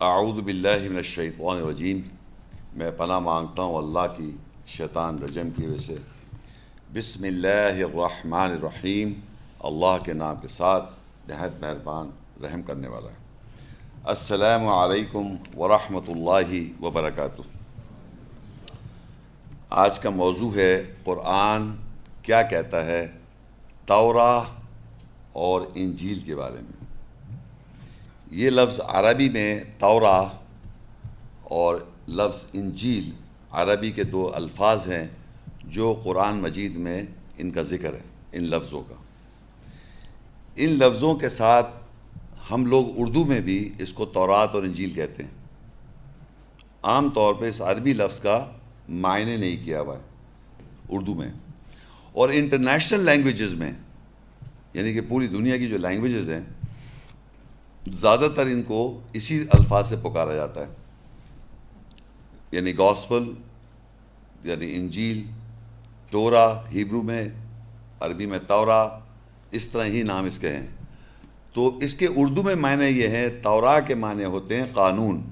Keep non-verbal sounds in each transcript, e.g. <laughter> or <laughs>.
اعوذ باللہ من الشیطان الرجیم۔ میں پناہ مانگتا ہوں اللہ کی شیطان رجم کی وجہ سے۔ بسم اللہ الرحمن الرحیم۔ اللہ کے نام کے ساتھ نہایت مہربان رحم کرنے والا ہے۔ السلام علیکم ورحمۃ اللہ وبرکاتہ۔ آج کا موضوع ہے قرآن کیا کہتا ہے توراہ اور انجیل کے بارے میں۔ یہ لفظ عربی میں توراہ اور لفظ انجیل عربی کے دو الفاظ ہیں جو قرآن مجید میں ان کا ذکر ہے، ان لفظوں کا۔ ان لفظوں کے ساتھ ہم لوگ اردو میں بھی اس کو تورات اور انجیل کہتے ہیں۔ عام طور پہ اس عربی لفظ کا معنی نہیں کیا ہوا ہے اردو میں۔ اور انٹرنیشنل لینگویجز میں یعنی کہ پوری دنیا کی جو لینگویجز ہیں زیادہ تر ان کو اسی الفاظ سے پکارا جاتا ہے۔ یعنی گاسپل یعنی انجیل ٹورا ہیبرو میں، عربی میں تورا اس طرح ہی نام اس کے ہیں۔ تو اس کے اردو میں معنی یہ ہیں تورا کے معنی ہوتے ہیں قانون۔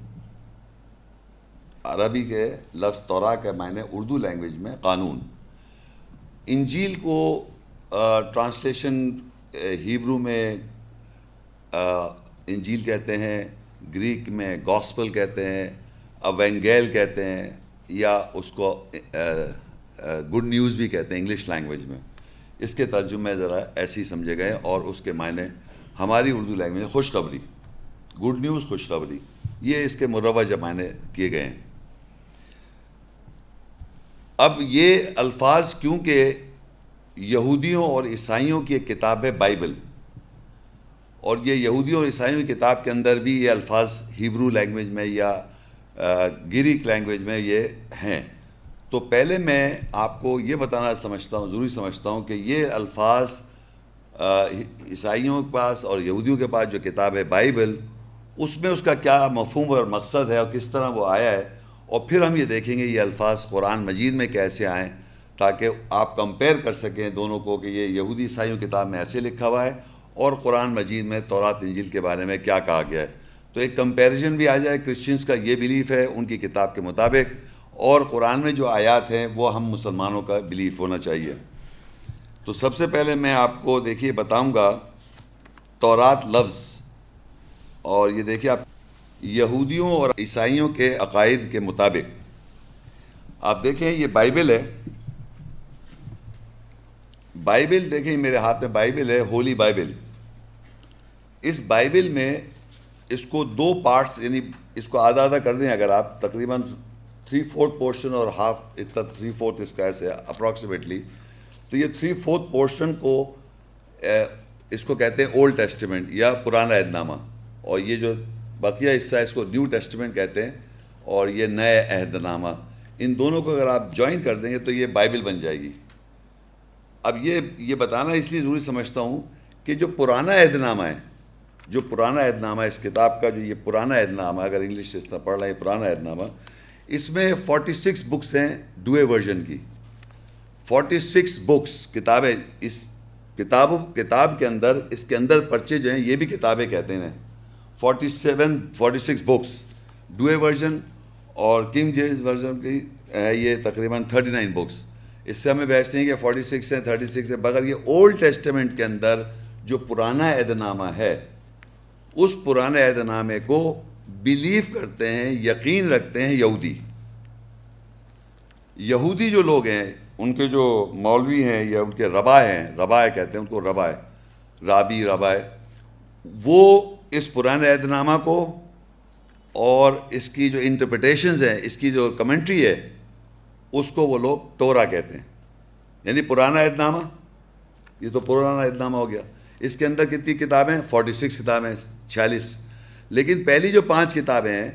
عربی کے لفظ تورا کے معنی اردو لینگویج میں قانون۔ انجیل کو ٹرانسلیشن ہیبرو میں انجیل کہتے ہیں، گریک میں گاسپل کہتے ہیں، اوینگیل کہتے ہیں، یا اس کو گڈ نیوز بھی کہتے ہیں انگلش لینگویج میں۔ اس کے ترجمے ذرا ایسے ہی سمجھے گئے اور اس کے معنی، ہماری اردو لینگویج میں خوشخبری، گڈ نیوز خوشخبری، یہ اس کے مروج معنی کیے گئے ہیں۔ اب یہ الفاظ کیونکہ یہودیوں اور عیسائیوں کی ایک کتاب ہے، بائبل۔ اور یہ یہودیوں اور عیسائیوں کی کتاب کے اندر بھی یہ الفاظ ہیبرو لینگویج میں یا گریک لینگویج میں یہ ہیں۔ تو پہلے میں آپ کو یہ بتانا سمجھتا ہوں، ضروری سمجھتا ہوں کہ یہ الفاظ عیسائیوں کے پاس اور یہودیوں کے پاس جو کتاب ہے بائبل، اس میں اس کا کیا مفہوم اور مقصد ہے اور کس طرح وہ آیا ہے۔ اور پھر ہم یہ دیکھیں گے یہ الفاظ قرآن مجید میں کیسے آئیں تاکہ آپ کمپیئر کر سکیں دونوں کو کہ یہ یہودی عیسائیوں کتاب میں ایسے لکھا ہوا ہے اور قرآن مجید میں تورات، انجیل کے بارے میں کیا کہا گیا ہے۔ تو ایک کمپیریزن بھی آ جائے کرسچنس کا یہ بلیف ہے، ان کی کتاب کے مطابق۔ اور قرآن میں جو آیات ہیں، وہ ہم مسلمانوں کا بلیف ہونا چاہیے۔ تو سب سے پہلے میں آپ کو دیکھیے، بتاؤں گا تورات لفظ۔ اور یہ دیکھیے آپ، یہودیوں اور عیسائیوں کے عقائد کے مطابق۔ آپ دیکھیں، یہ بائبل ہے۔ بائبل دیکھیں، میرے ہاتھ میں بائبل ہے، ہولی بائبل۔ اس بائبل میں اس کو دو پارٹس یعنی اس کو آدھا آدھا کر دیں اگر آپ تقریباً تھری فورتھ پورشن اور ہاف اتنا تھری فورتھ اس کا ایسے اپروکسیمیٹلی تو یہ تھری فورتھ پورشن کو اس کو کہتے ہیں اولڈ ٹیسٹیمنٹ یا پرانا عہد نامہ اور یہ جو بقیہ حصہ اس کو نیو ٹیسٹیمنٹ کہتے ہیں اور یہ نئے عہد نامہ ان دونوں کو اگر آپ جوائن کر دیں گے تو یہ بائبل بن جائے گی۔ اب یہ یہ بتانا اس لیے ضروری سمجھتا ہوں کہ جو پرانا عہد نامہ ہے جو پرانا عہد نامہ ہے، اس کتاب کا جو یہ پرانا عہد نامہ، اگر انگلش سے اس طرح پڑھ رہے ہیں پرانا عہد نامہ، اس میں فورٹی سکس بکس ہیں ڈوئے ورژن کی۔ فورٹی سکس بکس کتابیں، اس کتاب کتاب کے اندر، اس کے اندر پرچے جو ہیں، یہ بھی کتابیں کہتے ہیں۔ Forty seven forty six books Douay version اور کنگ جیز ورژن کی ہے، یہ تقریباً تھرٹی نائن بکس اس سے ہمیں بحث نہیں کہ فورٹی سکس ہیں تھرٹی سکس ہیں، مگر یہ اولڈ ٹیسٹمنٹ کے اندر جو پرانا عہد نامہ ہے اس پرانے عہد نامے کو بلیف کرتے ہیں، یقین رکھتے ہیں یہودی۔ یہودی جو لوگ ہیں، ان کے جو مولوی ہیں یا ان کے ربائے ہیں ربائے کہتے ہیں ان کو ربائے رابی ربائے وہ اس پرانے عہد نامہ کو اور اس کی جو انٹرپریٹیشنز ہیں، اس کی جو کمنٹری ہے، اس کو وہ لوگ ٹورا کہتے ہیں۔ یعنی پرانا عہد نامہ۔ یہ تو پرانا عہد نامہ ہو گیا۔ اس کے اندر کتنی کتابیں؟ فورٹی سکس کتابیں۔ چھیالیس۔ لیکن پہلی جو پانچ کتابیں ہیں،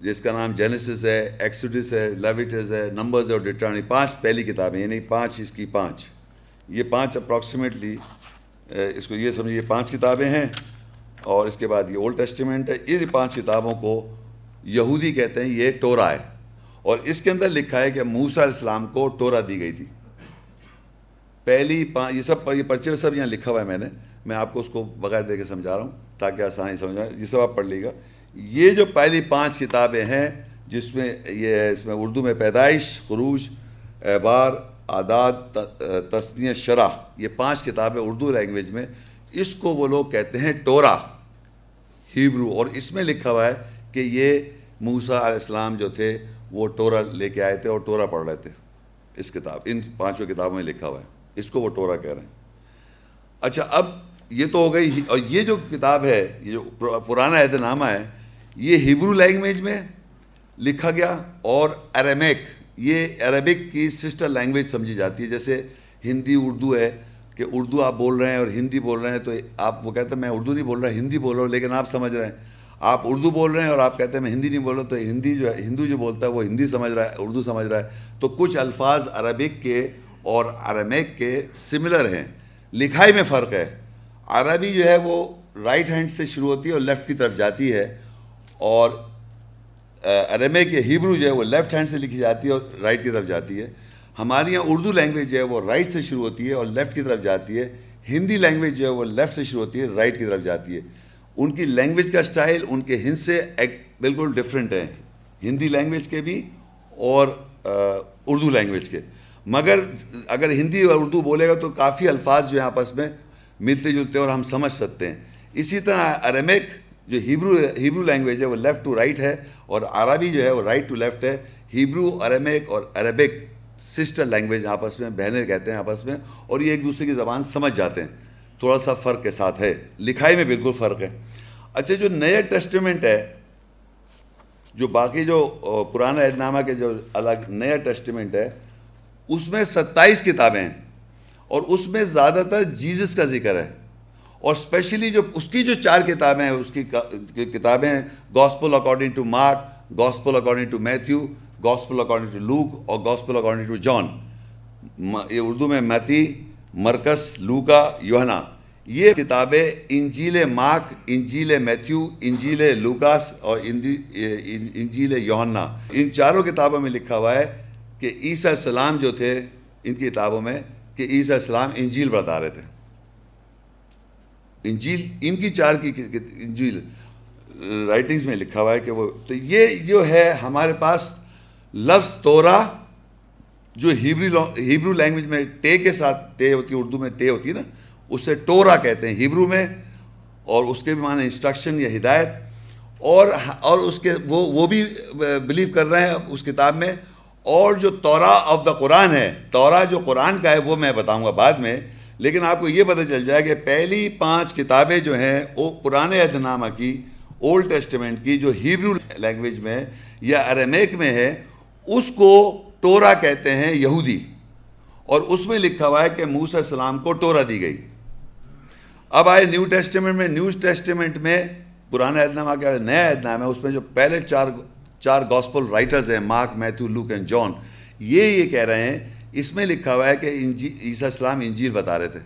جس کا نام جینسس ہے ایکسوڈس ہے لیویٹس ہے نمبرز اور ڈیٹرانی پانچ پہلی کتابیں یعنی پانچ اس کی پانچ۔ یہ پانچ اپروکسیمیٹلی اس کو یہ سمجھیے، پانچ کتابیں ہیں۔ اور اس کے بعد یہ اولڈ ٹیسٹیمنٹ ہے۔ یہ پانچ کتابوں کو یہودی کہتے ہیں، یہ ٹورا ہے۔ اور اس کے اندر لکھا ہے کہ موسیٰ علیہ السلام کو ٹورا دی گئی تھی۔ پہلی یہ سب، یہ پرچے میں سب یہاں لکھا ہوا ہے میں نے۔ میں آپ کو اس کو بغیر دے کے سمجھا رہا ہوں۔ تاکہ آسانی سمجھ آئے یہ سب آپ پڑھ لیے گا۔ یہ جو پہلی پانچ کتابیں ہیں، جس میں یہ ہے، اس میں اردو میں پیدائش، خروج، اعبار عادات تسنیہ، شرح، یہ پانچ کتابیں اردو لینگویج میں۔ اس کو وہ لوگ کہتے ہیں ٹورا، ہیبرو، اور اس میں لکھا ہوا ہے کہ یہ موسیٰ علیہ السلام جو تھے، وہ ٹورا لے کے آئے تھے اور ٹورا پڑھ رہے تھے۔ اس کتاب، ان پانچوں کتابوں میں لکھا ہوا ہے۔ اس کو وہ ٹورا کہہ رہے ہیں۔ اچھا اب یہ تو ہو گئی اور یہ جو کتاب ہے، یہ جو پرانا عہد نامہ ہے، یہ ہیبرو لینگویج میں لکھا گیا اور اریمیک یہ عربک کی سسٹر لینگویج سمجھی جاتی ہے۔ جیسے ہندی اردو ہے کہ اردو آپ بول رہے ہیں اور ہندی بول رہے ہیں تو آپ، وہ کہتے ہیں میں اردو نہیں بول رہا، ہندی بول رہا ہوں، لیکن آپ سمجھ رہے ہیں۔ آپ اردو بول رہے ہیں اور آپ کہتے ہیں میں ہندی نہیں بول رہا، تو ہندی جو ہے، ہندو جو بولتا ہے وہ ہندی سمجھ رہا ہے، اردو سمجھ رہا ہے۔ تو کچھ الفاظ عربک کے اور عرمیک کے سملر ہیں۔ لکھائی میں فرق ہے۔ عربی جو ہے وہ رائٹ ہینڈ سے شروع ہوتی ہے اور لیفٹ کی طرف جاتی ہے اور عرمیک کے ہیبرو جو ہے وہ لیفٹ ہینڈ سے لکھی جاتی ہے اور رائٹ کی طرف جاتی ہے۔ ہمارے یہاں اردو لینگویج جو ہے وہ رائٹ سے شروع ہوتی ہے اور لیفٹ کی طرف جاتی ہے۔ ہندی لینگویج جو ہے وہ لیفٹ سے شروع ہوتی ہے رائٹ کی طرف جاتی ہے۔ ان کی لینگویج کا سٹائل ان کے ہند سے ایک بالکل ڈفرینٹ ہے۔ ہندی لینگویج کے بھی اور اردو لینگویج کے۔ مگر اگر ہندی اور اردو بولے گا تو کافی الفاظ جو ہیں آپس میں ملتے جلتے اور ہم سمجھ سکتے ہیں۔ اسی طرح ارمیک جو ہیبرو ہیبرو لینگویج ہے وہ لیفٹ ٹو رائٹ ہے اور عربی جو ہے وہ رائٹ ٹو لیفٹ ہے۔ ہیبرو ارمیک اور عربک سسٹر لینگویج آپس میں بہنیں کہتے ہیں آپس میں اور یہ ایک دوسرے کی زبان سمجھ جاتے ہیں۔ تھوڑا سا فرق کے ساتھ ہے۔ لکھائی میں بالکل فرق ہے۔ اچھا جو نئے ٹیسٹیمنٹ ہے، جو باقی جو پرانا عہد نامہ کے جو الگ نیا ٹیسٹیمنٹ ہے، اس میں ستائیس کتابیں ہیں۔ اور اس میں زیادہ تر جیزس کا ذکر ہے۔ اور اسپیشلی جو اس کی جو چار کتابیں ہیں، اس کی کتابیں gospel according to Mark gospel according to Matthew gospel according to Luke اور گاسپل اکارڈنگ ٹو جان یہ اردو میں میتی مرکس، لوکا یوہنا یہ کتابیں انجیل ماک انجیل میتھیو، انجیل لوکاس اور انجیل یوہنا ان چاروں کتابوں میں لکھا ہوا ہے کہ عیسیٰ السلام جو تھے، ان کی کتابوں میں کہ عیسیٰ السلام انجیل بتا رہے تھے۔ انجیل، ان کی چار کی انجیل رائٹنگز میں لکھا ہوا ہے کہ وہ، تو یہ جو ہے ہمارے پاس لفظ تورا جو ہیبرو ہیبرو لینگویج میں ٹے کے ساتھ ٹے ہوتی ہے اردو میں ٹے ہوتی ہے نا، اسے ٹورا کہتے ہیں ہیبرو میں، اور اس کے بھی معنی انسٹرکشن یا ہدایت، اور اور اس کے وہ وہ بھی بلیو کر رہے ہیں اس کتاب میں اور جو تورا آف دا قرآن ہے، تورا جو قرآن کا ہے، وہ میں بتاؤں گا بعد میں۔ لیکن آپ کو یہ پتہ چل جائے کہ پہلی پانچ کتابیں جو ہیں، وہ پرانے عہد نامہ کی اولڈ ٹیسٹمنٹ کی، جو ہیبرو لینگویج میں یا ارمیک میں ہے، اس کو ٹورا کہتے ہیں یہودی۔ اور اس میں لکھا ہوا ہے کہ موسیٰ السلام کو ٹورا دی گئی۔ اب آئے نیو ٹیسٹیمنٹ میں نیو ٹیسٹیمنٹ میں، پرانا نامہ کیا نیا نام ہے، اس میں جو پہلے چار چار گاسپل رائٹرز ہیں، Mark Matthew Luke and John. یہ یہ کہہ رہے ہیں، اس میں لکھا ہوا ہے کہ انجی، عیسیٰ السلام انجیل بتا رہے تھے۔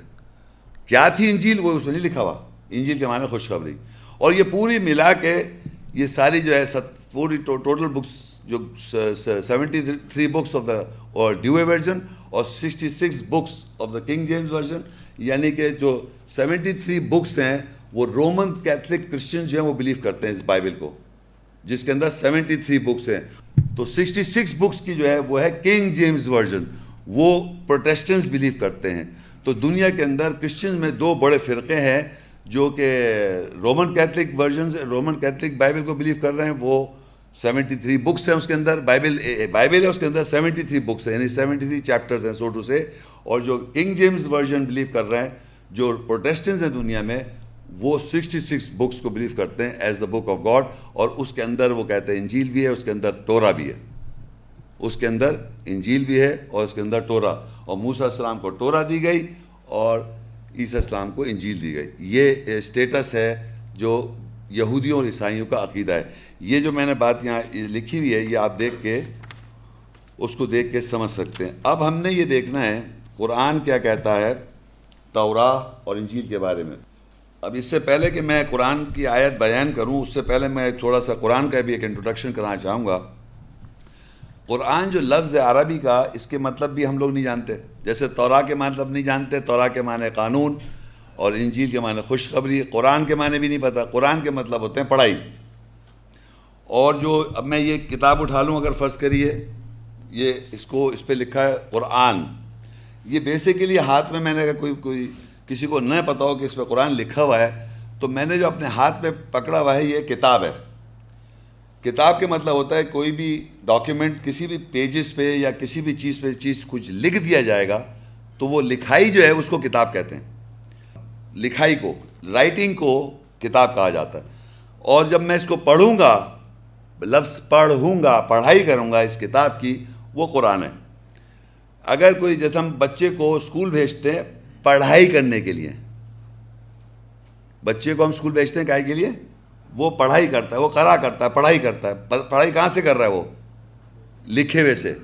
کیا تھی انجیل؟ وہ اس میں نہیں لکھا ہوا۔ انجیل کے معنی خوشخبری۔ اور یہ پوری ملا کے یہ ساری جو ہے پوری ٹوٹل بکس جو seventy three books of the اور ڈیوے ورژن اور sixty six books of the King James version یعنی کہ جو سیونٹی تھری بکس ہیں، وہ رومن کیتھلک کرسچن جو ہیں، وہ بلیو کرتے ہیں اس بائبل کو۔ جس کے اندر سیونٹی تھری بکس ہیں۔ تو سکسٹی سکس بکس کی جو ہے وہ ہے کنگ جیمز ورژن وہ پروٹیسٹنس بلیو کرتے ہیں۔ تو دنیا کے اندر کرسچن میں دو بڑے فرقے ہیں جو کہ Roman Catholic version Roman Catholic Bible کو بلیو کر رہے ہیں۔ وہ سیونٹی تھری بکس ہیں اس کے اندر۔ بائبل بائبل eh, ہے اس کے اندر سیونٹی تھری بکس ہیں یعنی سیونٹی تھری چیپٹرز ہیں سوٹو سے۔ اور جو کنگ جیمز ورژن بلیو کر رہے ہیں، جو پروٹیسٹنز ہیں دنیا میں وہ سکسٹی سکس بکس کو بلیو کرتے ہیں as the book of God اور اس کے اندر وہ کہتے ہیں انجیل بھی ہے، اس کے اندر ٹورا بھی ہے۔ اس کے اندر انجیل بھی ہے اور اس کے اندر ٹورا اور موسیٰ السلام کو ٹورا دی گئی اور عیسیٰ السلام کو انجیل دی گئی۔ یہ اسٹیٹس ہے جو یہودیوں اور عیسائیوں کا عقیدہ ہے۔ یہ جو میں نے بات یہاں لکھی ہوئی ہے، یہ آپ دیکھ کے، اس کو دیکھ کے سمجھ سکتے ہیں۔ اب ہم نے یہ دیکھنا ہے، قرآن کیا کہتا ہے تورا اور انجیل کے بارے میں۔ اب اس سے پہلے کہ میں قرآن کی آیت بیان کروں، اس سے پہلے میں تھوڑا سا قرآن کا بھی ایک انٹروڈکشن کرنا چاہوں گا۔ قرآن جو لفظ ہے عربی کا، اس کے مطلب بھی ہم لوگ نہیں جانتے۔ جیسے تورا کے مطلب نہیں جانتے تورا کے معنی قانون، اور انجیل کے معنی خوشخبری، قرآن کے معنی بھی نہیں پتہ قرآن کے مطلب ہوتے ہیں پڑھائی۔ اور جو اب میں یہ کتاب اٹھا لوں، اگر فرض کریے، یہ اس کو اس پہ لکھا ہے قرآن۔ یہ بیسیکلی ہاتھ میں میں نے اگر کوئی کوئی کسی کو نہ پتا ہو کہ اس پہ قرآن لکھا ہوا ہے، تو میں نے جو اپنے ہاتھ میں پکڑا ہوا ہے، یہ کتاب ہے۔ کتاب کے مطلب ہوتا ہے کوئی بھی ڈاکیومنٹ کسی بھی پیجز پہ یا کسی بھی چیز پہ چیز کچھ لکھ دیا جائے گا، تو وہ لکھائی جو ہے اس کو کتاب کہتے ہیں۔ لکھائی کو رائٹنگ کو کتاب کہا جاتا ہے۔ اور جب میں اس کو پڑھوں گا، لفظ پڑھوں گا، پڑھائی کروں گا اس کتاب کی، وہ قرآن ہے۔ اگر کوئی جیسے ہم بچے کو اسکول بھیجتے ہیں پڑھائی کرنے کے لیے۔ بچے کو ہم اسکول بھیجتے ہیں کائے کے لیے؟ وہ پڑھائی کرتا ہے، وہ کرا کرتا ہے، پڑھائی کرتا ہے۔ پڑھائی کہاں سے کر رہا ہے وہ؟ لکھے ہوئے سے۔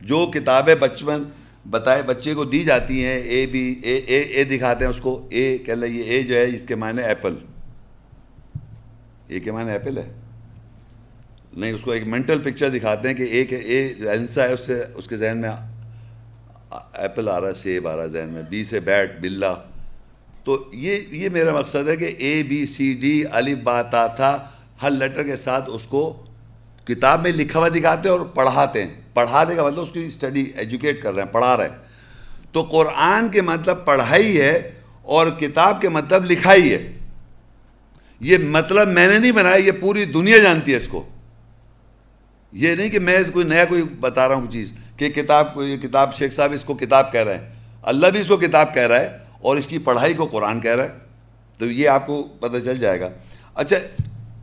جو کتابیں بچپن بتائے، بچے کو دی جاتی ہیں، اے بی، اے اے اے دکھاتے ہیں اس کو۔ اے کہ اللہ یہ اے جو ہے، اس کے معنی ایپل۔ اے کے معنی ایپل ہے؟ نہیں، اس کو ایک مینٹل پکچر دکھاتے ہیں کہ اے کے اے انسا ہے، اس سے، اس کے ذہن میں ایپل آ رہا ہے سیب آ رہا ہے ذہن میں بی سے بیٹ بلا تو یہ یہ میرا مقصد ہے کہ اے بی سی ڈی علی باتا تھا، ہر لیٹر کے ساتھ اس کو کتاب میں لکھا ہوا دکھاتے ہیں اور پڑھاتے ہیں۔ پڑھانے کا مطلب اس کی اسٹڈی ایجوکیٹ کر رہے ہیں، پڑھا رہے ہیں۔ تو قرآن کے مطلب پڑھائی ہے اور کتاب کے مطلب لکھائی ہے۔ یہ مطلب میں نے نہیں بنایا، یہ پوری دنیا جانتی ہے اس کو۔ یہ نہیں کہ میں کوئی نیا کوئی بتا رہا ہوں چیز۔ کہ کتاب کو یہ کتاب شیخ صاحب اس کو کتاب کہہ رہے ہیں۔ اللہ بھی اس کو کتاب کہہ رہا ہے اور اس کی پڑھائی کو قرآن کہہ رہا ہے۔ تو یہ آپ کو پتہ چل جائے گا۔ اچھا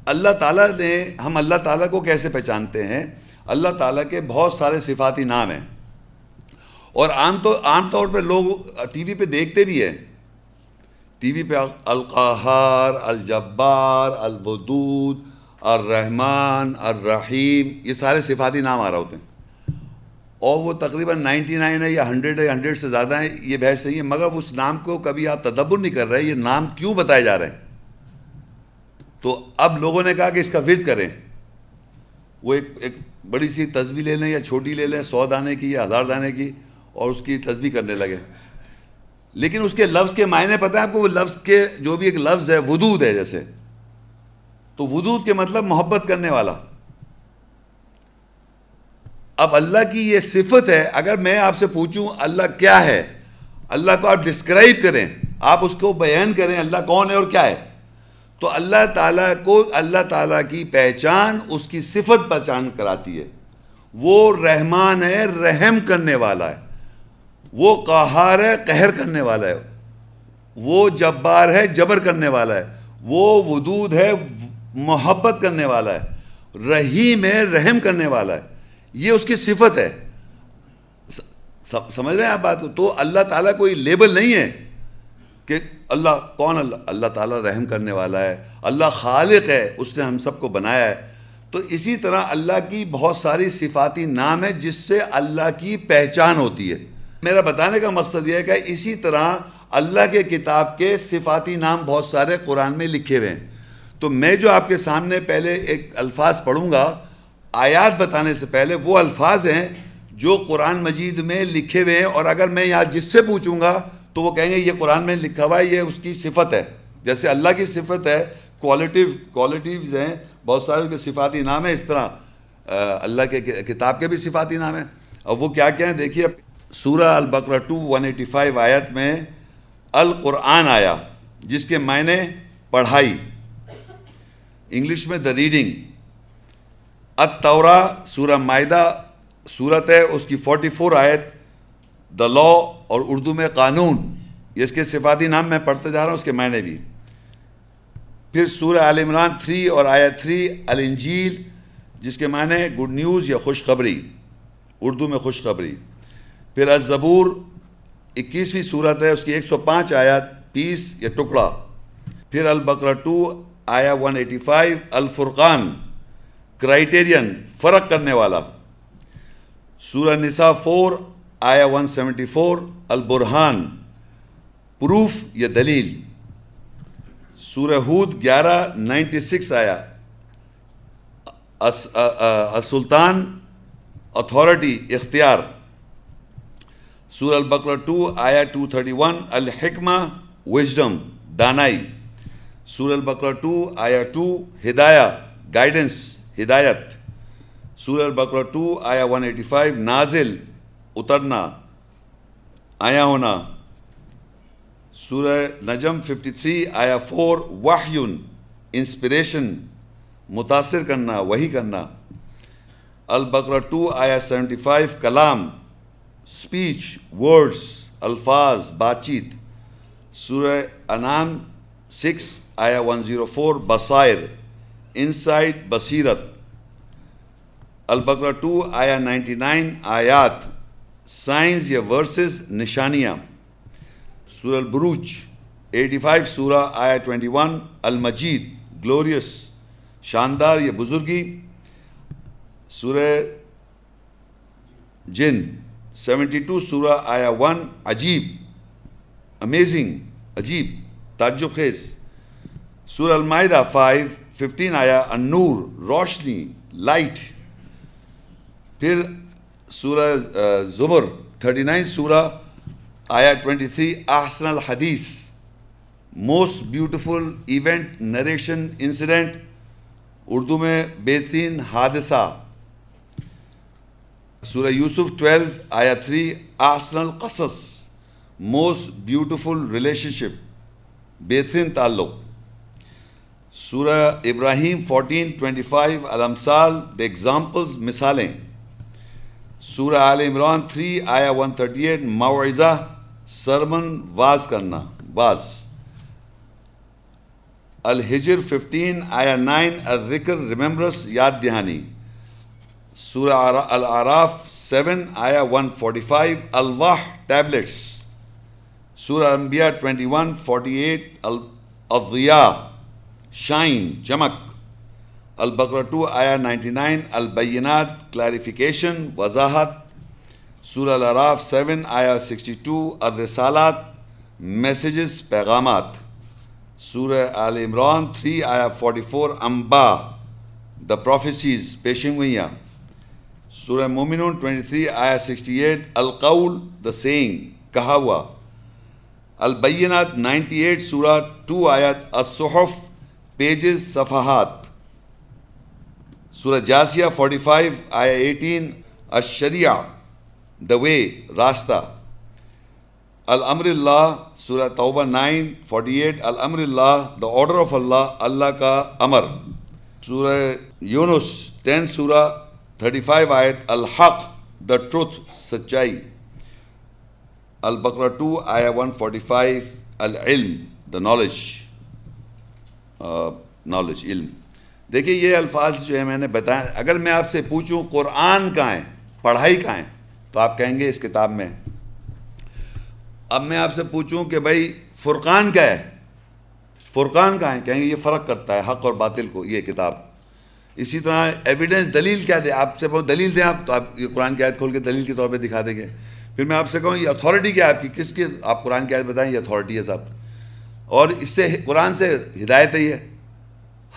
اللہ تعالیٰ نے، ہم اللہ تعالیٰ کو کیسے پہچانتے ہیں؟ اللہ تعالیٰ کے بہت سارے صفاتی نام ہیں۔ اور عام طور عام طور پہ لوگ ٹی وی پہ دیکھتے بھی ہیں۔ ٹی وی پہ القہار، الجبار، الودود، الرحمن، الرحیم، یہ سارے صفاتی نام آ رہے ہوتے ہیں۔ اور وہ تقریباً نائنٹی نائن ہے یا ہنڈریڈ ہے، ہنڈریڈ سے زیادہ ہیں، یہ بحث نہیں ہے۔ مگر اس نام کو کبھی آپ تدبر نہیں کر رہے، یہ نام کیوں بتائے جا رہے ہیں؟ تو اب لوگوں نے کہا کہ اس کا ورد کریں۔ وہ ایک ایک بڑی سی تصویر لے لیں یا چھوٹی لے لیں، سو دانے کی یا ہزار دانے کی اور اس کی تصویر کرنے لگے۔ لیکن اس کے لفظ کے معنی پتہ ہے آپ کو؟ وہ لفظ کے جو بھی ایک لفظ ہے ودود ہے جیسے۔ تو ودود کے مطلب محبت کرنے والا۔ اب اللہ کی یہ صفت ہے، اگر میں آپ سے پوچھوں اللہ کیا ہے، اللہ کو آپ ڈسکرائب کریں، آپ اس کو بیان کریں اللہ کون ہے اور کیا ہے، تو اللہ تعالیٰ کو اللہ تعالیٰ کی پہچان اس کی صفت پہچان کراتی ہے۔ وہ رحمان ہے، رحم کرنے والا ہے۔ وہ قہار ہے، قہر کرنے والا ہے۔ وہ جبار ہے، جبر کرنے والا ہے۔ وہ ودود ہے، محبت کرنے والا ہے۔ رحیم ہے، رحم کرنے والا ہے۔ یہ اس کی صفت ہے۔ سمجھ رہے ہیں آپ بات کو؟ تو اللہ تعالیٰ کوئی لیبل نہیں ہے کہ اللہ، کون اللہ؟ اللہ تعالیٰ رحم کرنے والا ہے، اللہ خالق ہے، اس نے ہم سب کو بنایا ہے۔ تو اسی طرح اللہ کی بہت ساری صفاتی نام ہے جس سے اللہ کی پہچان ہوتی ہے۔ میرا بتانے کا مقصد یہ ہے کہ اسی طرح اللہ کے کتاب کے صفاتی نام بہت سارے قرآن میں لکھے ہوئے ہیں۔ تو میں جو آپ کے سامنے پہلے ایک الفاظ پڑھوں گا آیات بتانے سے پہلے وہ الفاظ ہیں جو قرآن مجید میں لکھے ہوئے ہیں اور اگر میں یہاں جس سے پوچھوں گا تو وہ کہیں گے یہ قرآن میں لکھا ہوا ہے، یہ اس کی صفت ہے۔ جیسے اللہ کی صفت ہے کوالٹیو کوالٹیوز ہیں، بہت سارے ان کے صفاتی نام ہیں۔ اس طرح اللہ کے کتاب کے بھی صفاتی نام ہیں۔ اب وہ کیا کیا ہیں دیکھیے، سورہ البقرہ ٹو ون ایٹی فائیو آیت میں القرآن آیا، جس کے معنی پڑھائی۔ انگلش میں دا ریڈنگ التورا سورہ معدہ صورت ہے، اس کی فورٹی فور آیت دا لا اور اردو میں قانون اس کے صفاتی نام میں پڑھتے جا رہا ہوں، اس کے معنی بھی۔ پھر سورہ عال عمران تھری اور آیت تھری الانجیل، جس کے معنی گڈ نیوز یا خوشخبری، اردو میں خوشخبری۔ پھر الزبور، اکیسویں صورت ہے، اس کی ایک سو پانچ آیات پیس یا ٹکڑا۔ پھر البقرہ ٹو آیا ون ایٹی فائیو الفرقان۔ کرائٹیرین فرق کرنے والا۔ سورہ نساء فور آیا ون سیونٹی فور البرحان پروف یا دلیل۔ سورہ ہود گیارہ نائنٹی سکس آیا السلطان اتھارٹی اختیار۔ سورہ البقرہ ٹو آیا ٹو تھرٹی ون الحکمہ وزڈم دانائی۔ سور البقرہ ٹو آیا ٹو ہدایہ گائیڈنس ہدایت۔ سورہ البقرہ ٹو آیا ون ایٹی فائیو نازل، اترنا، آیا ہونا۔ سورہ نجم ففٹی تھری آیا فور وحیون، انسپریشن، متاثر کرنا وہی کرنا۔ البقرہ ٹو آیا سیونٹی فائیو، کلام اسپیچ ورڈز، الفاظ، بات چیت۔ سورہ انعام سکس آیا ون زیرو فور بصائر۔ انسائٹ بصیرت البقرہ ٹو آیا نائنٹی نائن آیات سائنس یا ورسز نشانیاں سورہ البروج ایٹی فائیو سورہ آیا ٹوینٹی ون المجید گلوریس شاندار یا بزرگی سورہ جن سیونٹی ٹو سورہ آیا ون عجیب امیزنگ عجیب تعجب خیز سورہ المائدہ فائیو ففٹین آیا، النور، روشنی، لائٹ۔ پھر سورہ زبر، تھرٹی نائن سورہ، آیا ٹوینٹی تھری احسن الحدیث۔ Most beautiful event narration incident Urdu میں بہترین حادثہ۔ سورہ یوسف ٹویلو، آیا تھری احسن القصص۔ موسٹ بیوٹیفل ریلیشن شپ بہترین تعلق۔ سورہ ابراہیم فورٹین ٹوینٹی فائیو الامثال دا ایگزامپلز مثالیں۔ سورہ آل عمران تھری آیا ون تھرٹی ایٹ معوضہ سرمن، واز کرنا، واز۔ الحجر ففٹین آیا نائن، الذکر ریممبرس یاد دہانی۔ سورہ العراف سیون آیا ون فورٹی فائیو الواح ٹیبلٹس سورہ انبیاء ٹوینٹی ون فورٹی ایٹ الضیاء۔ شائن، چمک۔ البقرہ ٹو آیا نائنٹی نائن، البینات کلیریفیکیشن وضاحت۔ سورہ العراف سیون آیا سکسٹی ٹو، الرسالات، میسیجز، پیغامات۔ سورہ آل عمران تھری آیا فورٹی فور امبا دا پروفیسیز پیشن گوئیاں۔ سورہ مومنون 23 آیا 68 القول دا سینگ کہا ہوا۔ البینات 98 سورہ 2 آیت الصحف۔ پیجز صفحات سورہ جاسیہ 45 آیا 18 الشریعہ دا وے راستہ الامر اللہ سورہ توبہ 9 48 الامر اللہ دا آرڈر آف اللہ اللہ کا امر سورہ یونس 10 سورہ تھرٹی فائیو آیت الحق دا ٹروتھ سچائی البقرہ ٹو آیا ون فورٹی فائیو العلم دا نالج نالج علم۔ دیکھیے، یہ الفاظ جو ہے میں نے بتایا، اگر میں آپ سے پوچھوں قرآن کہاں ہے، پڑھائی کہاں ہے، تو آپ کہیں گے اس کتاب میں۔ اب میں آپ سے پوچھوں کہ بھائی، فرقان کیا ہے؟ فرقان کہاں ہے؟ کہیں گے، یہ فرق کرتا ہے، حق اور باطل کو، یہ کتاب۔ اسی طرح ایویڈنس دلیل کیا دے؟ آپ سے بہت دلیل دیں آپ، تو آپ یہ قرآن کی آیت کھول کے دلیل کے طور پہ دکھا دیں گے۔ پھر میں آپ سے کہوں، یہ اتھارٹی کیا ہے آپ کی؟ کس کی؟ آپ قرآن کی آیت بتائیں، یہ اتھارٹی ہے صاحب اور اس سے قرآن سے ہدایت ہی ہے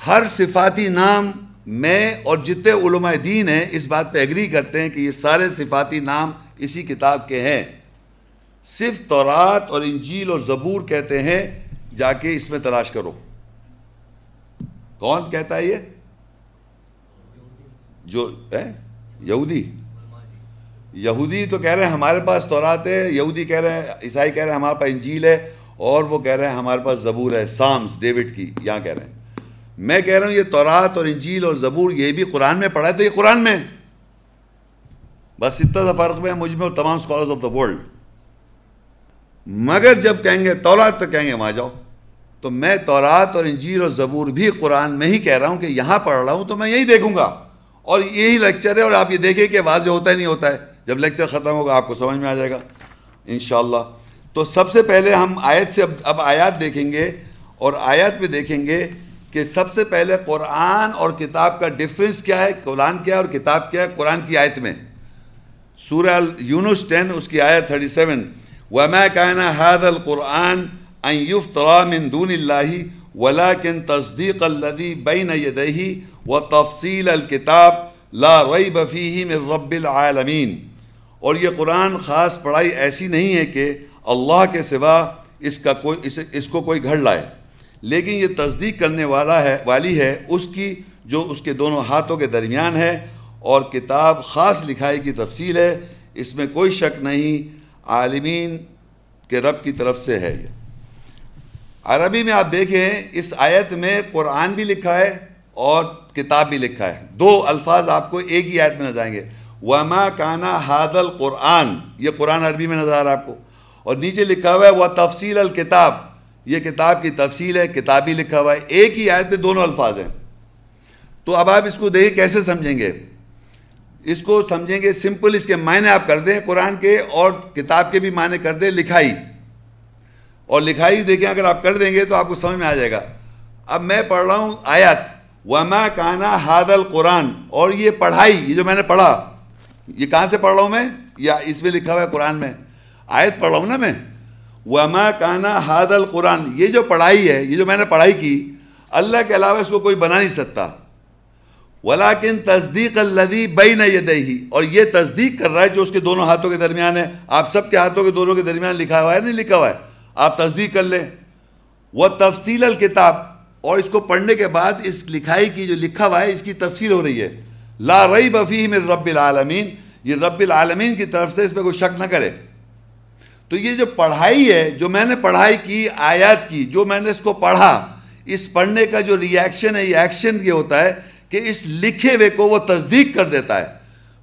ہر صفاتی نام میں اور جتنے علماء دین ہیں اس بات پہ اگری کرتے ہیں کہ یہ سارے صفاتی نام اسی کتاب کے ہیں۔ صرف تورات اور انجیل اور زبور کہتے ہیں، جا کے اس میں تلاش کرو۔ کون کہتا ہے یہ؟ جو یہودی۔ یہودی تو کہہ رہے ہیں ہمارے پاس تورات ہے، یہودی کہہ رہے ہیں، عیسائی کہہ رہے ہیں ہمارے پاس انجیل ہے۔ اور وہ کہہ رہے ہیں ہمارے پاس زبور ہے سامس ڈیوڈ کی، یہاں کہہ رہے ہیں۔ میں کہہ رہا ہوں یہ تورات اور انجیل اور زبور، یہ بھی قرآن میں پڑھا ہے تو یہ قرآن میں۔ بس اتنا سا فرق میں مجھ میں اور تمام اسکالرز آف دا ورلڈ مگر جب کہیں گے تورات تو کہیں گے وہاں جاؤ۔ تو میں تورات اور انجیل اور زبور بھی قرآن میں ہی کہہ رہا ہوں کہ یہاں پڑھ رہا ہوں تو میں یہی دیکھوں گا۔ اور یہی لیکچر ہے اور آپ یہ دیکھیں کہ واضح ہوتا ہے، نہیں ہوتا ہے۔ جب لیکچر ختم ہوگا آپ کو سمجھ میں آ جائے گا۔ انشاءاللہ۔ تو سب سے پہلے ہم آیت سے اب آیات دیکھیں گے اور آیات پہ دیکھیں گے کہ سب سے پہلے قرآن اور کتاب کا ڈفرینس کیا ہے، قرآن کیا ہے اور کتاب کیا ہے قرآن کی آیت میں۔ سورہ یونس ٹین، اس کی آیت تھرٹی سیون وما كان هذا القرآن أن يفترى من دون الله ولكن تصديق الذي بين يديه وتفصيل الكتاب لا ريب فيه من رب العالمین اور یہ قرآن خاص پڑھائی ایسی نہیں ہے کہ اللہ کے سوا اس کا کوئی اس, اس کو کوئی گھڑ لائے۔ لیکن یہ تصدیق کرنے والا ہے والی ہے اس کی جو اس کے دونوں ہاتھوں کے درمیان ہے اور کتاب خاص لکھائی کی تفصیل ہے اس میں کوئی شک نہیں عالمین کے رب کی طرف سے ہے یہ۔ عربی میں آپ دیکھیں اس آیت میں قرآن بھی لکھا ہے اور کتاب بھی لکھا ہے۔ دو الفاظ آپ کو ایک ہی آیت میں نظر آئیں گے۔ وما کانا حاد القرآن یہ قرآن عربی میں نظر آ رہا ہے آپ کو۔ اور نیچے لکھا ہوا ہے، وہ تفصیل الکتاب. یہ کتاب کی تفصیل ہے، کتابی لکھا ہوا ہے۔ ایک ہی آیت میں دونوں الفاظ ہیں۔ تو اب آپ اس کو دیکھیں کیسے سمجھیں گے۔ اس کو سمجھیں گے، سمپل اس کے معنی آپ کر دیں قرآن کے اور کتاب کے بھی معنی کر دیں، لکھائی۔ اور لکھائی دیکھیں، اگر آپ کر دیں گے تو آپ کو سمجھ میں آ جائے گا۔ اب میں پڑھ رہا ہوں آیت۔ وما کانا حاد القرآن۔ اور یہ پڑھائی، یہ جو میں نے پڑھا، یہ کہاں سے پڑھ رہا ہوں میں؟ یا اس میں لکھا ہوا ہے قرآن میں؟ آیت پڑھ رہا ہوں نا میں۔ وما کانا حاد القرآن، یہ جو پڑھائی ہے، یہ جو میں نے پڑھائی کی، اللہ کے علاوہ اس کو کوئی بنا نہیں سکتا۔ ولاکن تصدیق الدی بین یدہی اور یہ تصدیق کر رہا ہے جو اس کے دونوں ہاتھوں کے درمیان ہے۔ آپ سب کے ہاتھوں کے دونوں کے درمیان لکھا ہوا ہے، نہیں لکھا ہوا ہے۔ آپ تصدیق کر لیں۔ وہ تفصیل الکتاب اور اس کو پڑھنے کے بعد اس لکھائی کی جو لکھا ہوا ہے، اس کی تفصیل ہو رہی ہے۔ لا رئی بفی میں رب العالمین یہ رب العالمین کی طرف سے اس میں کوئی شک نہ کرے۔ تو یہ جو پڑھائی ہے، جو میں نے پڑھائی کی، آیات کی، جو میں نے اس کو پڑھا، اس پڑھنے کا جو ری ایکشن ہے، یہ ایکشن یہ ہوتا ہے کہ اس لکھے ہوئے کو وہ تصدیق کر دیتا ہے۔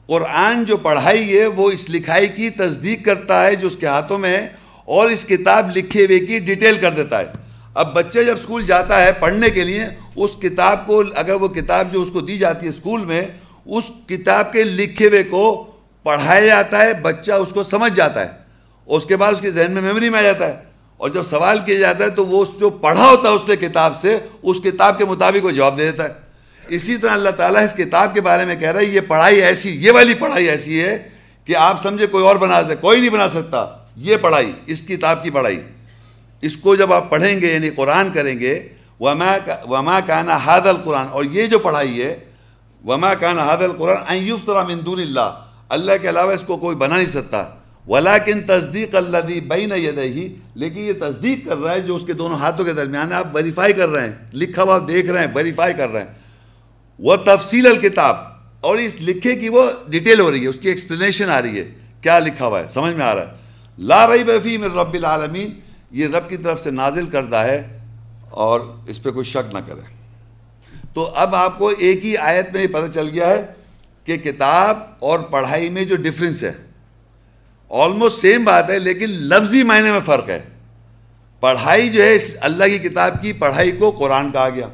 قرآن جو پڑھائی ہے، وہ اس لکھائی کی تصدیق کرتا ہے، جو اس کے ہاتھوں میں ہے، اور اس کتاب لکھے ہوئے کی ڈیٹیل کر دیتا ہے۔ اب بچے جب اسکول جاتا ہے پڑھنے کے لیے، اس کتاب کو، اگر وہ کتاب جو اس کو دی جاتی ہے اسکول میں، اس کتاب کے لکھے ہوئے کو پڑھایا جاتا ہے، بچہ اس کو سمجھ جاتا ہے۔ اور اس کے بعد اس کے ذہن میں میموری میں آ جاتا ہے۔ اور جب سوال کیا جاتا ہے تو وہ جو پڑھا ہوتا ہے اس نے کتاب سے، اس کتاب کے مطابق وہ جواب دے دیتا ہے۔ اسی طرح اللہ تعالیٰ اس کتاب کے بارے میں کہہ رہا ہے، یہ پڑھائی ایسی، یہ والی پڑھائی ایسی ہے کہ آپ سمجھے کوئی اور بنا سکتے کوئی نہیں بنا سکتا۔ یہ پڑھائی، اس کتاب کی پڑھائی۔ اس کو جب آپ پڑھیں گے یعنی قرآن کریں گے، وما وما کانا حاد القرآن، اور یہ جو پڑھائی ہے، وما کانا حاد القرآن من دون اللہ اللہ کے علاوہ اس کو کوئی بنا نہیں سکتا۔ ولاکن تصدیق اللہ دی بین یدہی لیکن یہ تصدیق کر رہا ہے جو اس کے دونوں ہاتھوں کے درمیان ہے، آپ ویریفائی کر رہے ہیں، لکھا ہوا دیکھ رہے ہیں ویریفائی کر رہے ہیں۔ وہ تفصیل الکتاب، اور اس لکھے کی وہ ڈیٹیل ہو رہی ہے، اس کی ایکسپلینیشن آ رہی ہے۔ کیا لکھا ہوا ہے؟ سمجھ میں آ رہا ہے۔ لا رئی بفی میں رب العالمین، یہ رب کی طرف سے نازل کردہ ہے، اور اس پہ کوئی شک نہ کرے۔ تو اب آپ کو ایک ہی آیت میں یہ پتہ چل گیا ہے کہ کتاب اور پڑھائی میں جو ڈفرینس ہے آلموسٹ سیم بات ہے، لیکن لفظی معنی میں فرق ہے۔ پڑھائی جو ہے اللہ کی کتاب کی پڑھائی کو قرآن کہا گیا۔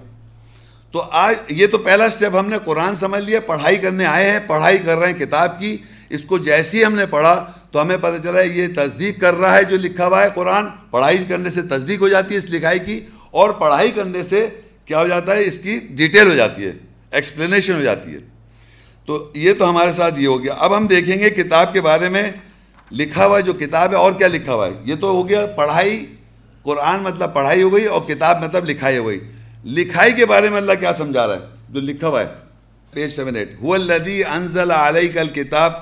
تو آج یہ تو پہلا سٹیپ ہم نے قرآن سمجھ لیا، پڑھائی کرنے آئے ہیں، پڑھائی کر رہے ہیں کتاب کی۔ اس کو جیسی ہم نے پڑھا تو ہمیں پتہ چلا ہے یہ تصدیق کر رہا ہے جو لکھا ہوا ہے قرآن۔ پڑھائی کرنے سے تصدیق ہو جاتی ہے اس لکھائی کی اور پڑھائی کرنے سے کیا ہو جاتا ہے، اس کی ڈیٹیل ہو جاتی ہے ایکسپلینیشن ہو جاتی ہے۔ تو یہ تو ہمارے ساتھ یہ ہو گیا۔ اب ہم دیکھیں گے کتاب کے بارے میں لکھا ہوا جو کتاب ہے، اور کیا لکھا ہوا ہے؟ یہ تو ہو گیا پڑھائی، قرآن مطلب پڑھائی ہو گئی اور کتاب مطلب لکھائی ہو گئی۔ لکھائی کے بارے میں اللہ کیا سمجھا رہا ہے؟ جو لکھا ہوا ہے۔ پیج سیون ایٹ ہو الدی انزل علیہ کل کتاب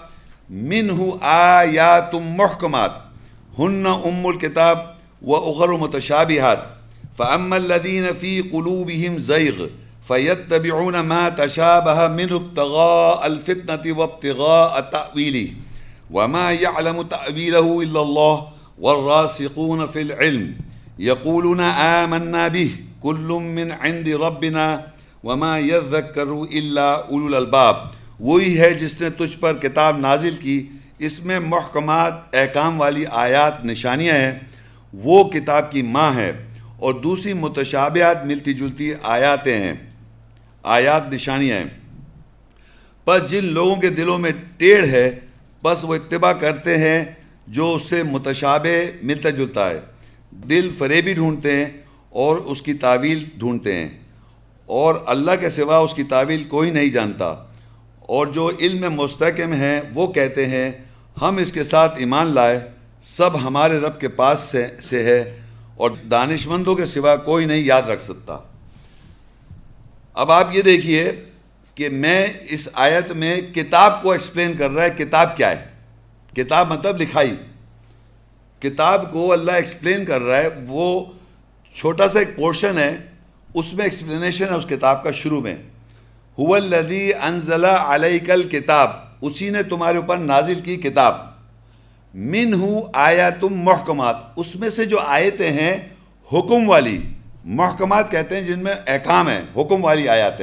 منہ آیات محکمات ہن ام الکتاب و اخر متشابہات فاما الذين في قلوبهم زيغ، فيتبعون ما تشابه منه ابتغاء الفتنة وابتغاء التأويل وما يعلم تأويله إلا الله والراسقون في العلم يقولون آمنا به كل من عند ربنا وما يذكر إلا أولو الألباب وہی ہے جس نے تجھ پر کتاب نازل کی اس میں محکمات احکام والی آیات نشانیاں ہیں وہ کتاب کی ماں ہے اور دوسری متشابہات ملتی جلتی آیاتیں ہیں آیات نشانیاں ہیں پس جن لوگوں کے دلوں میں ٹیڑھ ہے بس وہ اتباع کرتے ہیں جو اس سے متشابہ ملتا جلتا ہے۔ دل فریبی ڈھونڈتے ہیں اور اس کی تعویل ڈھونڈتے ہیں۔ اور اللہ کے سوا اس کی تعویل کوئی نہیں جانتا۔ اور جو علم مستحکم ہیں وہ کہتے ہیں، ہم اس کے ساتھ ایمان لائے، سب ہمارے رب کے پاس سے سے ہے اور دانش مندوں کے سوا کوئی نہیں یاد رکھ سکتا۔ اب آپ یہ دیکھیے کہ میں اس آیت میں کتاب کو ایکسپلین کر رہا ہے، کتاب کیا ہے؟ کتاب مطلب لکھائی۔ کتاب کو اللہ ایکسپلین کر رہا ہے، وہ چھوٹا سا ایک پورشن ہے، اس میں ایکسپلینیشن ہے اس کتاب کا شروع میں۔ هو الذی انزل علیک الکتاب اسی نے تمہارے اوپر نازل کی کتاب۔ منہ آیات محکمات، اس میں سے جو آیتیں ہیں، حکم والی۔ محکمات کہتے ہیں جن میں احکام ہیں، حکم والی آیات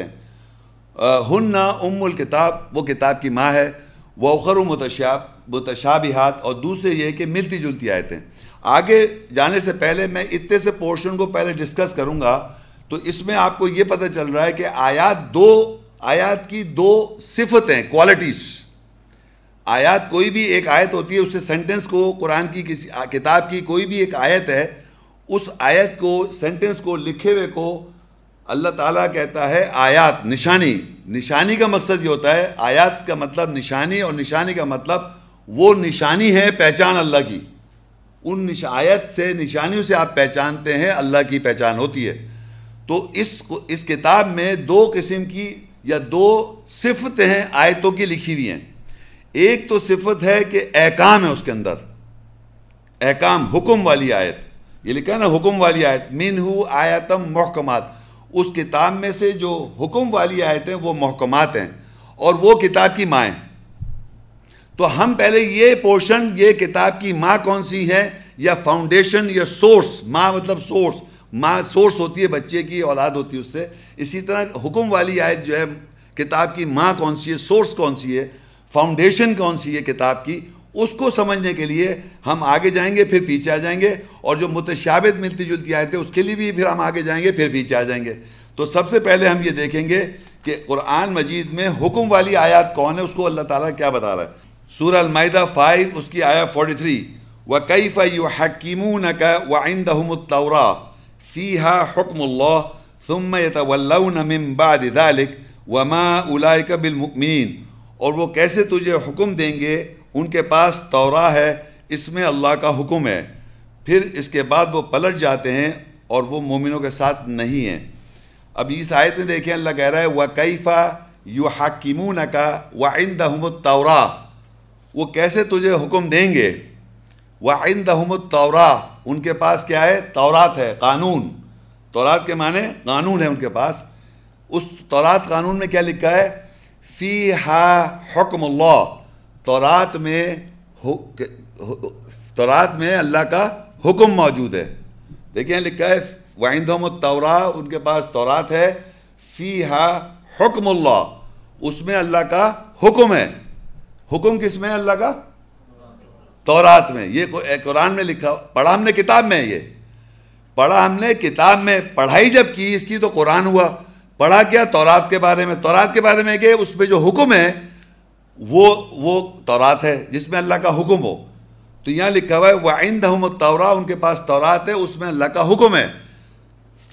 ہن ام الکتاب، وہ کتاب کی ماں ہے وہ اخر متشاب، متشابہات، اور دوسرے یہ کہ ملتی جلتی آیتیں۔ آگے جانے سے پہلے میں اتنے سے پورشن کو پہلے ڈسکس کروں گا، تو اس میں آپ کو یہ پتہ چل رہا ہے کہ آیات دو، آیات کی دو صفتیں کوالٹیز آیات کوئی بھی ایک آیت ہوتی ہے، اس سے سینٹنس کو، قرآن کی کسی، کتاب کی کوئی بھی ایک آیت ہے، اس آیت کو سینٹنس کو، لکھے ہوئے کو اللہ تعالیٰ کہتا ہے آیات، نشانی۔ نشانی کا مقصد یہ ہوتا ہے، آیات کا مطلب نشانی اور نشانی کا مطلب وہ نشانی ہے پہچان اللہ کی۔ ان آیت سے، نشانیوں سے آپ پہچانتے ہیں، اللہ کی پہچان ہوتی ہے۔ تو اس اس کتاب میں دو قسم کی یا دو صفتیں ہیں، آیتوں کی لکھی ہوئی ہیں۔ ایک تو صفت ہے کہ احکام ہے اس کے اندر۔ احکام، حکم والی آیت۔ یہ لکھا ہے نا، حکم والی آیت۔ مین ہو آیتم محکمات۔ اس کتاب میں سے جو حکم والی آیتیں وہ محکمات ہیں اور وہ کتاب کی مائیں تو ہم پہلے یہ پورشن، یہ کتاب کی ماں کون سی ہے؟ یا فاؤنڈیشن یا سورس ماں مطلب سورس ماں سورس ہوتی ہے بچے کی، اولاد ہوتی ہے اس سے۔ اسی طرح حکم والی آیت جو ہے، کتاب کی ماں کون سی ہے؟ سورس کون سی ہے؟ فاؤنڈیشن کون سی ہے کتاب کی؟ اس کو سمجھنے کے لیے ہم آگے جائیں گے، پھر پیچھے آ جائیں گے۔ اور جو متشابت ملتی جلتی آیتیں اس کے لیے بھی پھر ہم آگے جائیں گے، پھر پیچھے آ جائیں گے۔ تو سب سے پہلے ہم یہ دیکھیں گے کہ قرآن مجید میں حکم والی آیات کون ہے، اس کو اللہ تعالیٰ کیا بتا رہا ہے۔ سورہ المائدہ فائیو، اس کی آیا فورٹی تھری۔ وَكَيْفَ يُحَكِّمُونَكَ وَعِنْدَهُمُ التَّوْرَى فِيهَا حُكْمُ اللَّهِ ثُمَّ يَتَوَلَّوْنَ مِن بَعْدِ ذَلِكَ وَمَا أُولَئِكَ بِالْمُؤْمِنِينَ۔ اور وہ کیسے تجھے حکم دیں گے؟ ان کے پاس تورا ہے، اس میں اللہ کا حکم ہے۔ پھر اس کے بعد وہ پلٹ جاتے ہیں اور وہ مومنوں کے ساتھ نہیں ہیں۔ اب اس آیت میں دیکھیں، اللہ کہہ رہا ہے، وَكَيْفَ يُحَكِّمُونَكَ وَعِنْدَهُمُ التَّوْرَى وہ کیسے تجھے حکم دیں گے؟ وہ آئند ان کے پاس کیا ہے؟ تورات ہے، قانون۔ تورات کے معنی قانون ہے ان کے پاس۔ اس تورات قانون میں کیا لکھا ہے؟ فی ہا حکم اللہ تورات میں تورات میں اللہ کا حکم موجود ہے۔ دیکھیں لکھا ہے وائند التورا ان کے پاس تورات ہے۔ فی ہا حکم اللہ اس میں اللہ کا حکم ہے۔ حکم کس میں ہے اللہ کا؟ تورات میں۔ یہ قرآن میں لکھا، پڑھا ہم نے کتاب میں یہ۔ پڑھا ہم نے کتاب میں پڑھائی جب کی، اس کی تو قرآن ہوا۔ پڑھا کیا تورات کے بارے میں؟ تورات کے بارے میں کہ اس پہ جو حکم ہے وہ وہ تورات ہے جس میں اللہ کا حکم ہو۔ تو یہاں لکھا ہوا ہے وہ آئند تورا ان کے پاس تورات ہے، اس میں اللہ کا حکم ہے۔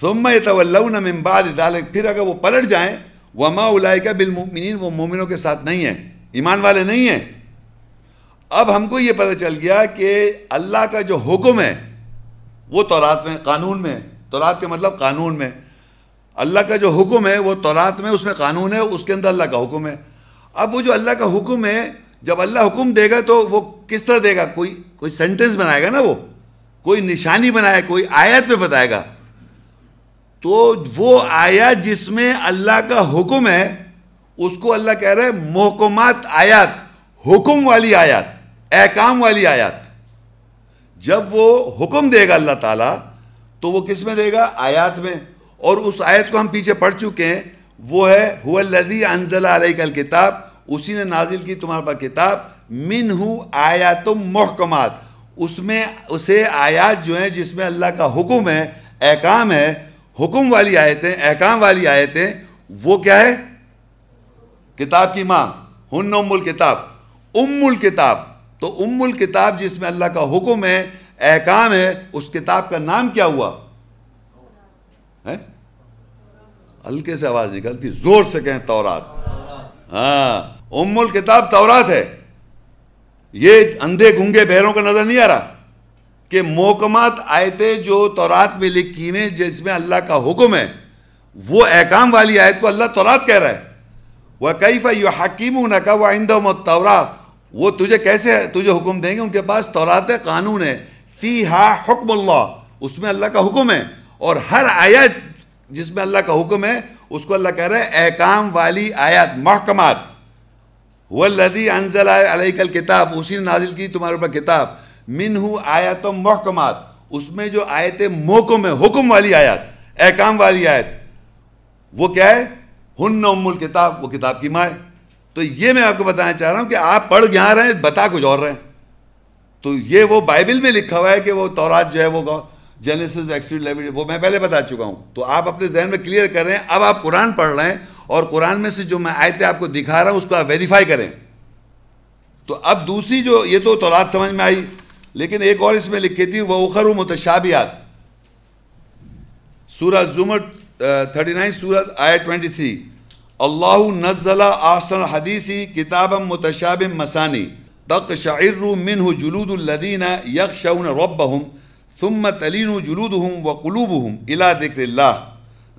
ثم يتولون من بعد ذلك، پھر اگر وہ پلٹ جائیں، وما اولئک بالمؤمنین وہ مومنوں کے ساتھ نہیں ہیں، ایمان والے نہیں ہیں۔ اب ہم کو یہ پتہ چل گیا کہ اللہ کا جو حکم ہے، وہ تورات میں، قانون میں۔ تورات کے مطلب قانون میں۔ اللہ کا جو حکم ہے، وہ تورات میں، اس میں قانون ہے، اس کے اندر اللہ کا حکم ہے۔ اب وہ جو اللہ کا حکم ہے، جب اللہ حکم دے گا تو وہ کس طرح دے گا؟ کوئی کوئی سینٹنس بنائے گا نا وہ؟ کوئی نشانی بنائے، کوئی آیت پہ بتائے گا۔ تو وہ آیت جس میں اللہ کا حکم ہے، اس کو اللہ کہہ رہے محکمات آیات، حکم والی آیات، احکام والی آیات۔ جب وہ حکم دے گا اللہ تعالیٰ، تو وہ کس میں دے گا؟ آیات میں۔ اور اس آیت کو ہم پیچھے پڑھ چکے ہیں۔ وہ ہے ہو الدی انزل علیہ کل اسی نے نازل کی تمہارے پاس کتاب من ہو آیات محکمات۔ اس میں اسے آیات جو ہیں جس میں اللہ کا حکم ہے، احکام ہے، حکم والی آیتیں، احکام والی آیتیں، وہ کیا ہے؟ کتاب کی ماں، ہن ام الکتاب۔ ام الکتاب۔ تو ام الکتاب جس میں اللہ کا حکم ہے، احکام ہے، اس کتاب کا نام کیا ہوا؟ ہے ہلکے سے آواز نکلتی زور سے کہیں تورات۔ ہاں ام الکتاب تورات ہے۔ یہ اندھے گنگے بہروں کا نظر نہیں آ رہا کہ محکمات آیتیں جو تورات میں لکھی ہوئے جس میں اللہ کا حکم ہے، وہ احکام والی آیت کو اللہ تورات کہہ رہا ہے۔ وہ کئی فیو حکیم نہ کا وہ آئندہ وہ تجھے کیسے تجھے حکم دیں گے؟ ان کے پاس تورات قانون ہے۔ فی ہا حکم اللہ اس میں اللہ کا حکم ہے۔ اور ہر آیت جس میں اللہ کا حکم ہے، اس کو اللہ کہہ رہے ہیں احکام والی آیات، محکمات۔ والذی انزل علیک الکتاب، اسی نے نازل کی تمہارے اوپر کتاب۔ منہ آیات و محکمات۔ اس میں جو آیت محکم ہے، حکم والی آیات احکام والی آیت۔ وہ کیا ہے؟ ہن ام الکتاب، وہ کتاب کی ماں ہے۔ تو یہ میں آپ کو بتانا چاہ رہا ہوں کہ آپ پڑھ یہاں رہے ہیں، بتا کچھ اور رہے ہیں۔ تو یہ وہ بائبل میں لکھا ہوا ہے کہ وہ تورات جو ہے، وہ جینیسز ایکسیڈ وہ میں پہلے بتا چکا ہوں۔ تو آپ اپنے ذہن میں کلیئر کر رہے ہیں، اب آپ قرآن پڑھ رہے ہیں اور قرآن میں سے جو میں آیتیں آپ کو دکھا رہا ہوں، اس کو آپ ویریفائی کریں۔ تو اب دوسری جو، یہ تو تورات سمجھ میں آئی، لیکن ایک اور اس میں لکھی تھی وہ اخر متشابیات سورہ زمر تھرٹی نائن سورت آئے ٹوینٹی تھری اللہ نزل آسن حدیثی کتاب متشاب مسانی۔ تق شعر منہ جلود الدین یکشون ربہم۔ ثم تلین جلودہم وقلوبہم الى ذکر اللہ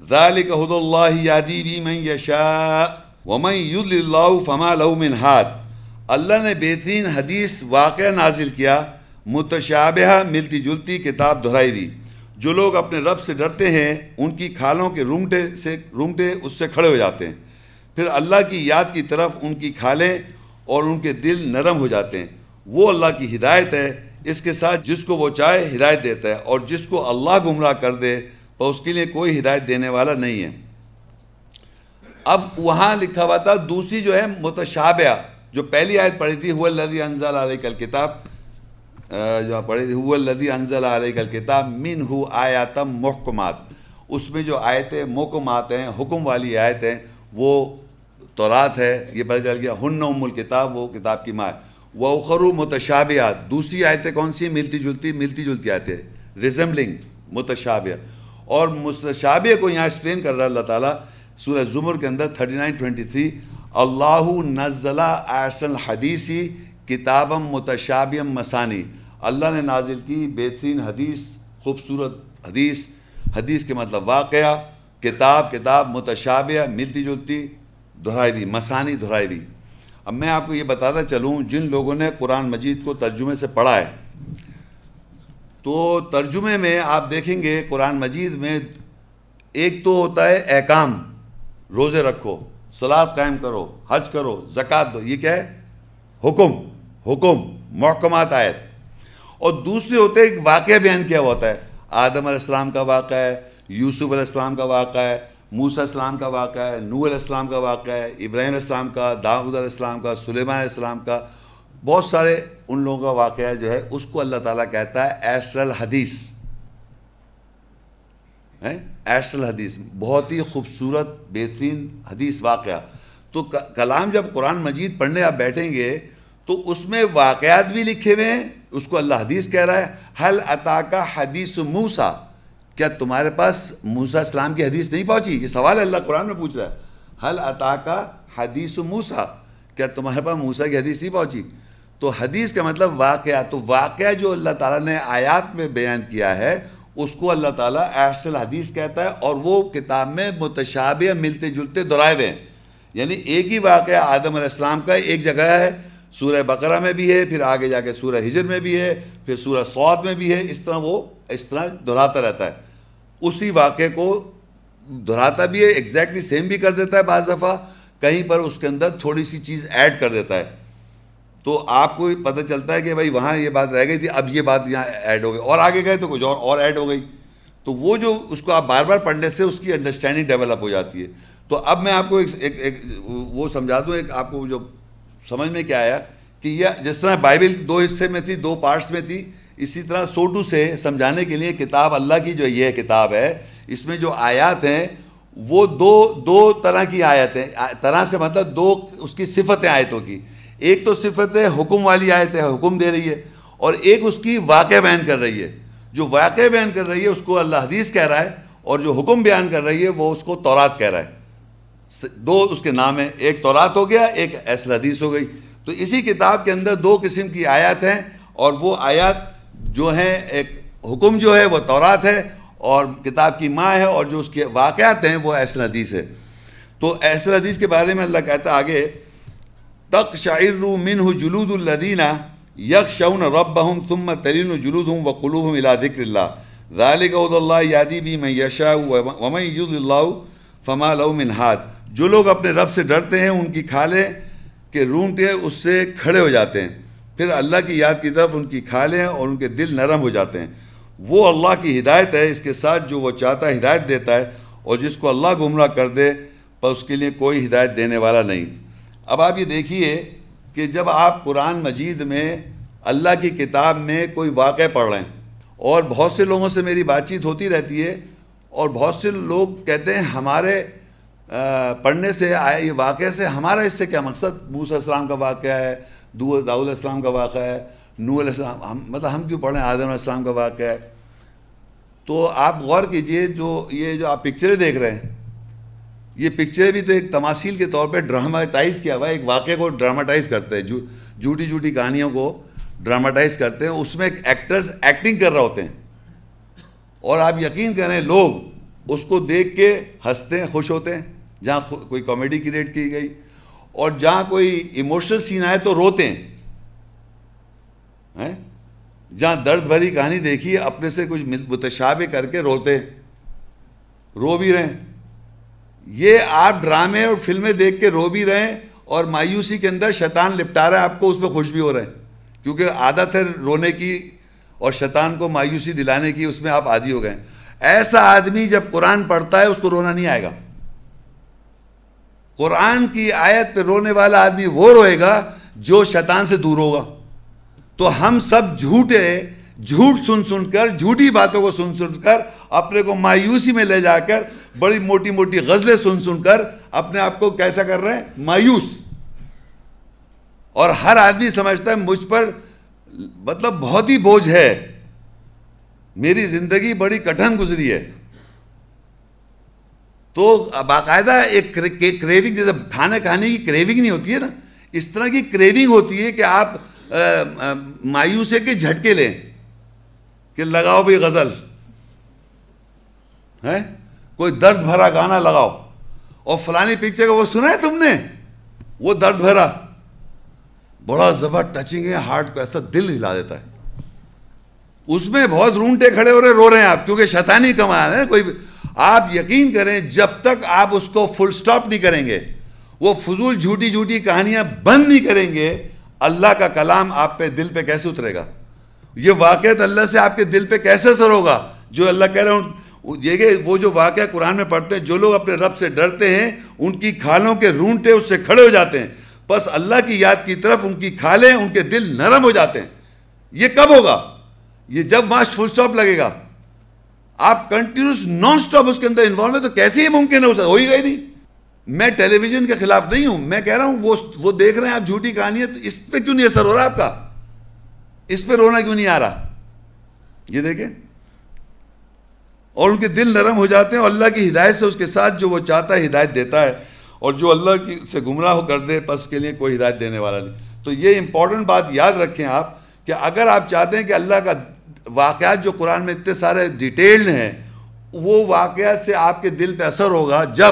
ذالک حد اللہ یادی بی من یشاء ومن یدل اللہ فما لہو من حاد اللہ نے بہترین حدیث واقعہ نازل کیا متشابہ ملتی جلتی کتاب دہرائی دی۔ جو لوگ اپنے رب سے ڈرتے ہیں، ان کی کھالوں کے رونگٹے سے، رونگٹے اس سے کھڑے ہو جاتے ہیں۔ پھر اللہ کی یاد کی طرف ان کی کھالیں اور ان کے دل نرم ہو جاتے ہیں۔ وہ اللہ کی ہدایت ہے اس کے ساتھ جس کو وہ چاہے ہدایت دیتا ہے اور جس کو اللہ گمراہ کر دے تو اس کے لیے کوئی ہدایت دینے والا نہیں ہے۔ اب وہاں لکھا ہوا تھا، دوسری جو ہے متشابہ جو پہلی آیت پڑھی تھی وہ اللہ انزل علیہ کل کتاب جو پڑھی تھی، هو الذي انزل عليك الكتاب منه آیات محکمات۔ اس میں جو آیتیں محکمات ہیں، حکم والی آیت ہیں وہ تورات ہے، یہ پتہ چل گیا ہن ام الکتاب وہ کتاب کی ماں ہے۔ وہ اخرو دوسری آیتیں کون سی ملتی جلتی ملتی جلتی آیتیں ریزمبلنگ متشابہ۔ اور متشابہ کو یہاں ایکسپلین کر رہا ہے اللہ تعالیٰ سورہ زمر کے اندر 39-23 اللہ نزلہ احسن حدیثی کتابم متشابیم مسانی۔ اللہ نے نازل کی بہترین حدیث، خوبصورت حدیث۔ حدیث کے مطلب واقعہ، کتاب کتاب متشابہ، ملتی جلتی دہرائی بھی مسانی دہرائی بھی اب میں آپ کو یہ بتاتا چلوں، جن لوگوں نے قرآن مجید کو ترجمے سے پڑھا ہے، تو ترجمے میں آپ دیکھیں گے قرآن مجید میں ایک تو ہوتا ہے احکام، روزے رکھو سلاد قائم کرو، حج کرو، زکوٰۃ دو، یہ کیا ہے؟ حکم حکم، محکمات، آیت۔ اور دوسرے ہوتے ایک واقعہ بیان کیا ہوتا ہے۔ آدم علیہ السلام کا واقعہ ہے، یوسف علیہ السلام کا واقعہ ہے موسیٰ علیہ السلام کا واقعہ ہے نو علیہ السلام کا واقعہ ہے، ابراہیم علیہ السلام کا داود علیہ السلام کا، سلیمان علیہ السلام کا، بہت سارے ان لوگوں کا واقعہ جو ہے، اس کو اللہ تعالیٰ کہتا ہے ایسر الحدیث۔ ایسر الحدیث، بہت ہی خوبصورت، بہترین حدیث واقعہ۔ تو کلام جب قرآن مجید پڑھنے آپ بیٹھیں گے، تو اس میں واقعات بھی لکھے ہوئے ہیں، اس کو اللہ حدیث کہہ رہا ہے حل عطا کا حدیث موسا کیا تمہارے پاس موسا اسلام کی حدیث نہیں پہنچی؟ یہ سوال اللہ قرآن میں پوچھ رہا ہے۔ حل عطا کا حدیث موسا کیا تمہارے پاس موسا کی حدیث نہیں پہنچی؟ تو حدیث کا مطلب واقعہ، تو واقعہ جو اللہ تعالیٰ نے آیات میں بیان کیا ہے، اس کو اللہ تعالیٰ احسل حدیث کہتا ہے اور وہ کتاب میں متشابہ ملتے جلتے دہرائے ہوئے ہیں۔ یعنی ایک ہی واقعہ آدم علیہ السلام کا ایک جگہ ہے۔ سورہ بقرہ میں بھی ہے، پھر آگے جا کے سورہ ہجر میں بھی ہے، پھر سورہ سعود میں بھی ہے۔ اس طرح وہ اس طرح دہراتا رہتا ہے۔ اسی واقعے کو دہراتا بھی ہے ایگزیکٹلی سیم بھی کر دیتا ہے بعض دفعہ۔ کہیں پر اس کے اندر تھوڑی سی چیز ایڈ کر دیتا ہے۔ تو آپ کو پتہ چلتا ہے کہ بھائی وہاں یہ بات رہ گئی تھی، اب یہ بات یہاں ایڈ ہو گئی۔ اور آگے گئے تو کچھ اور اور ایڈ ہو گئی۔ تو وہ جو اس کو آپ بار بار پڑھنے سے اس کی انڈرسٹینڈنگ ڈیولپ ہو جاتی ہے۔ تو اب میں آپ کو ایک ایک وہ سمجھا دوں، ایک آپ کو جو سمجھ میں کیا آیا کہ یہ جس طرح بائبل دو حصے میں تھی، دو پارٹس میں تھی اسی طرح سوٹو سے سمجھانے کے لیے کتاب اللہ کی جو یہ کتاب ہے، اس میں جو آیات ہیں، وہ دو دو طرح کی آیت ہیں طرح سے مطلب دو اس کی صفت آیتوں کی۔ ایک تو صفت ہے حکم والی آیت ہے، حکم دے رہی ہے، اور ایک اس کی واقع بیان کر رہی ہے۔ جو واقع بیان کر رہی ہے، اس کو اللہ حدیث کہہ رہا ہے، اور جو حکم بیان کر رہی ہے، وہ اس کو تورات کہہ رہا ہے۔ دو اس کے نام ہیں، ایک تورات ہو گیا، ایک ایسل حدیث ہو گئی۔ تو اسی کتاب کے اندر دو قسم کی آیات ہیں، اور وہ آیات جو ہیں، ایک حکم جو ہے، وہ تورات ہے اور کتاب کی ماں ہے اور جو اس کے واقعات ہیں، وہ ایسل حدیث ہے۔ تو ایسل حدیث کے بارے میں اللہ کہتا ہے آگے تک شاعر منہ جلود الدینہ یک شعن رب ہم تم ترین جلود ہوں و قلوب ہم اللہ ذکر اللہ۔ ذالک عد اللہ یادی بھی میں یشا ومن ید اللہ فما لو منہاد جو لوگ اپنے رب سے ڈرتے ہیں، ان کی کھالیں کہ رونٹے اس سے کھڑے ہو جاتے ہیں۔ پھر اللہ کی یاد کی طرف ان کی کھالیں اور ان کے دل نرم ہو جاتے ہیں۔ وہ اللہ کی ہدایت ہے، اس کے ساتھ جو وہ چاہتا ہے ہدایت دیتا ہے اور جس کو اللہ گمراہ کر دے، پر اس کے لیے کوئی ہدایت دینے والا نہیں۔ اب آپ یہ دیکھیے کہ جب آپ قرآن مجید میں اللہ کی کتاب میں کوئی واقع پڑھ رہے ہیں اور بہت سے لوگوں سے میری بات چیت ہوتی رہتی ہے اور بہت سے لوگ کہتے ہیں ہمارے پڑھنے سے، آئے یہ واقعہ سے ہمارا اس سے کیا مقصد؟ موس السلام کا واقعہ ہے دو داؤ السلام کا واقعہ ہے نو علیہ السلام، ہم مطلب ہم کیوں پڑھیں آدم علیہ السلام کا واقعہ ہے؟ تو آپ غور کیجیے جو یہ جو آپ پکچریں دیکھ رہے ہیں، یہ پکچریں بھی تو ایک تماثیل کے طور پہ ڈراماٹائز کیا ہوا ہے، ایک واقعے کو ڈراماٹائز کرتے ہیں۔ جھوٹی جھوٹی کہانیوں کو ڈراماٹائز کرتے ہیں، اس میں ایک ایکٹرز ایکٹنگ کر رہے ہوتے ہیں۔ اور آپ یقین کریں لوگ اس کو دیکھ کے ہنستے ہیں، خوش ہوتے ہیں۔ جہاں کوئی کامیڈی کریٹ کی گئی اور جہاں کوئی ایموشنل سین آئے تو روتے ہیں۔ جہاں درد بھری کہانی دیکھی، اپنے سے کچھ متشابہ کر کے روتے رو بھی رہے یہ آپ ڈرامے اور فلمیں دیکھ کے رو بھی رہے اور مایوسی کے اندر شیطان لپٹا رہا ہے، آپ کو اس پہ خوش بھی ہو رہے ہیں کیونکہ عادت ہے رونے کی اور شیطان کو مایوسی دلانے کی اس میں آپ عادی ہو گئے ایسا آدمی جب قرآن پڑھتا ہے، اس کو رونا نہیں آئے گا۔ قرآن کی آیت پہ رونے والا آدمی وہ روئے گا جو شیطان سے دور ہوگا۔ تو ہم سب جھوٹے، جھوٹ سن سن کر، جھوٹی باتوں کو سن سن کر، اپنے کو مایوسی میں لے جا کر، بڑی موٹی موٹی غزلیں سن سن کر اپنے آپ کو کیسا کر رہے ہیں؟ مایوس۔ اور ہر آدمی سمجھتا ہے مجھ پر مطلب بہت ہی بوجھ ہے۔ میری زندگی بڑی کٹھن گزری ہے۔ تو باقاعدہ ایک کریونگ جیسے کھانا کھانے کی کریونگ نہیں ہوتی ہے نا، اس طرح کی کریونگ ہوتی ہے کہ آپ مایوسے کے جھٹکے لیں کہ لگاؤ بھی غزل۔ ہے کوئی درد بھرا گانا لگاؤ۔ اور فلانی پکچر کا وہ سنا ہے تم نے؟ وہ درد بھرا۔ بڑا زبر ٹچنگ ہے ہارٹ کو ایسا دل ہلا دیتا ہے۔ اس میں بہت رونٹے کھڑے ہو رہے رو رہے ہیں آپ، کیونکہ شیطانی کمال ہے، کوئی آپ یقین کریں جب تک آپ اس کو فل سٹاپ نہیں کریں گے، وہ فضول جھوٹی جھوٹی کہانیاں بند نہیں کریں گے، اللہ کا کلام آپ پہ دل پہ کیسے اترے گا؟ یہ واقعات اللہ سے آپ کے دل پہ کیسے سر ہوگا؟ جو اللہ کہہ رہے ہیں یہ کہ وہ جو واقعہ قرآن میں پڑھتے ہیں، جو لوگ اپنے رب سے ڈرتے ہیں، ان کی کھالوں کے رونٹے اس سے کھڑے ہو جاتے ہیں۔ بس اللہ کی یاد کی طرف ان کی کھالیں، ان کے دل نرم ہو جاتے ہیں۔ یہ کب ہوگا؟ یہ جب وہاں فل سٹاپ لگے گا۔ آپ کنٹینیوس نان سٹاپ اس کے اندر انوالو ہے تو کیسے ہی ممکن ہے؟ ہو ہی گئی نہیں. میں ٹیلی ویژن کے خلاف نہیں ہوں. میں کہہ رہا ہوں وہ وہ دیکھ رہے ہیں آپ جھوٹی کہانی ہے تو اس پہ کیوں نہیں اثر ہو رہا آپ کا؟ اس پہ رونا کیوں نہیں آ رہا؟ یہ دیکھیں. اور ان کے دل نرم ہو جاتے ہیں اور اللہ کی ہدایت سے اس کے ساتھ جو وہ چاہتا ہے ہدایت دیتا ہے اور جو اللہ کی سے گمراہ ہو کر دے پس کے لیے کوئی ہدایت دینے والا نہیں. تو یہ امپورٹنٹ بات یاد رکھیں آپ کہ اگر آپ چاہتے ہیں کہ اللہ کا واقعات جو قرآن میں اتنے سارے ڈیٹیلڈ ہیں، وہ واقعات سے آپ کے دل پہ اثر ہوگا۔ جب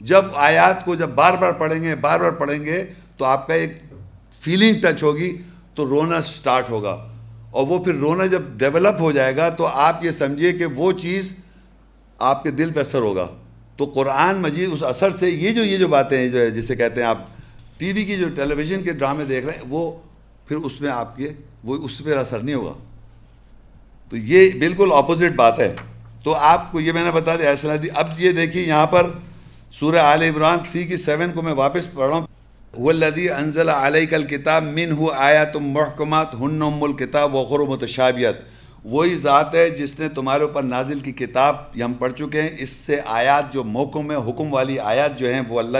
جب آیات کو جب بار بار پڑھیں گے، بار بار پڑھیں گے، تو آپ کا ایک فیلنگ ٹچ ہوگی، تو رونا سٹارٹ ہوگا۔ اور وہ پھر رونا جب ڈیولپ ہو جائے گا، تو آپ یہ سمجھیے کہ وہ چیز آپ کے دل پہ اثر ہوگا۔ تو قرآن مجید اس اثر سے یہ جو یہ جو باتیں ہیں جو ہے، جسے کہتے ہیں آپ ٹی وی کی جو ٹیلی ویژن کے ڈرامے دیکھ رہے ہیں، وہ پھر اس میں آپ کے، وہ اس پہ اثر نہیں ہوگا۔ تو یہ بالکل اپوزٹ بات ہے۔ تو آپ کو یہ میں نے بتا دیا، ایسا دی، اب یہ دیکھیے یہاں پر سورہ آل عمران تھری کی سیون کو میں واپس پڑھ رہا ہوں۔ والذی انزل علیک الکتاب من ہو آیا تم محکمات، ہن ام الکتاب وخر متشابیت وہی ذات ہے جس نے تمہارے اوپر نازل کی کتاب، یہ ہم پڑھ چکے ہیں۔ اس سے آیات جو محکم ہے حکم والی آیات جو ہیں، وہ اللہ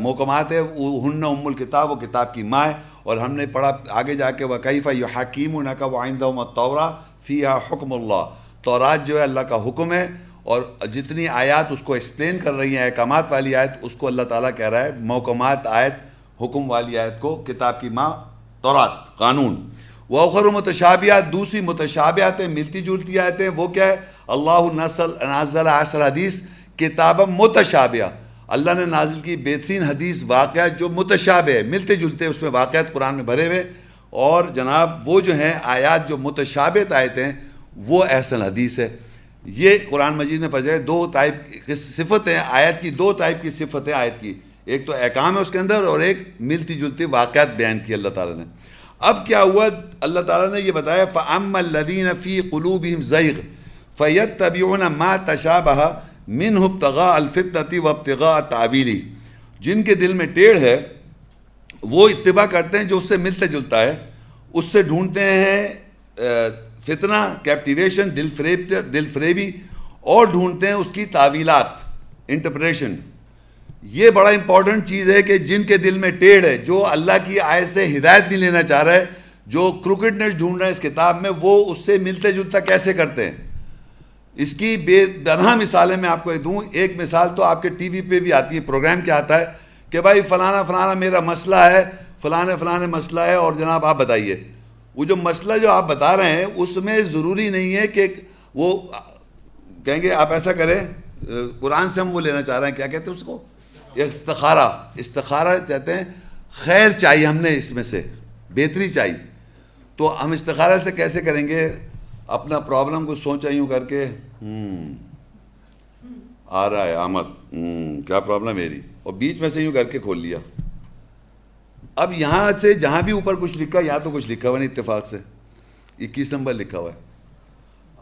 محکمات ہے وہ ہن ام الکتاب وہ کتاب کی ماں ہے۔ اور ہم نے پڑھا، آگے جا کے وہ کیفہ یو حکیم کا وہ آئندہ متورہ فی حکم اللہ۔ تورات جو ہے اللہ کا حکم ہے اور جتنی آیات اس کو ایکسپلین کر رہی ہیں، احکامات والی آیت، اس کو اللہ تعالیٰ کہہ رہا ہے، محکمات آیت، حکم والی آیت کو، کتاب کی ماں تورات، قانون۔ وہ اخر متشابیات دوسری متشابیات ہیں ملتی جلتی آیتیں، وہ کیا ہے؟ اللہ نسل، نازل عصر حدیث، کتاب متشابیہ اللہ نے نازل کی بہترین حدیث واقعات جو متشابہ ہے، ملتے جلتے اس میں واقعات قرآن میں بھرے ہوئے۔ اور جناب وہ جو ہیں آیات جو متشابت آیتیں وہ احسن حدیث ہے۔ یہ قرآن مجید میں پڑھ جائے دو ٹائپ صفتیں آیت کی دو ٹائپ کی صفتیں آیت کی۔ ایک تو احکام ہے اس کے اندر اور ایک ملتی جلتی واقعات بیان کی اللہ تعالیٰ نے۔ اب کیا ہوا؟ اللہ تعالیٰ نے یہ بتایا فعم الدین فی قلوب ضعیق فیت طبیون ما تشابہ من ابتغاء الفتنتی و ابتغاء تعبیری جن کے دل میں ٹیڑھ ہے وہ اتباع کرتے ہیں جو اس سے ملتا جلتا ہے، اس سے ڈھونڈتے ہیں فتنہ کیپٹیویشن دل فریب، دل فریبی، اور ڈھونڈتے ہیں اس کی تعویلات انٹرپریشن یہ بڑا امپورٹنٹ چیز ہے کہ جن کے دل میں ٹیڑھ ہے، جو اللہ کی آیت سے ہدایت نہیں لینا چاہ رہا ہے جو کروکٹنس ڈھونڈ رہے ہیں اس کتاب میں، وہ اس سے ملتے جلتا کیسے کرتے ہیں؟ اس کی بے دنہ مثالیں میں آپ کو دوں، ایک مثال تو آپ کے ٹی وی پہ بھی آتی ہے، پروگرام کیا آتا ہے کہ بھائی فلانا فلانا میرا مسئلہ ہے، فلانے فلانے مسئلہ ہے اور جناب آپ بتائیے۔ وہ جو مسئلہ جو آپ بتا رہے ہیں، اس میں ضروری نہیں ہے کہ وہ کہیں گے آپ ایسا کریں، قرآن سے ہم وہ لینا چاہ رہے ہیں، کیا کہتے ہیں اس کو؟ استخارہ۔ استخارہ کہتے ہیں، خیر چاہیے ہم نے اس میں سے، بہتری چاہیے تو ہم استخارہ سے کیسے کریں گے؟ اپنا پرابلم کو سوچا یوں کر کے۔ آ رہا ہے، آمد۔ کیا پرابلم میری؟ اور بیچ میں سے یوں کر کے کھول لیا۔ اب یہاں سے جہاں بھی اوپر کچھ لکھا، یہاں تو کچھ لکھا ہوا نہیں اتفاق سے۔ اکیس نمبر لکھا ہوا ہے۔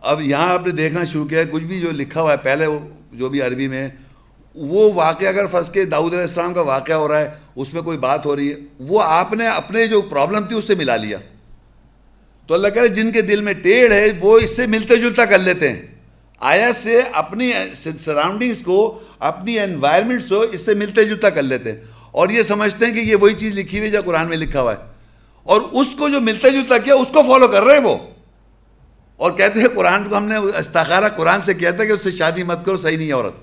اب یہاں آپ نے دیکھنا شروع کیا ہے، کچھ بھی جو لکھا ہوا ہے، پہلے جو بھی عربی میں، وہ واقعہ اگر پھنس کے داؤد علیہ السلام کا واقعہ ہو رہا ہے، اس میں کوئی بات ہو رہی ہے، وہ آپ نے اپنے جو پرابلم تھی، اس سے ملا لیا۔ تو اللہ کہہ رہے جن کے دل میں ٹیڑھ ہے، وہ اس سے ملتے جلتا کر لیتے ہیں۔ آیا سے اپنی سراؤنڈنگز کو، اپنی انوائرمنٹس کو اس سے ملتے جلتا کر لیتے ہیں۔ اور یہ سمجھتے ہیں کہ یہ وہی چیز لکھی ہوئی جو قرآن میں لکھا ہوا ہے۔ اور اس کو جو ملتا جلتا کیا، اس کو فالو کر رہے ہیں وہ۔ اور کہتے ہیں قرآن کو ہم نے استخارہ قرآن سے کہتا ہے کہ اس سے شادی مت کرو، صحیح نہیں ہے عورت۔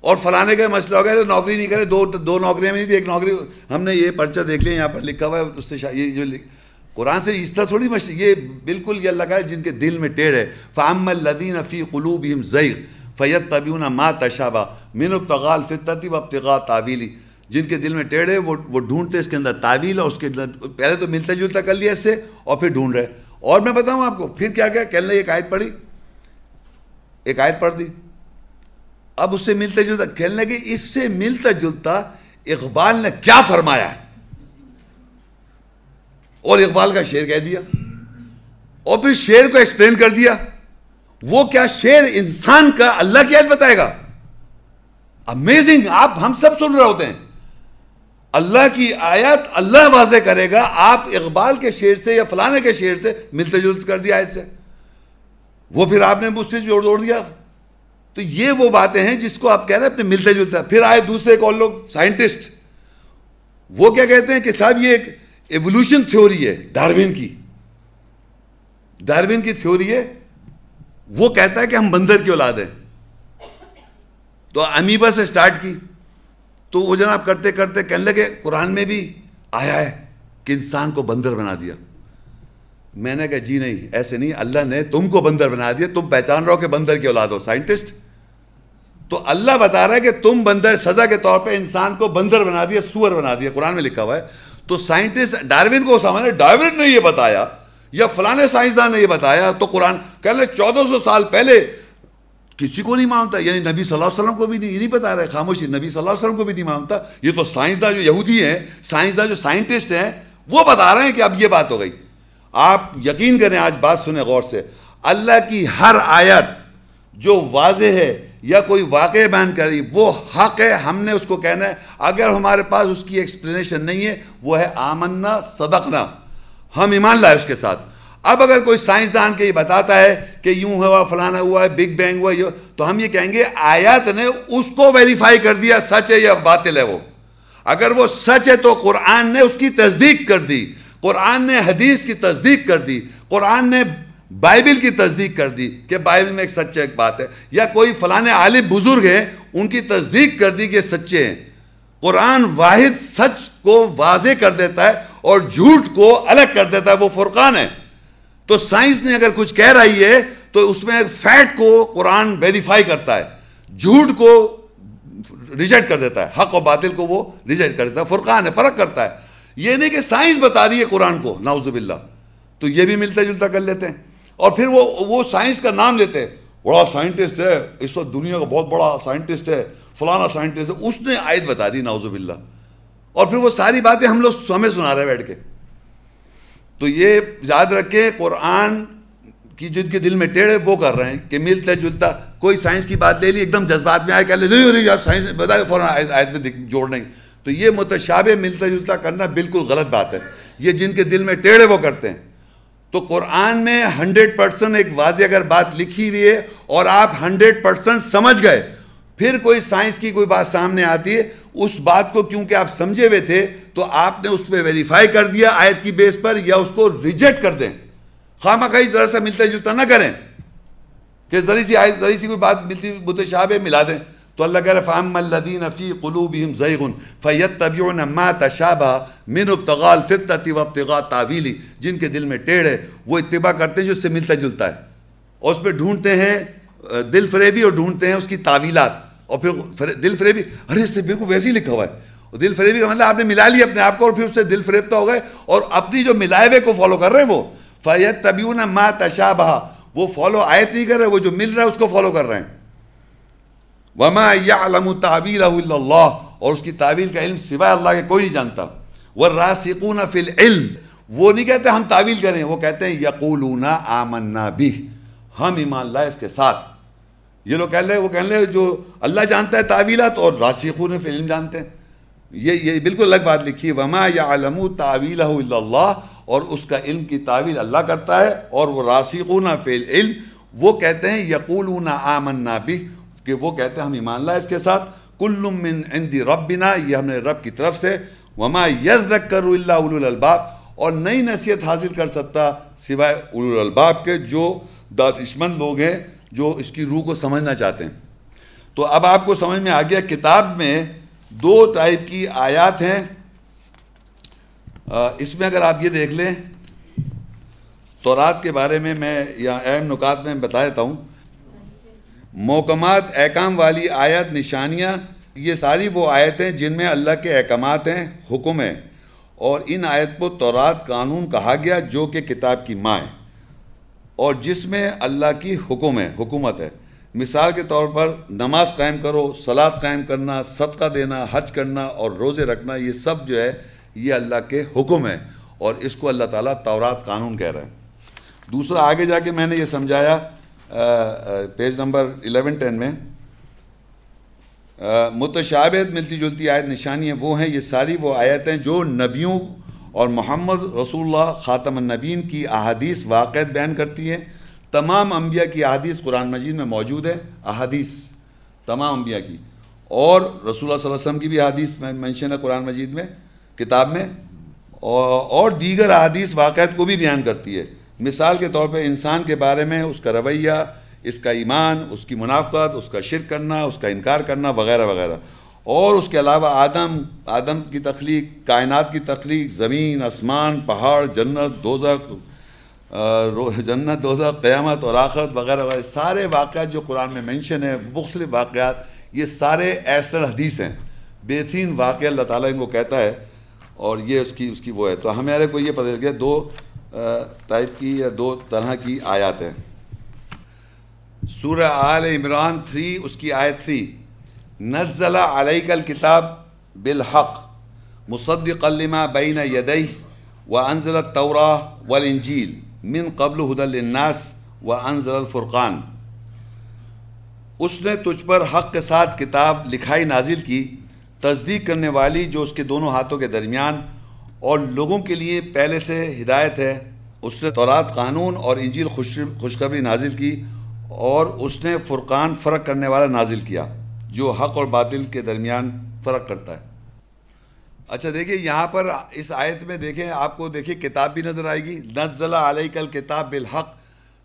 اور فلانے کا مسئلہ ہو گیا تو نوکری نہیں کرے، دو دو نوکریاں میں نہیں تھی، ایک نوکری ہم نے یہ پرچہ دیکھ لیا، یہاں پر لکھا ہوا ہے، اس سے یہ جو قرآن سے اس طرح تھوڑی مش یہ بالکل یہ اللہ کا ہے جن کے دل میں ٹیڑھ ہے۔ فام الدین فی قلوب ضعیر فیت طبیون ما تشابہ من ابتغال فطتی و ابتغا تعویلی جن کے دل میں ٹیڑھ ہے، وہ وہ ڈھونڈتے اس کے اندر تعویل اور اس کے اندر پہلے تو ملتا جلتا کر لیا اس سے اور پھر ڈھونڈ رہے اور میں بتاؤں آپ کو، پھر کیا کیا؟ کہنے ایک آیت پڑھی۔ ایک آیت پڑھ دی۔ اب اس سے ملتا جلتا کھیلنے کی اس سے ملتا جلتا اقبال نے کیا فرمایا ہے؟ اور اقبال کا شعر کہہ دیا اور پھر شعر کو ایکسپلین کر دیا۔ وہ کیا شعر انسان کا اللہ کی آیت بتائے گا؟ امیزنگ آپ ہم سب سن رہے ہوتے ہیں۔ اللہ کی آیت اللہ واضح کرے گا، آپ اقبال کے شعر سے یا فلانے کے شعر سے ملتے جلت کر دیا آیت سے۔ وہ پھر آپ نے مجھ سے جوڑ دوڑ دیا۔ تو یہ وہ باتیں ہیں جس کو آپ کہہ رہے ہیں، اپنے ملتے جلتے۔ پھر آئے دوسرے کو لوگ سائنٹسٹ وہ کیا کہتے ہیں کہ صاحب یہ ایک ایولیوشن تھیوری ہے ڈاروین کی. ڈاروین کی تھیوری ہے، وہ کہتا ہے کہ ہم بندر کی اولاد ہیں. تو امیبا سے سٹارٹ کی. تو وہ جناب کرتے کرتے کہنے لگے، قرآن میں بھی آیا ہے کہ انسان کو بندر بنا دیا. میں نے کہا جی نہیں، ایسے نہیں، اللہ نے تم کو بندر بنا دیا، تم پہچان رہو کہ بندر کی اولاد ہو سائنٹسٹ تو اللہ بتا رہا ہے کہ تم بندر، سزا کے طور پہ انسان کو بندر بنا دیا، سور بنا دیا، قرآن میں لکھا ہوا ہے. تو سائنٹسٹ ڈاروین کو سامنے ڈاروین نے یہ بتایا یا فلانے سائنسدان نے یہ بتایا تو قرآن کہنے چودہ سو سال پہلے کسی کو نہیں مانتا یعنی نبی صلی اللہ علیہ وسلم کو بھی نہیں، یہ نہیں بتا رہا خاموشی، نبی صلی اللہ علیہ وسلم کو بھی نہیں مانتا۔ یہ تو سائنسداں جو یہودی ہیں، سائنسداں جو سائنٹسٹ ہیں، وہ بتا رہے ہیں کہ اب یہ بات ہو گئی۔ آپ یقین کریں، آج بات سنیں غور سے۔ اللہ کی ہر آیت جو واضح ہے یا کوئی واقع بیان کری وہ حق ہے، ہم نے اس کو کہنا ہے۔ اگر ہمارے پاس اس کی ایکسپلینیشن نہیں ہے، وہ ہے آمنا، صدقنا۔ ہم ایمان لائے اس کے ساتھ۔ اب اگر کوئی سائنسدان کے یہ بتاتا ہے کہ یوں ہوا، فلانا ہوا ہے بگ بینگ ہوا، یہ، تو ہم یہ کہیں گے، آیات نے اس کو ویریفائی کر دیا، سچ ہے یا باطل ہے وہ۔ اگر وہ سچ ہے تو قرآن نے اس کی تصدیق کر دی۔ قرآن نے حدیث کی تصدیق کر دی۔ قرآن نے بائبل کی تصدیق کر دی کہ بائبل میں ایک سچا ایک بات ہے، یا کوئی فلانے عالم بزرگ ہیں ان کی تصدیق کر دی کہ سچے ہیں۔ قرآن واحد سچ کو واضح کر دیتا ہے اور جھوٹ کو الگ کر دیتا ہے، وہ فرقان ہے۔ تو سائنس نے اگر کچھ کہہ رہی ہے، تو اس میں فیٹ کو قرآن ویریفائی کرتا ہے۔ جھوٹ کو ریجیکٹ کر دیتا ہے، حق و باطل کو وہ ریجیکٹ کر دیتا ہے، فرقان ہے، فرق کرتا ہے۔ یہ نہیں کہ سائنس بتا رہی ہے قرآن کو ناؤز باللہ۔ تو یہ بھی ملتا جلتا کر لیتے ہیں۔ اور پھر وہ وہ سائنس کا نام لیتے ہیں۔ بڑا سائنٹسٹ ہے، اس وقت دنیا کا بہت بڑا سائنٹسٹ ہے، فلانا سائنٹسٹ ہے، اس نے آیت بتا دی، نعوذ باللہ۔ اور پھر وہ ساری باتیں ہم لوگ ہمیں سنا رہے بیٹھ کے۔ تو یہ یاد رکھیں قرآن کی جن کے دل میں ٹیڑھے وہ کر رہے ہیں کہ ملتا جلتا کوئی سائنس کی بات لے لی، ایک دم جذبات میں آئے کہ نہیں آپ سائنس بتائے فوراً آیت میں جوڑ دیں تو یہ متشابہ ملتا جلتا کرنا بالکل غلط بات ہے۔ یہ جن کے دل میں ٹیڑھے وہ کرتے ہیں۔ تو قرآن میں ہنڈریڈ پرسنٹ ایک واضح اگر بات لکھی ہوئی ہے اور آپ ہنڈریڈ پرسنٹ سمجھ گئے، پھر کوئی سائنس کی کوئی بات سامنے آتی ہے، اس بات کو کیونکہ آپ سمجھے ہوئے تھے، تو آپ نے اس پہ ویریفائی کر دیا آیت کی بیس پر یا اس کو ریجیکٹ کر دیں۔ خواہ خواہی ذرا سا ملتا جلتا نہ کریں، کہ ذری سی آیت ذری سی کوئی بات ملتی متشابہ ملا دیں۔ تو اللہ کہہ رہا فَأَمَّا الَّذِينَ فِي قُلُوبِهِمْ زَيْغٌ فَيَتَّبِعُونَ مَا تَشَابَهَ مِنُ ابْتِغَاءِ الْفِتْنَةِ وَابْتِغَاءِ تَعْوِيلِ جن کے دل میں ٹیڑھ ہے وہ اتباع کرتے ہیں جو اس سے ملتا جلتا ہے۔ اور اس پہ ڈھونڈتے ہیں، دل فریبی اور ڈھونڈتے ہیں اس کی تعویلات۔ اور پھر دل فریبی، ارے اس سے بالکل ویسے ہی لکھا ہوا ہے۔ دل فریبی کا مطلب آپ نے ملا لی اپنے آپ کو اور پھر اس سے دل فریبتا ہو گئے۔ اور اپنی جو ملائے ہوئے کو فالو کر رہے ہیں وہ، فَيَتَّبِعُونَ مَا تَشَابَهَ۔ وہ فالو آیت نہیں کر رہے، وہ جو مل رہا ہے اس کو فالو کر رہے ہیں۔ وما يعلم تعبيره الا اور اس کی تعویل کا علم سوائے اللہ کے کوئی نہیں جانتا۔ والراسخون فی العلم وہ نہیں کہتے ہم تعویل کریں، وہ کہتے ہیں یقولون آمنا به۔ ہم ایمان لائے اس کے ساتھ۔ یہ لوگ کہہ لے، وہ کہہ لے جو اللہ جانتا ہے تعویلات اور راسخون فی العلم جانتے ہیں۔ یہ یہ بالکل الگ بات لکھی ہے۔ وما يعلم تعویلہ الا اللہ اور اس کا علم کی تعویل اللہ کرتا ہے۔ اور وہ راسخون فی العلم وہ کہتے ہیں یقولون آمنا به۔ کہ وہ کہتے ہیں ہم ایمان لائے اس کے ساتھ، کل من عندی ربنا، یہ ہم نے رب کی طرف سے، وما یذکر الا اولو الالباب، اور نئی نصیحت حاصل کر سکتا سوائے اولو الالباب کے جو دانشمند لوگ ہیں، جو اس کی روح کو سمجھنا چاہتے ہیں۔ تو اب آپ کو سمجھ میں آ گیا، کتاب میں دو ٹائپ کی آیات ہیں۔ اس میں اگر آپ یہ دیکھ لیں، تورات کے بارے میں میں یا اہم نکات میں بتا دیتا ہوں۔ محکمات، احکام والی آیت نشانیاں، یہ ساری وہ آیتیں جن میں اللہ کے احکامات ہیں، حکم ہیں۔ اور ان آیت کو تورات قانون کہا گیا جو کہ کتاب کی ماں ہے۔ اور جس میں اللہ کی حکم ہے، حکومت ہے۔ مثال کے طور پر نماز قائم کرو سلاد قائم کرنا، صدقہ دینا، حج کرنا اور روزے رکھنا، یہ سب جو ہے، یہ اللہ کے حکم ہے اور اس کو اللہ تعالیٰ تورات قانون کہہ رہے ہیں۔ دوسرا، آگے جا کے میں نے یہ سمجھایا پیج نمبر الیون، ٹین میں متشابہت ملتی جلتی آیت نشانی وہ ہیں، یہ ساری وہ آیتیں جو نبیوں اور محمد رسول اللہ خاتم النبین کی احادیث واقعات بیان کرتی ہیں۔ تمام انبیاء کی احادیث قرآن مجید میں موجود ہے احادیث تمام انبیاء کی۔ اور رسول اللہ صلی اللہ علیہ وسلم کی بھی احادیث مینشن ہے قرآن مجید میں، کتاب میں، اور دیگر احادیث واقعات کو بھی بیان کرتی ہے۔ مثال کے طور پہ انسان کے بارے میں اس کا رویہ، اس کا ایمان، اس کی منافقت، اس کا شرک کرنا، اس کا انکار کرنا، وغیرہ وغیرہ۔ اور اس کے علاوہ آدم آدم کی تخلیق، کائنات کی تخلیق، زمین، آسمان، پہاڑ، جنت دوزک جنت دوزک قیامت اور آخرت، وغیرہ وغیرہ۔ سارے واقعات جو قرآن میں مینشن ہیں، مختلف واقعات، یہ سارے ایسر حدیث ہیں۔ بہترین واقعہ اللہ تعالیٰ ان کو کہتا ہے اور یہ اس کی اس کی وہ ہے۔ تو ہمارے کو یہ پتہ چل گیا، دو ٹائپ کی یا دو طرح کی آیات ہیں۔ سورہ آل عمران تھری، اس کی آیت تھری، نزل علیک الکتاب بالحق مصدق لما بین یدیہ وانزل التوراہ والانجیل من قبل ہدى للناس وانزل الفرقان۔ اس نے تجھ پر حق کے ساتھ کتاب لکھائی نازل کی، تصدیق کرنے والی جو اس کے دونوں ہاتھوں کے درمیان اور لوگوں کے لیے پہلے سے ہدایت ہے۔ اس نے تورات قانون اور انجیل خوش خوشخبری نازل کی اور اس نے فرقان فرق کرنے والا نازل کیا، جو حق اور باطل کے درمیان فرق کرتا ہے۔ اچھا دیکھیے، یہاں پر اس آیت میں دیکھیں، آپ کو دیکھیے، کتاب بھی نظر آئے گی۔ نزل علیہ کل کتاب بالحق،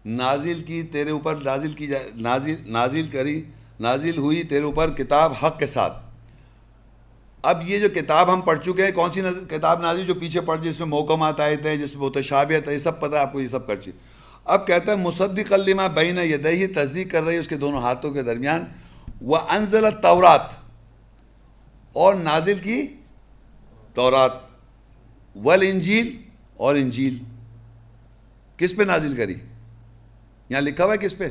نازل کی تیرے اوپر نازل کی جائے نازل نازل کری، نازل ہوئی تیرے اوپر کتاب حق کے ساتھ۔ اب یہ جو کتاب ہم پڑھ چکے ہیں، کون سی کتاب نازی جو پیچھے پڑھ جس میں محکمات آئے تھے جس میں متشابہت ہے، یہ سب پتہ ہے، آپ کو یہ سب کر چی اب کہتا ہے مصدق علمہ بین یدہی تصدیق کر رہی ہے اس کے دونوں ہاتھوں کے درمیان۔ وہ انزل تورات اور نازل کی تورات۔ ول انجیل اور انجیل۔ کس پہ نازل کری؟ یہاں لکھا ہوا ہے کس پہ؟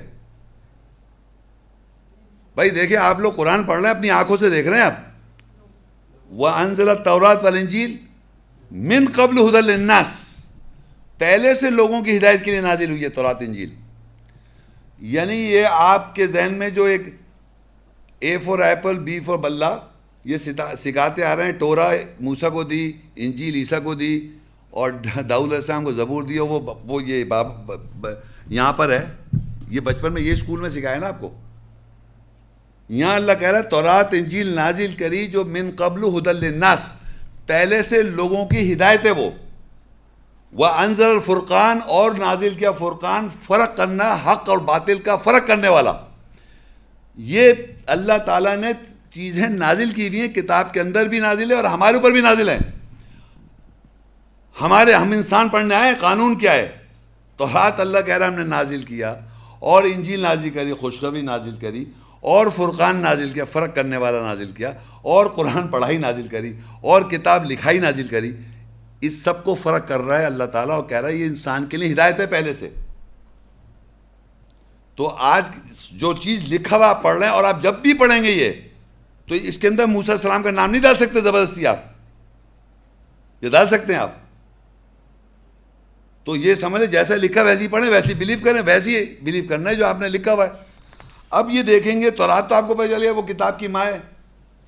بھائی دیکھیں، آپ لوگ قرآن پڑھ رہے ہیں، اپنی آنکھوں سے دیکھ رہے ہیں آپ۔ وہ انزل تورات والانجیل من قبل حدل الناس پہلے سے لوگوں کی ہدایت کے لیے نازل ہوئی ہے تورات انجیل۔ یعنی یہ آپ کے ذہن میں جو ایک A for apple B for بلہ، یہ سکھاتے آ رہے ہیں۔ ٹورا موسا کو دی، انجیل عیسیٰ کو دی اور داؤد السلام کو زبور دیا وہ وہ یہ باب یہاں پر ہے۔ یہ بچپن میں یہ اسکول میں سکھایا نا آپ کو۔ یہاں اللہ کہہ رہا ہے، تورات، انجیل نازل کری جو من قبل حدل الناس پہلے سے لوگوں کی ہدایت ہے وہ۔ وہ انضر الفرقان، اور نازل کیا فرقان، فرق کرنا، حق اور باطل کا فرق کرنے والا۔ یہ اللہ تعالیٰ نے چیزیں نازل کی ہوئی ہیں، کتاب کے اندر بھی نازل ہے اور ہمارے اوپر بھی نازل ہیں۔ ہمارے، ہم انسان پڑھنے آئے، قانون کیا ہے؟ تو رات اللہ کہہ رہا ہم نے نازل کیا۔ اور انجیل نازل کری، خوشخبری نازل کری۔ اور فرقان نازل کیا، فرق کرنے والا نازل کیا، اور قرآن پڑھائی نازل کری، اور کتاب لکھائی نازل کری، اس سب کو فرق کر رہا ہے اللہ تعالیٰ اور کہہ رہا ہے یہ انسان کے لیے ہدایت ہے پہلے سے۔ تو آج جو چیز لکھا ہوا آپ پڑھ رہے ہیں اور آپ جب بھی پڑھیں گے یہ، تو اس کے اندر موسیٰ السلام کا نام نہیں ڈال سکتے زبردستی آپ۔ یہ ڈال سکتے ہیں آپ۔ تو یہ سمجھیں جیسا لکھا ویسی پڑھیں ویسی بلیو کریں ویسی بلیو کرنا ہے جو آپ نے لکھا ہوا ہے۔ اب یہ دیکھیں گے، تورات تو آپ کو پتہ چلے وہ کتاب کی ماں ہے۔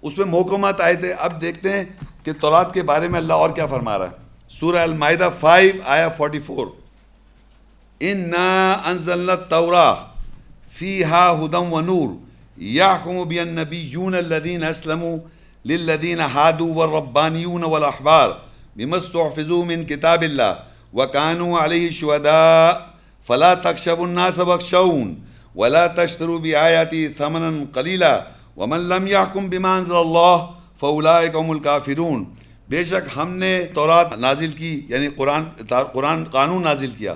اس میں محکمات آئے تھے۔ اب دیکھتے ہیں کہ تورات کے بارے میں اللہ اور کیا فرما رہا ہے۔ سورہ المائدہ فائیو آیا فورٹی فور انا انزلنا التورا فیہا ہدم و نور یحکم بی النبیون الذین اسلموا للذین حادوا والربانیون والاحبار بمستحفظوا من کتاب اللہ وکانوا علیہ شہداء فلا تخشوا الناس بخشون ولا تشتروا بآیاتی ثمنا قلیلا ومن لم يحکم بما انزل اللہ فاولئک هم الکافرون بے شک ہم نے تورات نازل کی یعنی قرآن قرآن قانون نازل کیا۔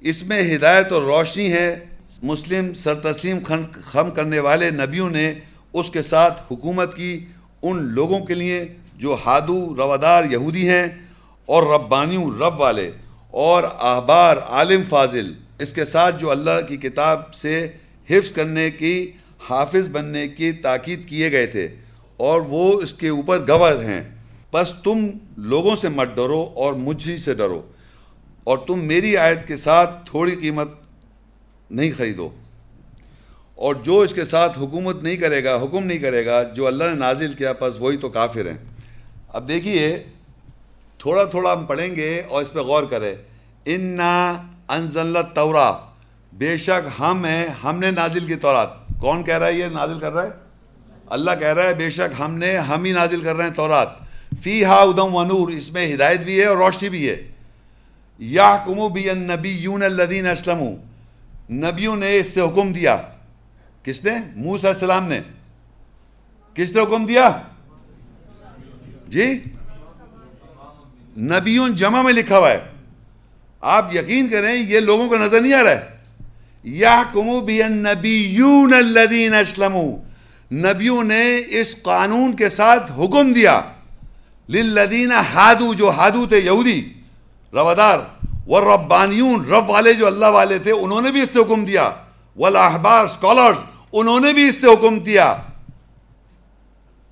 اس میں ہدایت اور روشنی ہے۔ مسلم سر تسلیم خم کرنے والے نبیوں نے اس کے ساتھ حکومت کی۔ ان لوگوں کے لیے جو ہادو، روادار یہودی ہیں اور ربانیوں، رب والے اور احبار عالم فاضل۔ اس کے ساتھ جو اللہ کی کتاب سے حفظ کرنے کی، حافظ بننے کی تاکید کیے گئے تھے، اور وہ اس کے اوپر گواہ ہیں۔ بس تم لوگوں سے مت ڈرو اور مجھ سے ڈرو، اور تم میری آیت کے ساتھ تھوڑی قیمت نہیں خریدو۔ اور جو اس کے ساتھ حکومت نہیں کرے گا، حکم نہیں کرے گا، جو اللہ نے نازل کیا بس وہی تو کافر ہیں۔ اب دیکھیے، تھوڑا تھوڑا ہم پڑھیں گے اور اس پہ غور کریں۔ انا انزل تورا بے شک ہم ہیں، ہم نے نازل کی تورات۔ کون کہہ رہا ہے یہ نازل کر رہا ہے؟ اللہ کہہ رہا ہے بے شک ہم نے، ہم ہی نازل کر رہے ہیں تورات۔ فی ہا ادم و نور، اس میں ہدایت بھی ہے اور روشنی بھی ہے۔ یا کمو بھی نبی یون الدین اسلم نبیوں نے اس سے حکم دیا۔ کس نے؟ موسیٰ السلام نے۔ کس نے حکم دیا؟ جی؟ نبیوں جمع میں لکھا ہوا ہے۔ آپ یقین کریں یہ لوگوں کو نظر نہیں آ رہا ہے۔ یا کمو بھی نبی یون الدین نبیوں نے اس قانون کے ساتھ حکم دیا۔ للذین ہادو، جو ہادو تھے یہودی، روادار، والربانیون، رب والے جو اللہ والے تھے، انہوں نے بھی اس سے حکم دیا۔ والاحبار سکولرز انہوں نے بھی اس سے حکم دیا۔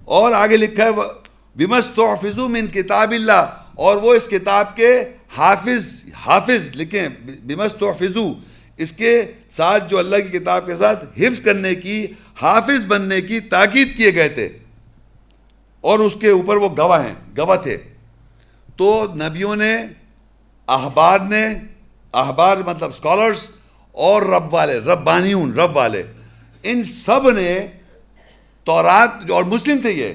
اور آگے لکھا ہے بِمَسْتُعْفِزُوا مِن کتاب اللہ۔ اور وہ اس کتاب کے حافظ حافظ لکھیں بِمَسْتُعْفِزُوا اس کے ساتھ جو اللہ کی کتاب کے ساتھ حفظ کرنے کی، حافظ بننے کی تاکید کیے گئے تھے۔ اور اس کے اوپر وہ گواہ ہیں، گواہ تھے۔ تو نبیوں نے، احبار نے، احبار مطلب سکولرز اور رب والے، ربانیون، رب والے، ان سب نے تورات اور مسلم تھے یہ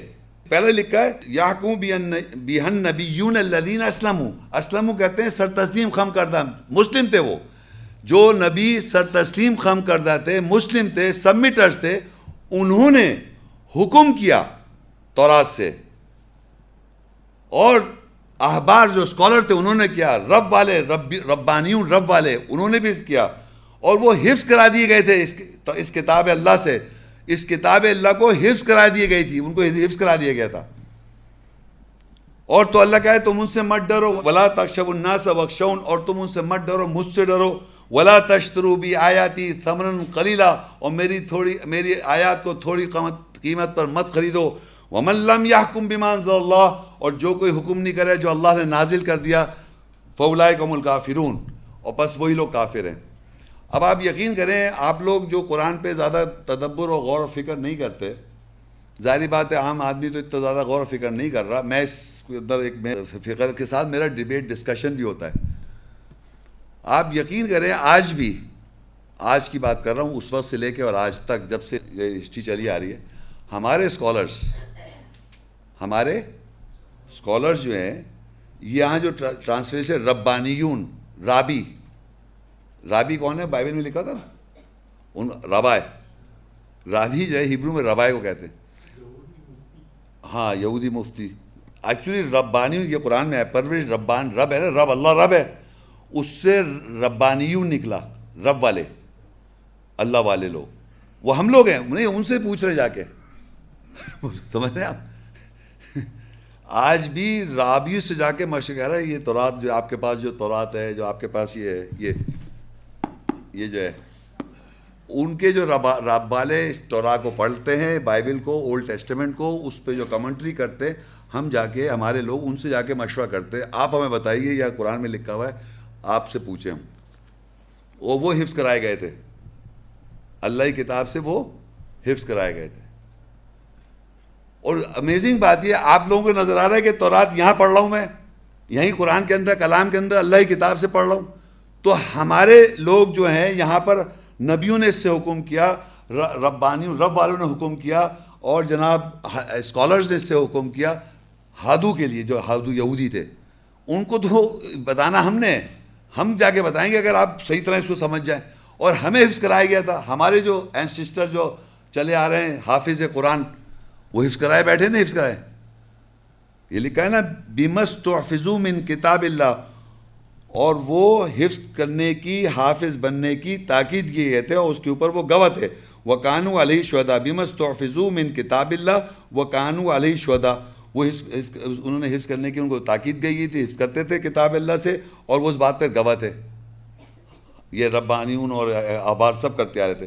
پہلے لکھا ہے یاقوں بیہن نبیون الذین اسلمو. اسلمو کہتے ہیں سر تسلیم خم کردہ مسلم تھے وہ. جو نبی سر تسلیم خم کردہ تھے مسلم تھے سبمیٹرز تھے انہوں نے حکم کیا تورات سے. اور احبار جو اسکالر تھے انہوں نے کیا رب والے رب ربانیون رب والے انہوں نے بھی کیا. اور وہ حفظ کرا دیے گئے تھے اس, اس کتاب اللہ سے. اس کتاب اللہ کو حفظ کرا دی گئی تھی، ان کو حفظ کرا دیا گیا تھا۔ اور تو اللہ کہے، تم ان سے مت ڈرو۔ ولا تخشب الناس وخشون اور تم ان سے مت ڈرو، مجھ سے ڈرو۔ ولا تشترو بھی آیاتی ثمن قلیلہ اور میری تھوڑی، میری آیات کو تھوڑی قیمت قیمت پر مت خریدو۔ ومن لم يحكم بما انزل اللہ اور جو کوئی حکم نہیں کرے، جو اللہ نے نازل کر دیا فولائکم الکافرون اور بس وہی لوگ کافر ہیں۔ اب آپ یقین کریں، آپ لوگ جو قرآن پہ زیادہ تدبر اور غور و فکر نہیں کرتے، ظاہری بات ہے، عام آدمی تو اتنا زیادہ غور و فکر نہیں کر رہا۔ میں اس کے اندر ایک فکر کے ساتھ میرا ڈبیٹ ڈسکشن بھی ہوتا ہے۔ آپ یقین کریں، آج بھی، آج کی بات کر رہا ہوں، اس وقت سے لے کے اور آج تک جب سے یہ ہسٹری چلی آ رہی ہے، ہمارے اسکالرس ہمارے اسکالرس جو ہیں یہاں جو ٹرانسلیشن ربانیون، رابی رابی کون ہے؟ بائبل میں لکھا تھا نا۔ ان ربائے۔ رابی جو ہے ہبرو میں ربائے کو کہتے ہیں۔ ہاں یہودی مفتی۔ ایکچولی ربانی، یہ قرآن میں ہے پرورش ربان رب ہے نا، رب اللہ رب ہے۔ اس سے ربانیون نکلا، رب والے۔ اللہ والے لوگ۔ وہ ہم لوگ ہیں، نہیں، ان سے پوچھ رہے جا کے۔ <laughs> سمجھ رہے آپ؟ آج بھی رابی سے جا کے مشق کہہ رہا ہے یہ تورات جو آپ کے پاس جو تورات ہے، جو آپ کے پاس یہ ہے، یہ۔ یہ جو ہے، ان کے جو رب والے تورا کو پڑھتے ہیں، بائبل کو اولڈ ٹیسٹمنٹ کو، اس پہ جو کمنٹری کرتے، ہم جا کے، ہمارے لوگ ان سے جا کے مشورہ کرتے۔ آپ ہمیں بتائیے، یا قرآن میں لکھا ہوا ہے، آپ سے پوچھیں ہم۔ وہ وہ حفظ کرائے گئے تھے۔ اللہ کی کتاب سے وہ حفظ کرائے گئے تھے۔ اور امیزنگ بات یہ آپ لوگوں کو نظر آ رہا ہے کہ تورات یہاں پڑھ رہا ہوں میں۔ یہیں قرآن کے اندر، کلام کے اندر، اللہ کی کتاب سے پڑھ رہا ہوں۔ تو ہمارے لوگ جو ہیں یہاں پر نبیوں نے اس سے حکم کیا ربانی رب والوں نے حکم کیا اور جناب اسکالرز نے اس سے حکم کیا ہادو کے لیے، جو ہادو یہودی تھے۔ ان کو تو بتانا ہم نے، ہم جا کے بتائیں گے اگر آپ صحیح طرح اس کو سمجھ جائیں۔ اور ہمیں حفظ کرایا گیا تھا۔ ہمارے جو این سسٹر جو چلے آ رہے ہیں، حافظ قرآن، وہ حفظ کرائے بیٹھے نہیں حفظ کرائے۔ یہ لکھا ہے نا بیمس تو من کتاب اللہ۔ اور وہ حفظ کرنے کی، حافظ بننے کی تاکید کی گئے تھے اور اس کے اوپر وہ گوہ تھے۔ وہ کانو علیہ شہدا بیمس تو من کتاب اللہ وہ کانو علیہ شہدا وہ انہوں نے حفظ کرنے کی ان کو تاکید گئی تھی، حفظ کرتے تھے کتاب اللہ سے اور وہ اس بات پر گواہ تھے۔ یہ ربانیون اور آباد سب کرتے آ رہے تھے۔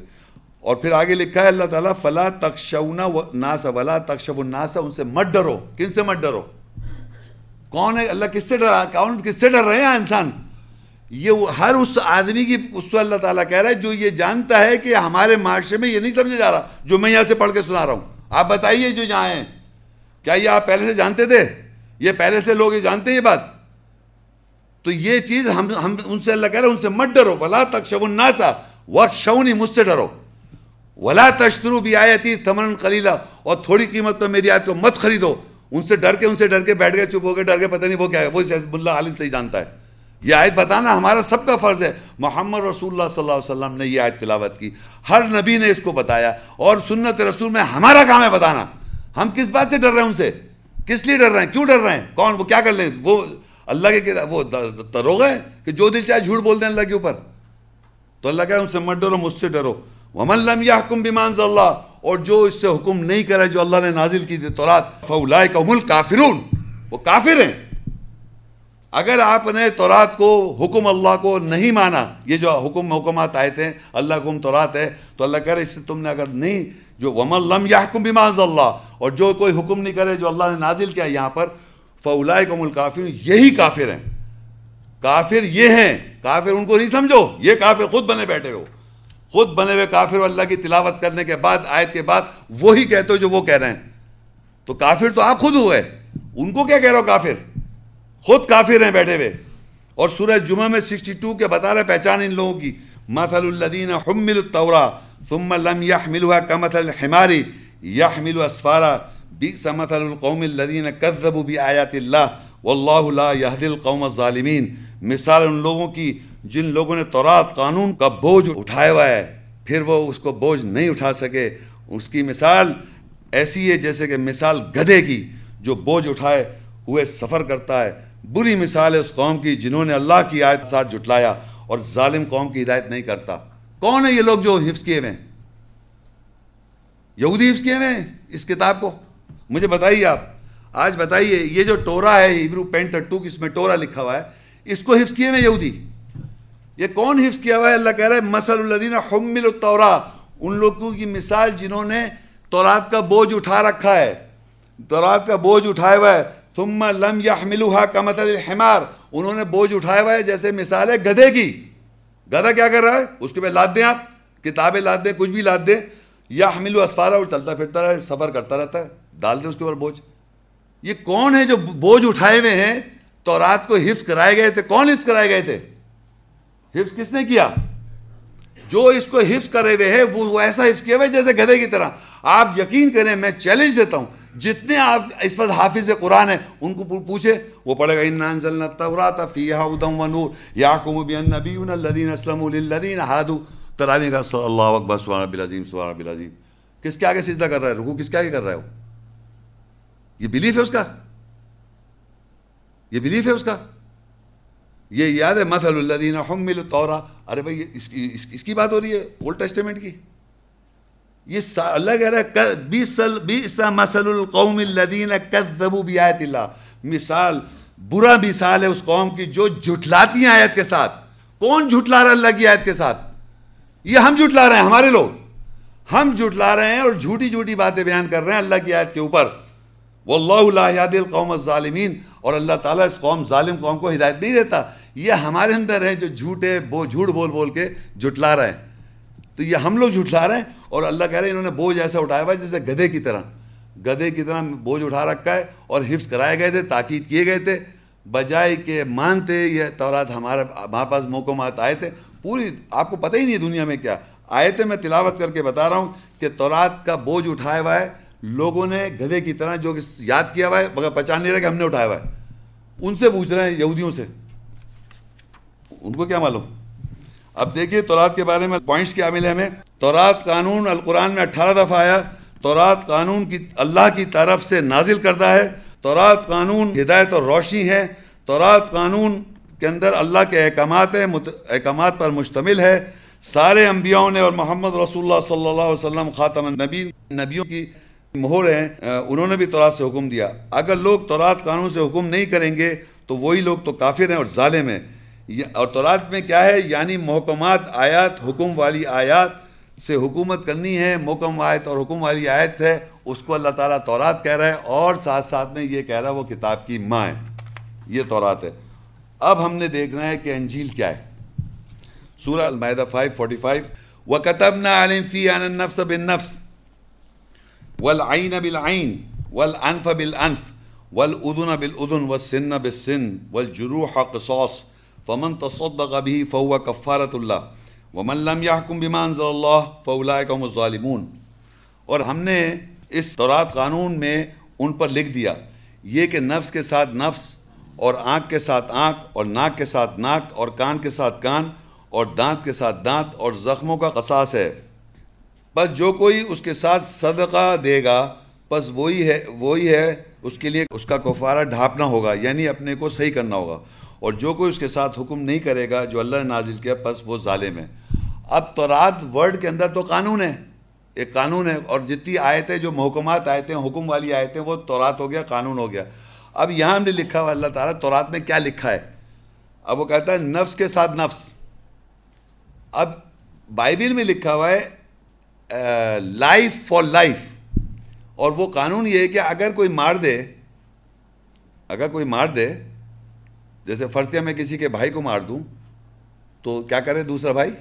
اور پھر آگے لکھا ہے اللہ تعالیٰ، فلا تخشونا ناس، ولا تخشب الناس، ان سے مت ڈرو۔ کن سے مت ڈرو؟ کون ہے؟ اللہ کس سے ڈرا کون کس سے ڈر رہے ہیں انسان؟ یہ ہر اس آدمی کی اس اللہ تعالیٰ کہہ رہا ہے، جو یہ جانتا ہے کہ ہمارے معاشرے میں یہ نہیں سمجھا جا رہا، جو میں یہاں سے پڑھ کے سنا رہا ہوں۔ آپ بتائیے جو یہاں ہیں۔ کیا یہ آپ پہلے سے جانتے تھے؟ یہ پہلے سے لوگ یہ جانتے ہیں یہ بات؟ تو یہ چیز ہم ہم ان سے اللہ کہہ رہے ہیں ان سے مت ڈرو۔ ولا تک شب الناسا وقت شونی مجھ سے ڈرو۔ ولا تشترو بھی آیتی تمن خلیلا اور تھوڑی قیمت پہ میری آیت کو مت خریدو۔ ان سے ڈر کے، ان سے ڈر کے بیٹھ گئے، چپ ہو گئے، ڈر کے، پتہ نہیں وہ کیا ہے، وہ اللہ عالم صحیح جانتا ہے۔ یہ آیت بتانا ہمارا سب کا فرض ہے۔ محمد رسول اللہ صلی اللہ علیہ وسلم نے یہ آیت تلاوت کی۔ ہر نبی نے اس کو بتایا اور سنت رسول میں ہمارا کام ہے بتانا۔ ہم کس بات سے ڈر رہے ہیں ان سے؟ کس لیے ڈر رہے ہیں؟ کیوں ڈر رہے ہیں؟ کون؟ وہ کیا کر لیں؟ وہ اللہ کے وہ تروغ ہے کہ جو دل چاہے جھوٹ بول دیں اللہ کے اوپر۔ تو اللہ کہہ ان سے مت ڈرو، مجھ سے ڈرو۔ ومن لم يحكم بما انزل اللہ اور جو اس سے حکم نہیں کرے جو اللہ نے نازل کی تھی تورات فاولئک هم الکافرون وہ کافر ہیں۔ اگر آپ نے تورات کو، حکم اللہ کو نہیں مانا، یہ جو حکم، حکمات آئے تھے، اللہ حکم تورات ہے، تو اللہ کہہ رہے، اس سے تم نے اگر نہیں، جو ومن لم يحكم بما انزل اللہ اور جو کوئی حکم نہیں کرے جو اللہ نے نازل کیا یہاں پر فاولئک هم الکافرون یہی کافر ہیں۔ کافر یہ ہیں، کافر ان کو نہیں سمجھو، یہ کافر خود بنے بیٹھے ہو۔ خود بنے ہوئے کافر اللہ کی تلاوت کرنے کے بعد، آیت کے بعد وہی کہتے ہو جو وہ کہہ رہے ہیں۔ تو کافر تو آپ خود ہوئے۔ ان کو کیا کہہ رہے ہو کافر؟ خود کافر ہیں بیٹھے ہوئے۔ اور سورہ جمعہ میں سکسٹی ٹو کے بتا رہے پہچان ان لوگوں کی۔ مثل الذین حمل التورا ثم لم يحملها كمثل الحمار يحمل اسفارا بئس مثل القوم الذين كذبوا بآيات الله والله لا يهدي القوم الظالمين۔ مثال ان لوگوں کی جن لوگوں نے تورات قانون کا بوجھ اٹھایا ہوا ہے، پھر وہ اس کو بوجھ نہیں اٹھا سکے۔ اس کی مثال ایسی ہے جیسے کہ مثال گدھے کی، جو بوجھ اٹھائے، ہوئے سفر کرتا ہے۔ بری مثال ہے اس قوم کی جنہوں نے اللہ کی آیت ساتھ جٹلایا اور ظالم قوم کی ہدایت نہیں کرتا۔ کون ہے یہ لوگ جو حفظ کیے ہوئے ہیں؟ یہودی حفظ کیے ہوئے ہیں اس کتاب کو؟ مجھے بتائیے آپ۔ آج بتائیے، یہ جو ٹورا ہے، ہیبرو پینٹ ٹو، اس میں ٹورا لکھا ہوا ہے، اس کو حفظ کیے ہوئے یہودی؟ یہ کون حفظ کیا ہوا ہے؟ اللہ کہہ رہا ہے مسل الدین حمل التورا ان لوگوں کی مثال جنہوں نے تورات کا بوجھ اٹھا رکھا ہے۔ تورات کا بوجھ اٹھایا ہوا ہے۔ ثم لم يحملوها كمثل الحمار۔ انہوں نے بوجھ اٹھایا ہوا ہے جیسے مثال ہے گدھے کی۔ گدھا کیا کر رہا ہے؟ اس کے بعد لاد دیں آپ۔ کتابیں لاد دیں، کچھ بھی لاد دیں۔ یا حمل اسفارہ اور چلتا پھرتا رہے سفر کرتا رہتا ہے۔ ڈال دیں اس کے اوپر بوجھ۔ یہ کون ہے جو بوجھ اٹھائے ہوئے ہیں؟ تورات کو حفظ کرائے گئے تھے۔ کون حفظ کرائے گئے تھے؟ حفظ کس نے کیا؟ جو اس کو حفظ کرے ہوئے ہیں، وہ ایسا حفظ کیا ہوئے جیسے گدھے کی طرح۔ آپ یقین کریں، میں چیلنج دیتا ہوں، جتنے آپ اس وقت حافظ قرآن ہیں، ان کو پوچھے وہ پڑھے گا انا انزلنا التوراۃ فیہا ھدی ونور یحکم بها النبیون الذین اسلموا للذین هادوا تراویح کا صلی اللہ اکبر، سبحان رب العظیم، سبحان رب العظیم۔ کس کے آگے سجدہ کر رہا ہے؟ رکوع کس کے آگے کر رہا ہے وہ؟ یہ بلیف ہے اس کا؟ یہ بلیف ہے اس کا؟ یہ یاد ہے مثل الذین حملوا التوراۃ ارے بھائی، اس کی اس کی بات ہو رہی ہے اولڈ ٹیسٹیمنٹ کی۔ یہ اللہ کہہ رہا ہے بیس مثل القوم الذین کذبوا بیات اللہ۔ مثال، برا مثال ہے اس قوم کی جو جھٹلاتی ہیں آیت کے ساتھ۔ کون جھٹلا رہا ہے اللہ کی آیت کے ساتھ؟ یہ ہم جھٹلا رہے ہیں، ہمارے لوگ۔ ہم جھٹلا رہے ہیں اور جھوٹی جھوٹی باتیں بیان کر رہے ہیں اللہ کی آیت کے اوپر۔ واللہ لا یاد القوم الظالمین۔ اور اللہ تعالیٰ اس قوم، ظالم قوم کو ہدایت نہیں دیتا۔ یہ ہمارے اندر ہیں جو جھوٹے وہ جھوٹ بول بول کے جھٹلا رہے ہیں۔ تو یہ ہم لوگ جھٹلا رہے ہیں اور اللہ کہہ رہے ہیں انہوں نے بوجھ ایسا اٹھایا ہوا ہے جیسے گدھے کی طرح۔ گدھے کی طرح بوجھ اٹھا رکھا ہے اور حفظ کرائے گئے تھے، تاکید کیے گئے تھے۔ بجائے کہ مانتے یہ تورات ہمارے ہمارے پاس موقعات آئے تھے۔ پوری آپ کو پتہ ہی نہیں ہے دنیا میں کیا۔ آئے تھے میں تلاوت کر کے بتا رہا ہوں کہ تورات کا بوجھ اٹھایا ہوا ہے۔ لوگوں نے گدھے کی طرح جو یاد کیا ہوا ہے، مگر پہچان نہیں رہا کہ ہم نے اٹھایا ہوا ہے۔ ان سے پوچھ رہے ہیں یہودیوں سے۔ ان کو کیا معلوم؟ اب دیکھیے تورات کے بارے میں پوائنٹس کیا ملے ہمیں۔ تورات قانون القرآن میں اٹھارہ دفعہ آیا۔ تورات قانون کی اللہ کی طرف سے نازل کرتا ہے۔ تورات قانون ہدایت اور روشنی ہے۔ تورات قانون کے اندر اللہ کے احکامات ہیں احکامات پر مشتمل ہے۔ سارے انبیاؤں نے اور محمد رسول اللہ صلی اللہ علیہ وسلم خاتم النبی نبیوں کی مہر ہیں، انہوں نے بھی تورات سے حکم دیا۔ اگر لوگ تورات قانون سے حکم نہیں کریں گے تو وہی لوگ تو کافر ہیں اور ظالم ہیں۔ اور تورات میں کیا ہے؟ یعنی محکمات آیات، حکم والی آیات سے حکومت کرنی ہے، محکم آیت اور حکم والی آیت ہے، اس کو اللہ تعالیٰ تورات کہہ رہا ہے اور ساتھ ساتھ میں یہ کہہ رہا ہے وہ کتاب کی ماں ہے۔ یہ تورات ہے۔ اب ہم نے دیکھنا ہے کہ انجیل کیا ہے۔ سورہ المائدہ 545 وَكَتَبْنَا عَلِمْ فِي عَنَ النَّفْسَ بِالنَّفْسِ وَالْعَيْنَ بِالْعَيْنِ وَالْأَنْفَ بِالْأَنْفِ وَالْأُذُنَ بِالْأُذُنِ وَالسِّنَّ بِالسِّنِّ وَالْجُرُوحَ قِصَاص فمن تصدق به فهو کفارت اللہ ومن لم يحكم بما انزل اللہ فاولئک هم الظالمون۔ اور ہم نے اس تورات قانون میں ان پر لکھ دیا، یہ کہ نفس کے ساتھ نفس، اور آنکھ کے ساتھ آنکھ، اور ناک کے ساتھ ناک، اور کان کے ساتھ کان، اور دانت کے ساتھ دانت، اور زخموں کا قصاص ہے۔ بس جو کوئی اس کے ساتھ صدقہ دے گا، بس وہی ہے وہی ہے، اس کے لیے اس کا کفارہ ڈھانپنا ہوگا یعنی اپنے کو صحیح کرنا ہوگا۔ اور جو کوئی اس کے ساتھ حکم نہیں کرے گا جو اللہ نے نازل کیا، پس وہ ظالم ہے۔ اب تورات ورڈ کے اندر تو قانون ہے ایک قانون ہے اور جتنی آیتیں جو محکمات آیتیں، حکم والی آیتیں، وہ تورات ہو گیا، قانون ہو گیا۔ اب یہاں ہم نے لکھا ہوا اللہ تعالیٰ تورات میں کیا لکھا ہے؟ اب وہ کہتا ہے، نفس کے ساتھ نفس۔ اب بائبل میں لکھا ہوا ہے لائف فار لائف۔ اور وہ قانون یہ ہے کہ اگر کوئی مار دے، اگر کوئی مار دے جیسے فرض کیا میں کسی کے بھائی کو مار دوں تو کیا کرے دوسرا بھائی؟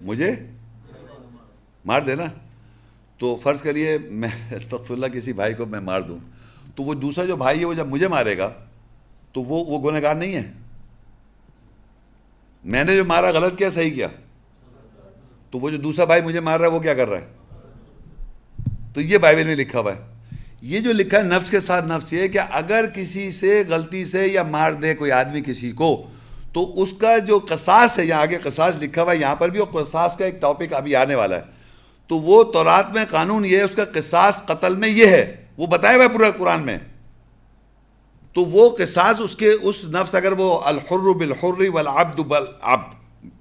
مجھے؟ مار دے نا تو فرض کریے میں <laughs> استغفر اللہ کسی بھائی کو میں مار دوں۔ تو وہ دوسرا جو بھائی ہے وہ جب مجھے مارے گا تو وہ وہ گنہگار نہیں ہے۔ میں نے جو مارا غلط کیا، صحیح کیا۔ تو وہ جو دوسرا بھائی مجھے مار رہا ہے وہ کیا کر رہا ہے؟ تو یہ بائبل میں لکھا ہوا ہے۔ یہ جو لکھا ہے نفس کے ساتھ نفس، یہ ہے کہ اگر کسی سے غلطی سے یا مار دے کوئی آدمی کسی کو، تو اس کا جو قصاص ہے، یہاں آگے قصاص لکھا ہوا ہے، یہاں پر بھی اور قصاص کا ایک ٹاپک ابھی آنے والا ہے۔ تو وہ تورات میں قانون یہ ہے، اس کا قصاص قتل میں یہ ہے۔ وہ بتایا ہوا ہے پورا قرآن میں۔ تو وہ قصاص اس کے، اس نفس، اگر وہ الحر بالحر والعبد بالعبد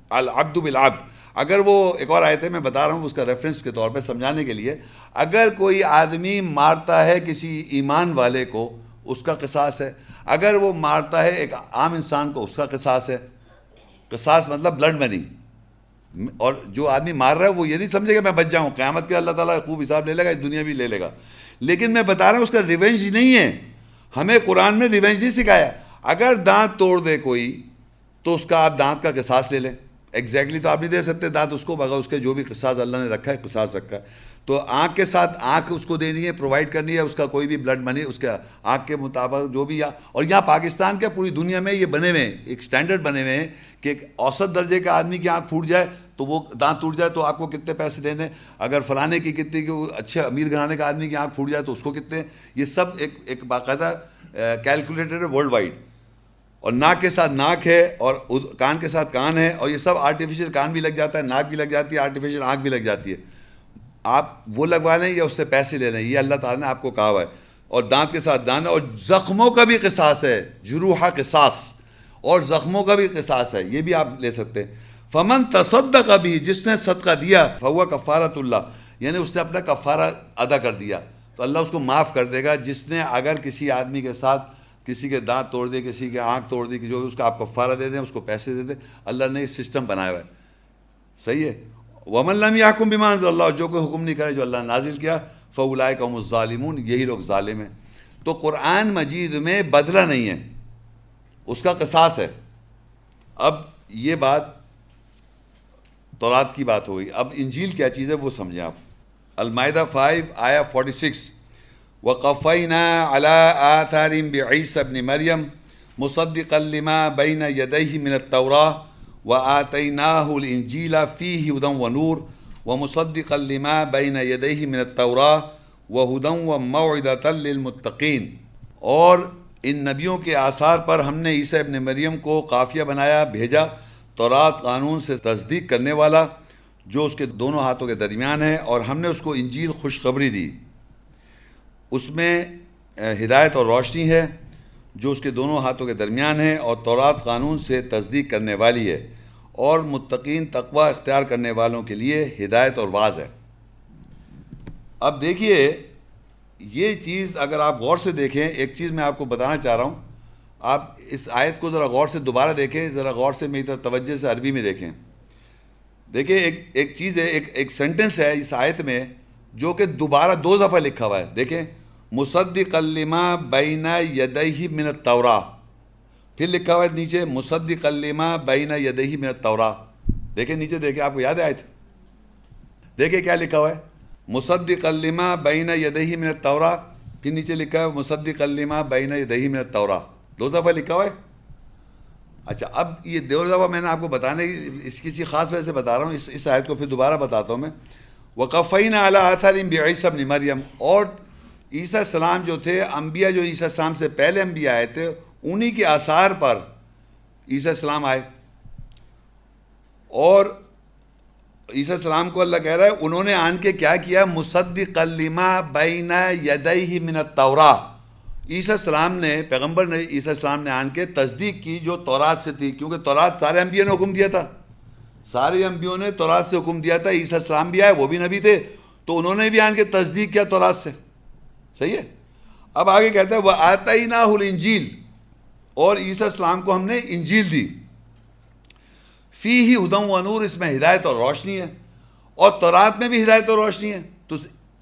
العبد بالعبد اگر وہ ایک اور آئے تھے میں بتا رہا ہوں اس کا ریفرنس کے طور پہ سمجھانے کے لیے۔ اگر کوئی آدمی مارتا ہے کسی ایمان والے کو، اس کا قصاص ہے۔ اگر وہ مارتا ہے ایک عام انسان کو، اس کا قصاص ہے۔ قصاص مطلب بلڈ منی اور جو آدمی مار رہا ہے، وہ یہ نہیں سمجھے گا، میں بچ جاؤں۔ قیامت کے اللہ تعالیٰ خوب حساب لے لے گا، دنیا بھی لے لے گا۔ لیکن میں بتا رہا ہوں، اس کا ریونج نہیں ہے۔ ہمیں قرآن میں ریونج نہیں سکھایا۔ اگر دانت توڑ دے کوئی، تو اس کا آپ دانت کا قصاص لے لیں۔ ایگزیکٹلی تو آپ نہیں دے سکتے، دانت اس کو بغیر اس کے جو بھی قصاص اللہ نے رکھا ہے، قصاص رکھا ہے۔ تو آنکھ کے ساتھ آنکھ اس کو دینی ہے پرووائڈ کرنی ہے، اس کا کوئی بھی بلڈ منی اس کے آنکھ کے مطابق جو بھی اور یہاں پاکستان کے پوری دنیا میں یہ بنے ہوئے ہیں، ایک سٹینڈرڈ بنے ہوئے ہیں کہ ایک اوسط درجے کا آدمی کی آنکھ پھوٹ جائے تو وہ دانت ٹوٹ جائے تو آپ کو کتنے پیسے دینے اگر فلانے کی کتنے کی اچھے امیر گھرانے کا آدمی کی آنکھ پھوٹ جائے تو اس کو کتنے یہ سب ایک ایک باقاعدہ کیلکولیٹر ہے ورلڈ وائڈ اور ناک کے ساتھ ناک ہے اور کان کے ساتھ کان ہے اور یہ سب آرٹیفیشیل کان بھی لگ جاتا ہے، ناک بھی لگ جاتی ہے آرٹیفیشیل آنکھ بھی لگ جاتی ہے۔ آپ وہ لگوا لیں یا اس سے پیسے لے لیں، یہ اللہ تعالیٰ نے آپ کو کہا ہوا ہے۔ اور دانت کے ساتھ دان اور زخموں کا بھی قصاص ہے، جروحہ قصاص۔ اور زخموں کا بھی قصاص ہے، یہ بھی آپ لے سکتے ہیں۔ فمن تصدق بھی جس نے صدقہ دیا فوا کفارت اللہ یعنی اس نے اپنا کفارہ ادا کر دیا۔ تو اللہ اس کو معاف کر دے گا۔ جس نے اگر کسی آدمی کے ساتھ کسی کے دانت توڑ دے کسی کے آنکھ توڑ دی کہ جو اس کا آپ کفارہ دے دیں، اس کو پیسے دے دیں۔ اللہ نے یہ سسٹم بنایا ہوا ہے۔ صحیح ہے؟ وم اللہ میں حکم بیمان اللہ جو کوئی حکم نہیں کرے، جو اللہ نے نازل کیا فولائے قوم الظالمون، یہی لوگ ظالم ہیں۔ تو قرآن مجید میں بدلہ نہیں ہے۔ اس کا قصاص ہے۔ اب یہ بات تورات کی بات ہوئی اب انجیل کیا چیز ہے، وہ سمجھیں آپ۔ المائدہ فائیو آیا فورٹی سکس۔ وقفینا علی آثار بعیس ابن مریم مصدقا لما بین یدیہ من التوراہ وآتیناہ الانجیل فیہ ہدن ونور، ومصدقا لما بین یدیہ من التوراہ وہدن وموعدتا للمتقین اور ان نبیوں کے آثار پر ہم نے عیسیٰ ابن مریم کو قافیہ بنایا، بھیجا، تورات قانون سے تصدیق کرنے والا، جو اس کے دونوں ہاتھوں کے درمیان ہے، اور ہم نے اس کو انجیل خوشخبری دی۔ اس میں ہدایت اور روشنی ہے جو اس کے دونوں ہاتھوں کے درمیان ہے اور تورات قانون سے تصدیق کرنے والی ہے اور متقین تقوی اختیار کرنے والوں کے لیے ہدایت اور واضح ہے۔ اب دیکھیے، یہ چیز اگر آپ غور سے دیکھیں، ایک چیز میں آپ کو بتانا چاہ رہا ہوں، آپ اس آیت کو ذرا غور سے دوبارہ دیکھیں، ذرا غور سے میری طرف توجہ سے عربی میں دیکھیں۔ دیکھیں ایک ایک چیز ہے، ایک ایک سینٹنس ہے اس آیت میں جو کہ دوبارہ دو دفعہ لکھا ہوا ہے۔ دیکھیں مصدق الما بین یدہی من التورا پھر لکھا ہوا ہے نیچے مصدق الما بین یدہی من التورا دیکھیں نیچے، دیکھیں، آپ کو یاد ہے آیت؟ دیکھیں کیا لکھا ہوا ہے؟ مصدق الما بین یدہی من التورا پھر نیچے لکھا ہے مصدق الما بین یدہی من التورا دو دفعہ لکھا ہوا ہے؟ اچھا اب یہ دو دفعہ میں نے آپ کو بتانے اس کسی خاص وجہ سے بتا رہا ہوں، اس اس آیت کو پھر دوبارہ بتاتا ہوں میں۔ وقفین اعلیٰ آثارم بعیسیٰ ابن مریم اور عیسیٰ السلام جو تھے، انبیاء جو عیسیٰ السلام سے پہلے انبیاء آئے تھے، انہی کے آثار پر عیسیٰ السلام آئے۔ اور عیسیٰ السلام کو اللہ کہہ رہا ہے، انہوں نے آن کے کیا کیا؟ مصدق لما بین یدیہ من التوراہ عیسیٰ السلام نے، پیغمبر نے عیسیٰ السلام نے آن کے تصدیق کی جو تورات سے تھی، کیونکہ تورات سارے انبیاء نے حکم دیا تھا۔ سارے انبیوں نے تورات سے حکم دیا تھا، عیسیٰ السلام بھی آئے، وہ بھی نبی تھے۔ تو انہوں نے بھی آن کے تصدیق کیا تورات سے۔ صحیح ہے؟ اب آگے کہتا ہے وہ آتا ہی نہ انجیل اور عیسیٰ السلام کو ہم نے انجیل دی۔ فی ہی ادم و نور اس میں ہدایت اور روشنی ہے۔ اور تورات میں بھی ہدایت اور روشنی ہے۔ تو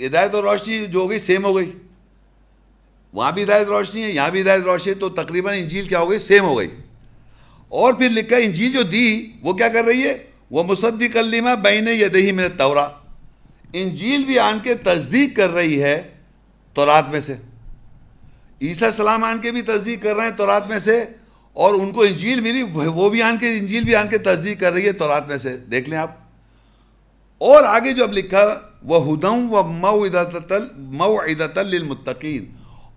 ہدایت اور روشنی جو ہو گئی سیم ہو گئی۔ وہاں بھی ہدایت روشنی ہے، یہاں بھی ہدایت روشنی ہے۔ تو تقریباً انجیل کیا ہو گئی؟ سیم ہو گئی۔ اور پھر لکھا انجیل جو دی، وہ کیا کر رہی ہے؟ وہ مصدق کلیمہ بین یدہی من تورا انجیل بھی آن کے تصدیق کر رہی ہے تورات میں سے۔ عیسیٰ السلام آن کے بھی تصدیق کر رہے ہیں تورات میں سے، اور ان کو انجیل ملی، وہ بھی آن کے انجیل بھی آن کے تصدیق کر رہی ہے تورات میں سے۔ دیکھ لیں آپ۔ اور آگے جو اب لکھا وہ ہدم و مئو عدت للمتقین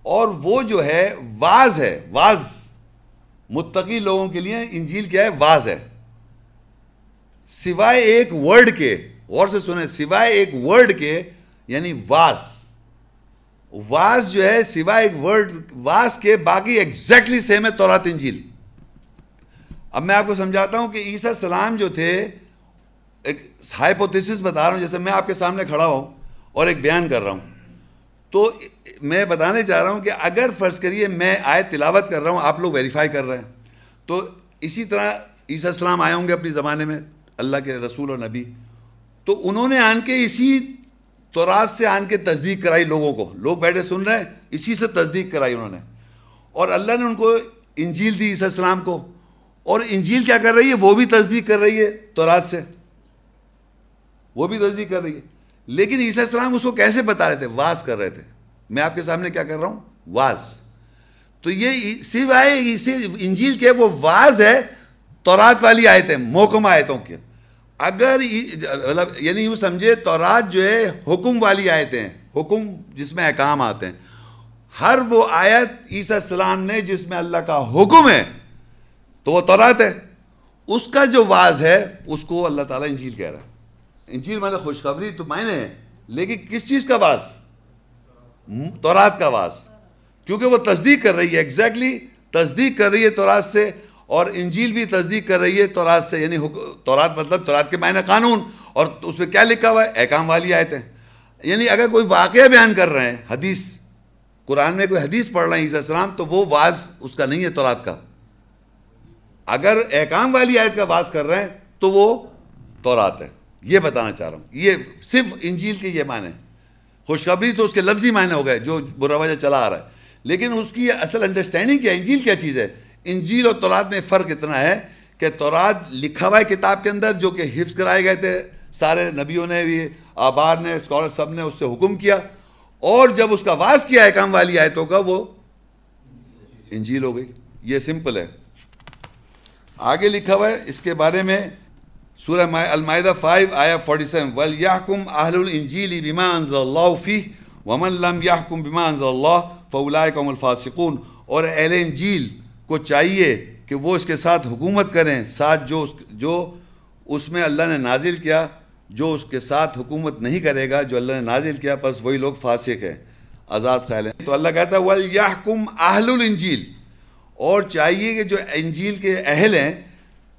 اور وہ جو ہے، واز ہے، واز۔ متقی لوگوں کے لیے انجیل کیا ہے؟ واز ہے۔ سوائے ایک ورڈ کے، غور سے سنیں، سوائے ایک ورڈ کے یعنی واز۔ واز جو ہے سوائے ایک ورڈ واز کے باقی ایگزیکٹلی سیم ہے تورات انجیل۔ اب میں آپ کو سمجھاتا ہوں کہ عیسیٰ السلام جو تھے، ایک ہائپوتھیسس بتا رہا ہوں، جیسے میں آپ کے سامنے کھڑا ہوں اور ایک بیان کر رہا ہوں۔ تو میں بتانے چاہ رہا ہوں کہ اگر فرض کریے میں آئے تلاوت کر رہا ہوں، آپ لوگ ویریفائی کر رہے ہیں۔ تو اسی طرح عیسیٰ السلام آئے ہوں گے اپنی زمانے میں اللہ کے رسول اور نبی۔ تو انہوں نے آن کے اسی تورات سے آن کے تصدیق کرائی لوگوں کو۔ لوگ بیٹھے سن رہے ہیں، اسی سے تصدیق کرائی انہوں نے۔ اور اللہ نے ان کو انجیل دی عیسیٰ السلام کو۔ اور انجیل کیا کر رہی ہے؟ وہ بھی تصدیق کر رہی ہے تورات سے۔ وہ بھی تصدیق کر رہی ہے۔ لیکن عیسیٰ السلام اس کو کیسے بتا رہے تھے؟ واز کر رہے تھے۔ میں آپ کے سامنے کیا کر رہا ہوں؟ واز۔ تو یہ صرف آئے انجیل کے وہ واز ہے تورات والی آیتیں محکم آیتوں کے۔ اگر مطلب یعنی یوں سمجھے، تورات جو ہے، حکم والی آیتیں حکم جس میں احکام آتے ہیں۔ ہر وہ آیت عیسیٰ السلام نے جس میں اللہ کا حکم ہے، تو وہ تورات ہے۔ اس کا جو واز ہے، اس کو اللہ تعالیٰ انجیل کہہ رہا ہے۔ انجیل میں نے خوشخبری تو معنی ہے، لیکن کس چیز کا واز؟ تورات کا واز۔ کیونکہ وہ تصدیق کر رہی ہے ایگزیکٹلی تصدیق کر رہی ہے تورات سے۔ اور انجیل بھی تصدیق کر رہی ہے تورات سے یعنی تورات مطلب تورات کے معنی قانون، اور اس میں کیا لکھا ہوا ہے؟ احکام والی آیتیں۔ یعنی اگر کوئی واقعہ بیان کر رہے ہیں، حدیث، قرآن میں کوئی حدیث پڑھ رہے ہیں، عیسیٰ السلام، تو وہ واز اس کا نہیں ہے تورات کا۔ اگر احکام والی آیت کا واز کر رہے ہیں، تو وہ تورات ہے۔ یہ بتانا چاہ رہا ہوں۔ یہ صرف انجیل کے یہ معنی خوشخبری تو اس کے لفظی معنی ہو گئے، جو برا وجہ چلا آ رہا ہے۔ لیکن اس کی اصل انڈرسٹینڈنگ کیا انجیل کیا چیز ہے؟ انجیل اور تورات میں فرق اتنا ہے کہ تورات لکھا ہوا ہے کتاب کے اندر جو کہ حفظ کرائے گئے تھے، سارے نبیوں نے بھی آبار نے اسکالر سب نے اس سے حکم کیا۔ اور جب اس کا واز کیا ہے کام والی آیتوں کا، وہ انجیل ہو گئی۔ یہ سمپل ہے۔ آگے لکھا ہوا ہے اس کے بارے میں سورہ المائدہ فائیو آیا فورٹی سیون وَلْيَحْكُمْ أَهْلُ الْإِنجِيلِ بِمَا أَنزَلَ اللَّهُ فِيهِ وَمَنْ لَمْ يَحْكُمْ بِمَا أَنزَلَ اللَّهُ فَأُولَئِكَ هُمُ الْفَاسِقُونَ۔ اور اہل انجیل کو چاہیے کہ وہ اس کے ساتھ حکومت کریں، ساتھ جو اس جو اس میں اللہ نے نازل کیا، جو اس کے ساتھ حکومت نہیں کرے گا، جو اللہ نے نازل کیا، بس وہی لوگ فاسق ہیں، آزاد خیال ہیں۔ تو اللہ کہتا ہے وَلْيَحْكُمْ أَهْلُ الْإِنجِيلِ اور چاہیے کہ جو انجیل کے اہل ہیں،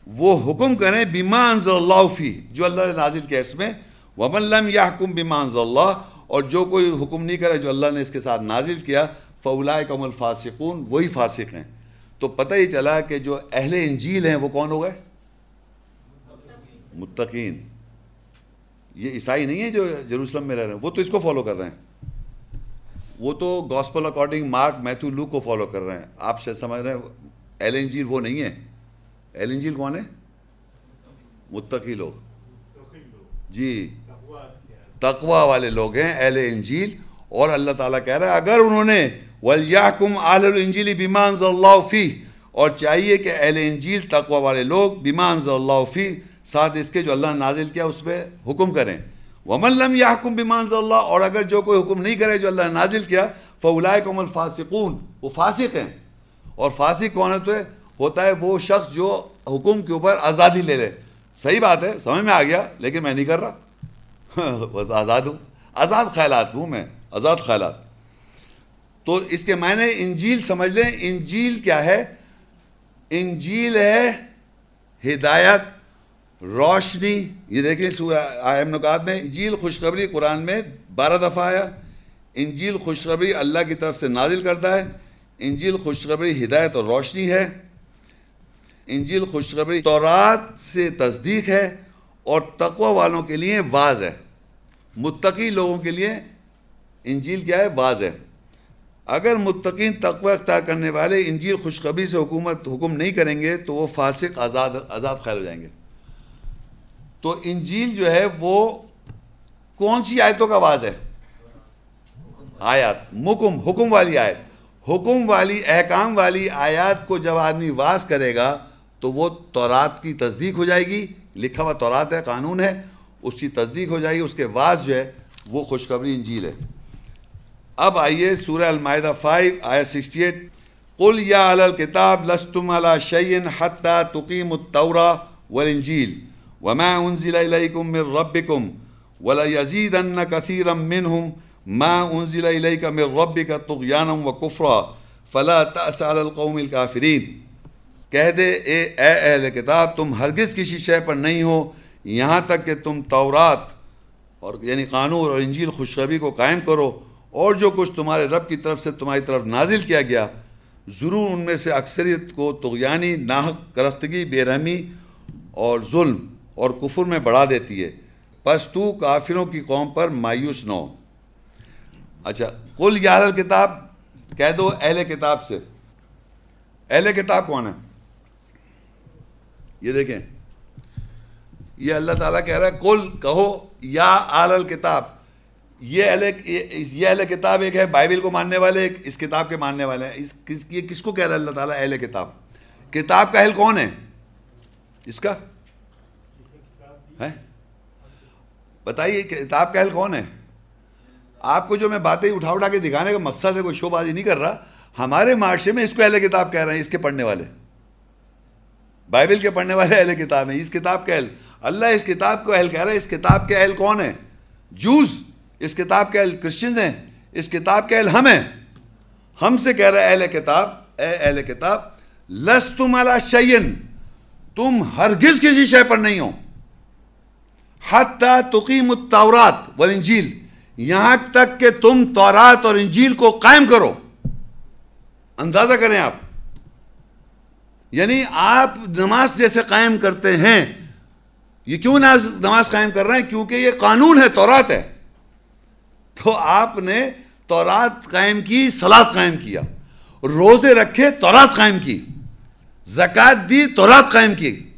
وہ حکم کریں، بِمَا أَنزَلَ اللَّهُ فِي جو اللہ نے نازل کیا اس میں۔ وَمَنْ لَمْ يَحْكُمْ بِمَا أَنزَلَ اللَّهُ، اور جو کوئی حکم نہیں کرے، جو اللہ نے اس کے ساتھ نازل کیا فَأُولَائِكَ هُمُ الْفَاسِقُونَ، وہی فاسق ہیں۔ تو پتہ ہی چلا کہ جو اہل انجیل ہیں وہ کون ہو گئے؟ متقین۔ یہ عیسائی نہیں ہے جو جروسلم میں رہ رہے ہیں، وہ تو اس کو فالو کر رہے ہیں۔ وہ تو gospel according Mark Matthew Luke کو فالو کر رہے ہیں۔ آپ سے سمجھ رہے ہیں؟ اہل انجیل وہ نہیں ہے اہل انجیل کون ہے متقی لوگ۔ جی۔ تقوی والے لوگ ہیں، اہل انجیل۔ اور اللہ تعالیٰ کہہ رہا ہے، اگر انہوں نے وَلْيَحْكُمْ أَهْلُ الْإِنجِيلِ بِمَا أَنزَلَ اللَّهُ فِيهِ۔ اور چاہیے کہ اہل انجیل تقوی والے لوگ بِمَا أَنزَلَ اللَّهُ فِيهِ، ساتھ اس کے جو اللہ نے نازل کیا اس پہ حکم کریں۔ وَمَنْ لَمْ يَحْكُمْ بِمَا أَنزَلَ اللَّهُ، اور اگر جو کوئی حکم نہیں کرے جو اللہ نے نازل کیا، فَأُولَئِكَ هُمُ الْفَاسِقُونَ۔ وہ فاسق ہیں۔ اور فاسق کون ہوتا ہے ہوتا ہے وہ شخص جو حکم کے اوپر آزادی لے لے۔ صحیح بات ہے، سمجھ میں آ گیا، لیکن میں نہیں کر رہا۔ <laughs> آزاد ہوں۔ آزاد خیالات ہوں میں آزاد خیالات۔ تو اس کے معنی انجیل سمجھ لیں، انجیل کیا ہے؟ انجیل ہے ہدایت، روشنی۔ یہ دیکھیں آئے نکات میں، انجیل خوشخبری قرآن میں بارہ دفعہ آیا۔ انجیل خوشخبری اللہ کی طرف سے نازل کرتا ہے۔ انجیل خوشخبری ہدایت اور روشنی ہے۔ انجیل خوشخبری تورات سے تصدیق ہے اور تقوی والوں کے لیے واضح ہے۔ متقی لوگوں کے لیے انجیل کیا ہے؟ واضح ہے۔ اگر متقین تقوی اختیار کرنے والے انجیل خوشخبری سے حکومت حکم نہیں کریں گے تو وہ فاسق آزاد آزاد خیر ہو جائیں گے۔ تو انجیل جو ہے وہ کون سی آیتوں کا آواز ہے؟ آیات۔ مکم، حکم والی آیت۔ حکم والی، احکام والی آیات کو جب آدمی واز کرے گا تو وہ تورات کی تصدیق ہو جائے گی۔ لکھا ہوا تورات ہے، قانون ہے، اس کی تصدیق ہو جائے گی، اس کے واز جو ہے وہ خوشخبری انجیل ہے۔ اب آئیے سورہ المائدہ فائیو آیا سکسٹی ایٹ قل یا علی الكتاب لستم علی شیئن حتی تقیم التورا والانجیل وما انزل الیکم من ربکم ولا یزیدن کثیرا منہم ما انزل الیک من ربک طغیانا وکفرا فلا تأس علی القوم الكافرین کہہ دے اے اے اہل کتاب تم ہرگز کسی شے پر نہیں ہو یہاں تک کہ تم تورات اور یعنی قانون اور انجیل اور جو کچھ تمہارے رب کی طرف سے تمہاری طرف نازل کیا گیا، ضرور ان میں سے اکثریت کو تغیانی ناحق، کرختگی بے رحمی اور ظلم اور کفر میں بڑھا دیتی ہے۔ پس تو کافروں کی قوم پر مایوس نہ ہو۔ اچھا کل یار کتاب، کہہ دو اہل کتاب سے۔ اہل کتاب کون ہے؟ یہ دیکھیں۔ یہ اللہ تعالیٰ کہہ رہا ہے کل کہو یا آل کتاب۔ یہ اہل یہ اہل کتاب ایک ہے، بائبل کو ماننے والے، ایک اس کتاب کے ماننے والے ہیں۔ اس کس یہ کس کو کہہ رہا ہے اللہ تعالیٰ؟ اہل کتاب۔ کتاب کا اہل کون ہے؟ اس کا؟ ہے؟ بتائیے، کتاب کا اہل کون ہے؟ آپ کو جو میں باتیں اٹھا اٹھا کے دکھانے کا مقصد ہے، کوئی شو بازی نہیں کر رہا۔ ہمارے معاشرے میں اس کو اہل کتاب کہہ رہے ہیں، اس کے پڑھنے والے۔ بائبل کے پڑھنے والے اہل کتاب ہیں، اس کتاب کا اہل۔ اللہ اس کتاب کو اہل کہہ رہا ہے، اس کتاب کے اہل کون ہے جوز۔ اس کتاب کے اہل کرسچنز ہیں، اس کتاب کے اہل ہم ہیں۔ ہم سے کہہ رہا ہے اہل کتاب، اے اہل کتاب لس تم شعین تم ہرگز کسی شے پر نہیں ہو۔ حتی تقیم التورات والانجیل، یہاں تک کہ تم تورات اور انجیل کو قائم کرو۔ اندازہ کریں آپ۔ یعنی آپ نماز جیسے قائم کرتے ہیں، یہ کیوں نماز قائم کر رہے ہیں؟ کیونکہ یہ قانون ہے، تورات ہے۔ تو آپ نے تورات قائم کی سلاد قائم کیا۔ روزے رکھے، تورات قائم کی۔ زکات دی، تورات قائم کی۔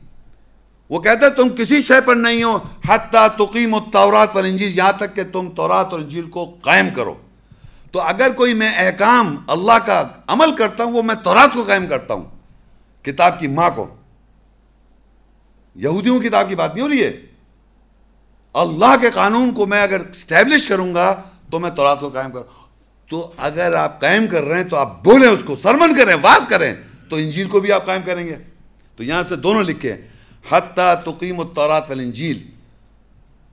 وہ کہتا ہے، تم کسی شے پر نہیں ہو۔ حتیٰ تقیم التورات والانجیل، یہاں تک کہ تم تورات اور انجیل کو قائم کرو۔ تو اگر کوئی میں احکام اللہ کا عمل کرتا ہوں، وہ میں تورات کو قائم کرتا ہوں۔ کتاب کی ماں کو۔ یہودیوں کتاب کی بات نہیں ہو رہی ہے؟ اللہ کے قانون کو میں اگر اسٹیبلش کروں گا تو میں تورات کو قائم کروں۔ تو اگر آپ قائم کر رہے ہیں تو آپ بولیں اس کو، سرمن کریں واز کریں تو انجیل کو بھی آپ قائم کریں گے۔ تو یہاں سے دونوں لکھے حتیٰ تقیم التورات والانجیل۔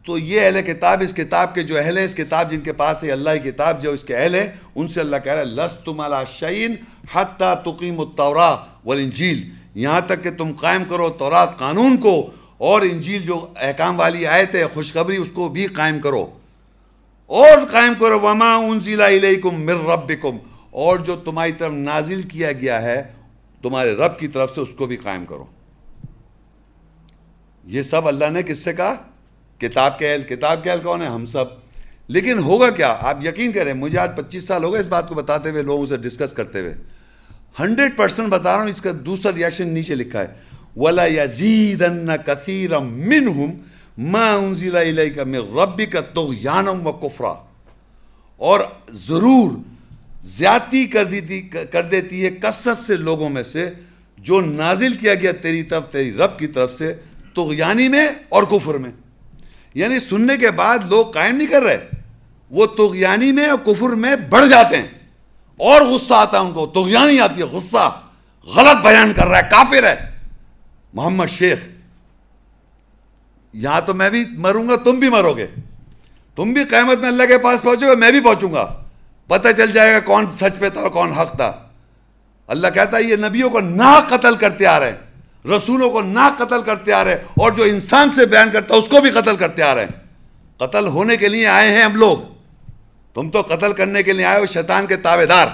تو یہ اہل کتاب، اس کتاب کے جو اہل ہیں، اس کتاب جن کے پاس ہے، اللہ کی کتاب جو اس کے اہل ہیں، ان سے اللہ کہہ رہا ہے لستم علی شعین حتیٰ تقیم التورا والانجیل۔ یہاں تک کہ تم قائم کرو تورات قانون کو اور انجیل جو احکام والی آیت ہے، خوشخبری، اس کو بھی قائم کرو۔ اور قائم کرو، وما انزل الیکم من ربکم اور جو تمہاری طرف نازل کیا گیا ہے، تمہارے رب کی طرف سے اس کو بھی قائم کرو۔ یہ سب اللہ نے کس سے کہا؟ کتاب کے اہل، کتاب کے اہل کون ہے ہم سب۔ لیکن ہوگا کیا؟ آپ یقین کریں، مجھے آج پچیس سال ہو گئے اس بات کو بتاتے ہوئے، لوگوں سے ڈسکس کرتے ہوئے۔ ہنڈریڈ پرسنٹ بتا رہا ہوں، اس کا دوسرا ریاکشن نیچے لکھا ہے۔ ولا یزید کثیر منہم ما انزل الیک من ربک طغیانم و کفرا اور ضرور زیادتی کر دیتی کر دیتی ہے کثرت سے لوگوں میں سے جو نازل کیا گیا تیری طرف، تیری رب کی طرف سے تغیانی میں اور کفر میں۔ یعنی سننے کے بعد لوگ قائم نہیں کر رہے، وہ تغیانی میں اور کفر میں بڑھ جاتے ہیں۔ اور غصہ آتا ہے ان کو تغیانی آتی ہے، غصہ، غلط بیان کر رہا ہے، کافر ہے۔ محمد شیخ، یہاں تو میں بھی مروں گا، تم بھی مرو گے۔ تم بھی قیمت میں اللہ کے پاس پہنچو گے، میں بھی پہنچوں گا۔ پتہ چل جائے گا کون سچ پہ تھا اور کون حق تھا۔ اللہ کہتا ہے، یہ نبیوں کو نہ قتل کرتے آ رہے ہیں۔ رسولوں کو نہ قتل کرتے آ رہے ہیں۔ اور جو انسان سے بیان کرتا ہے، اس کو بھی قتل کرتے آ رہے ہیں۔ قتل ہونے کے لیے آئے ہیں ہم لوگ۔ تم تو قتل کرنے کے لیے آئے ہو، شیطان کے تابے دار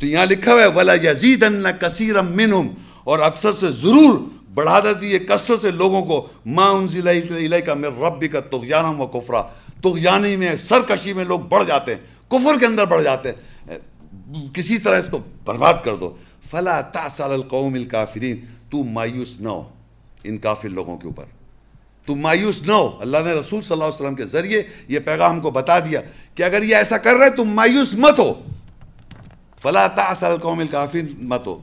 تو یہاں لکھا ہوا ہے ولا یزید کثیر منہم اور اکثر سے ضرور بڑھا دیتی ہے کثرت سے لوگوں کو ماں انزل الیک من ربک طغیانم و کفرا۔ طغیانی میں، سرکشی میں لوگ بڑھ جاتے ہیں، کفر کے اندر بڑھ جاتے ہیں۔ کسی طرح اس کو برباد کر دو۔ فلا تاسال القوم الکافرین۔ تو مایوس نہ ہو ان کافر لوگوں کے اوپر۔ تو مایوس نہ ہو۔ اللہ نے رسول صلی اللہ علیہ وسلم کے ذریعے یہ پیغام کو بتا دیا کہ اگر یہ ایسا کر رہے تم مایوس مت ہو۔ فلا تاسال القوم الکافرین مت ہو۔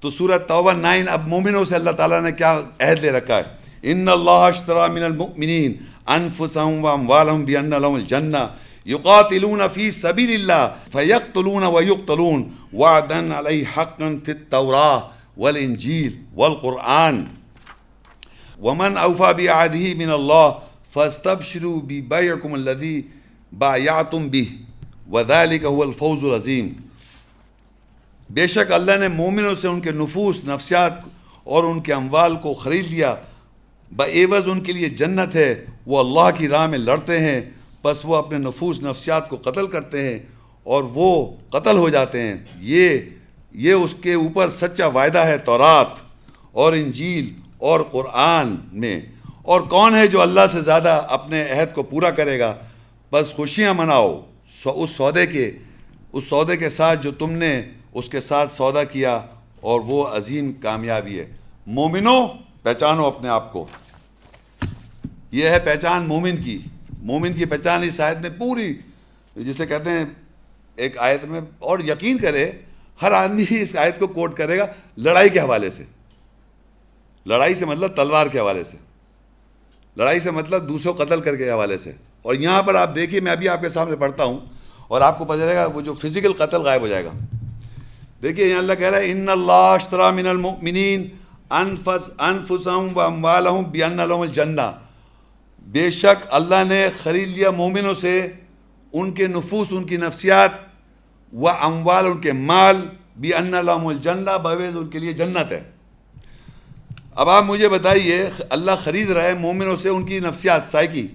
تو سورت توبہ نائن اب مومنوں سے اللہ تعالیٰ نے کیا عہد لے رکھا ہے ان اللہ اشترا من المؤمنین انفسهم واموالهم بان لهم الجنہ يقاتلون في سبيل الله فيقتلون ويقتلون وعدا عليه حقا في التوراة والإنجيل والقرآن ومن أوفى بعهده من الله فاستبشروا ببيعكم الذي بايعتم به وذلك هو الفوز العظيم بے شک اللہ نے مومنوں سے ان کے نفوس، نفسیات اور ان کے اموال کو خرید لیا۔ بعوض ان کے لیے جنت ہے، وہ اللہ کی راہ میں لڑتے ہیں، بس وہ اپنے نفوس، نفسیات کو قتل کرتے ہیں اور وہ قتل ہو جاتے ہیں۔ یہ یہ اس کے اوپر سچا وعدہ ہے تورات اور انجیل اور قرآن میں۔ اور کون ہے جو اللہ سے زیادہ اپنے عہد کو پورا کرے گا؟ بس خوشیاں مناؤ اس سودے کے، اس سودے کے ساتھ جو تم نے اس کے ساتھ سودا کیا اور وہ عظیم کامیابی ہے۔ مومنوں، پہچانو اپنے آپ کو۔ یہ ہے پہچان مومن کی۔ مومن کی پہچان اس آیت میں پوری، جسے کہتے ہیں، ایک آیت میں اور یقین کرے، ہر آدمی اس آیت کو کوٹ کرے گا لڑائی کے حوالے سے۔ لڑائی سے مطلب تلوار کے حوالے سے۔ لڑائی سے مطلب دوسروں قتل کر کے حوالے سے۔ اور یہاں پر آپ دیکھیے، میں ابھی آپ کے سامنے پڑھتا ہوں اور آپ کو پتہ چلے گا، وہ جو فزیکل قتل غائب ہو جائے گا۔ دیکھیے، یہاں اللہ کہہ رہا ہے ان اللہ اشترا من المؤمنین انفس انفسہم و اموالہم بیان لهم الجنہ بے شک اللہ نے خرید لیا مومنوں سے ان کے نفوس، ان کی نفسیات و اموال ان کے مال بھی ان لهم الجنہ بویز ان کے لیے جنت ہے۔ اب آپ مجھے بتائیے، اللہ خرید رہا ہے مومنوں سے ان کی نفسیات، سائیکی۔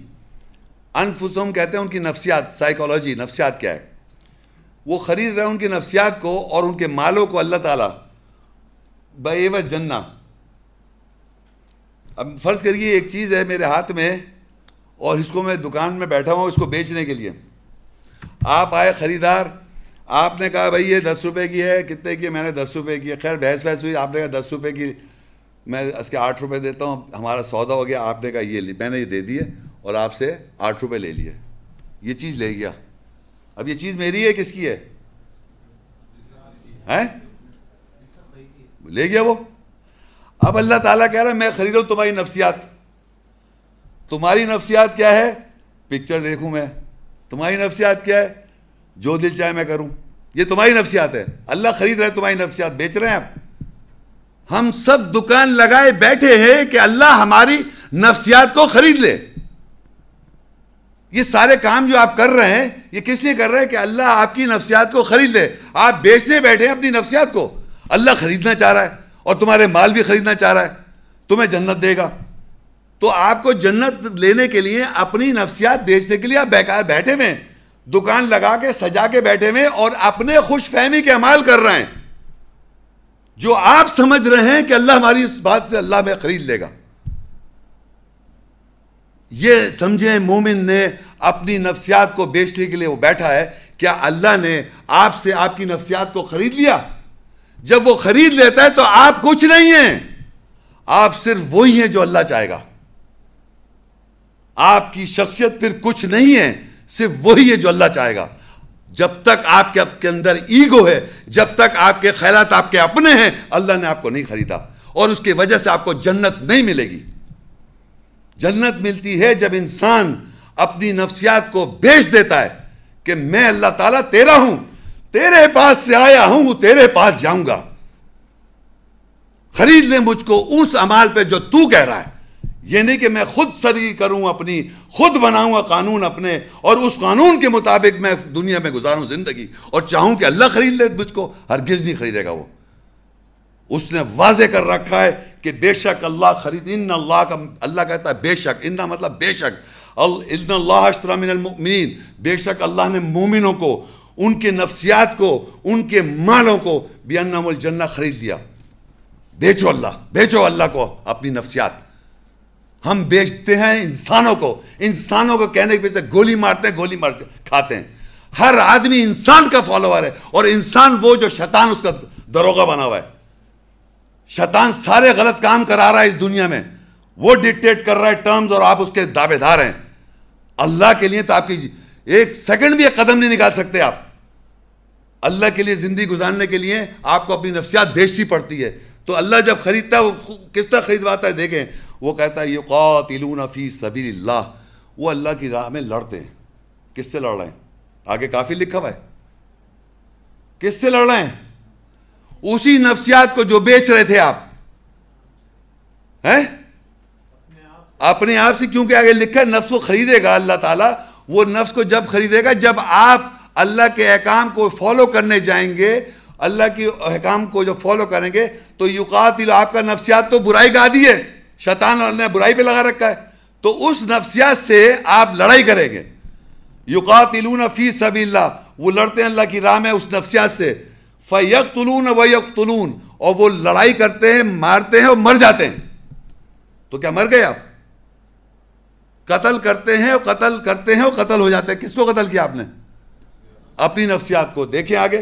انفسہم کہتے ہیں ان کی نفسیات سائیکالوجی نفسیات کیا ہے؟ وہ خرید رہے ہیں ان کی نفسیات کو اور ان کے مالوں کو اللہ تعالیٰ بے جنہ۔ اب فرض کریے ایک چیز ہے میرے ہاتھ میں اور اس کو میں دکان میں بیٹھا ہوں اس کو بیچنے کے لیے۔ آپ آئے خریدار، آپ نے کہا بھائی یہ دس روپے کی ہے، کتنے کی ہے؟ میں نے دس روپے کی ہے۔ خیر، بحث بحث ہوئی۔ آپ نے کہا دس روپے کی، میں اس کے آٹھ روپے دیتا ہوں، ہمارا سودا ہو گیا۔ آپ نے کہا یہ لی، میں نے یہ دے دیے اور آپ سے آٹھ روپے لے لیے۔ یہ چیز لے گیا۔ اب یہ چیز میری ہے، کس کی ہے؟ لے گیا وہ۔ اب اللہ تعالیٰ کہہ رہا ہے، میں خریدوں تمہاری نفسیات۔ تمہاری نفسیات کیا ہے؟ پکچر دیکھوں میں۔ تمہاری نفسیات کیا ہے؟ جو دل چاہے میں کروں۔ یہ تمہاری نفسیات ہے۔ اللہ خرید رہے تمہاری نفسیات۔ بیچ رہے ہیں آپ۔ ہم سب دکان لگائے بیٹھے ہیں کہ اللہ ہماری نفسیات کو خرید لے۔ یہ سارے کام جو آپ کر رہے ہیں، یہ کس نے کر رہے ہیں کہ اللہ آپ کی نفسیات کو خرید لے؟ آپ بیچنے بیٹھے ہیں اپنی نفسیات کو۔ اللہ خریدنا چاہ رہا ہے اور تمہارے مال بھی خریدنا چاہ رہا ہے۔ تمہیں جنت دے گا۔ تو آپ کو جنت لینے کے لیے اپنی نفسیات بیچنے کے لیے آپ بیکار بیٹھے ہوئے دکان لگا کے، سجا کے بیٹھے ہوئے اور اپنے خوش فہمی کے عمال کر رہے ہیں۔ جو آپ سمجھ رہے ہیں کہ اللہ ہماری اس بات سے اللہ میں خرید لے گا۔ یہ سمجھیں مومن نے اپنی نفسیات کو بیچنے کے لیے وہ بیٹھا ہے، کیا اللہ نے آپ سے آپ کی نفسیات کو خرید لیا؟ جب وہ خرید لیتا ہے تو آپ کچھ نہیں ہیں۔ آپ صرف وہی ہیں جو اللہ چاہے گا۔ آپ کی شخصیت پھر کچھ نہیں ہے، صرف وہی ہے جو اللہ چاہے گا۔ جب تک آپ کے اندر ایگو ہے، جب تک آپ کے خیالات آپ کے اپنے ہیں، اللہ نے آپ کو نہیں خریدا۔ اور اس کی وجہ سے آپ کو جنت نہیں ملے گی۔ جنت ملتی ہے جب انسان اپنی نفسیات کو بیچ دیتا ہے کہ میں اللہ تعالیٰ تیرا ہوں، تیرے پاس سے آیا ہوں، تیرے پاس جاؤں گا۔ خرید لے مجھ کو اس عمال پہ جو تو کہہ رہا ہے۔ یہ نہیں کہ میں خود سرگی کروں، اپنی خود بناؤں گا قانون اپنے، اور اس قانون کے مطابق میں دنیا میں گزاروں زندگی، اور چاہوں کہ اللہ خرید لے مجھ کو، ہرگز نہیں خریدے گا وہ۔ اس نے واضح کر رکھا ہے کہ بے شک اللہ خرید، ان اللہ کا، اللہ کہتا ہے بے شک، ان مطلب بے شک ان اللہ من المؤمنین، بے شک اللہ نے مومنوں کو، ان کے نفسیات کو، ان کے مالوں کو بیانم الجنہ خرید دیا بیچو اللہ بیچو اللہ کو اپنی نفسیات۔ ہم بیچتے ہیں انسانوں کو انسانوں کو کہنے کے پیچھے گولی مارتے ہیں، گولی مارتے کھاتے ہیں۔ ہر آدمی انسان کا فالوور ہے اور انسان وہ جو شیطان اس کا دروغہ بنا ہوا ہے۔ شیطان سارے غلط کام کرا رہا ہے اس دنیا میں۔ وہ ڈکٹیٹ کر رہا ہے ٹرمز اور آپ اس کے دعوے دار ہیں۔ اللہ کے لیے تو آپ کی جی- ایک سیکنڈ بھی ایک قدم نہیں نکال سکتے آپ۔ اللہ کے لیے زندگی گزارنے کے لیے آپ کو اپنی نفسیات بیچنی پڑتی ہے۔ تو اللہ جب خریدتا ہے، وہ کس طرح خریدواتا ہے دیکھیں۔ وہ کہتا ہے، یقاتلون فی سبیل اللہ وہ اللہ کی راہ میں لڑتے ہیں۔ کس سے لڑ رہے ہیں؟ آگے کافی لکھا ہوا ہے۔ کس سے لڑ رہے ہیں؟ اسی نفسیات کو جو بیچ رہے تھے آپ اپنے آپ سے کیونکہ آگے لکھا ہے، نفس کو خریدے گا اللہ تعالیٰ، وہ نفس کو جب خریدے گا، جب آپ اللہ کے احکام کو فالو کرنے جائیں گے، اللہ کے احکام کو جب فالو کریں گے، تو یقاتل آپ کا نفسیات تو برائی گا دی ہے، شیطان نے برائی پہ لگا رکھا ہے۔ تو اس نفسیات سے آپ لڑائی کریں گے۔ یقاتلون فی سبیل اللہ، وہ لڑتے ہیں اللہ کی راہ میں اس نفسیات سے۔ فیقتلون ویقتلون اور وہ لڑائی کرتے ہیں، مارتے ہیں اور مر جاتے ہیں۔ تو کیا مر گئے آپ؟ قتل کرتے ہیں اور قتل کرتے ہیں اور قتل ہو جاتے ہیں۔ کس کو قتل کیا آپ نے؟ اپنی نفسیات کو۔ دیکھیں آگے۔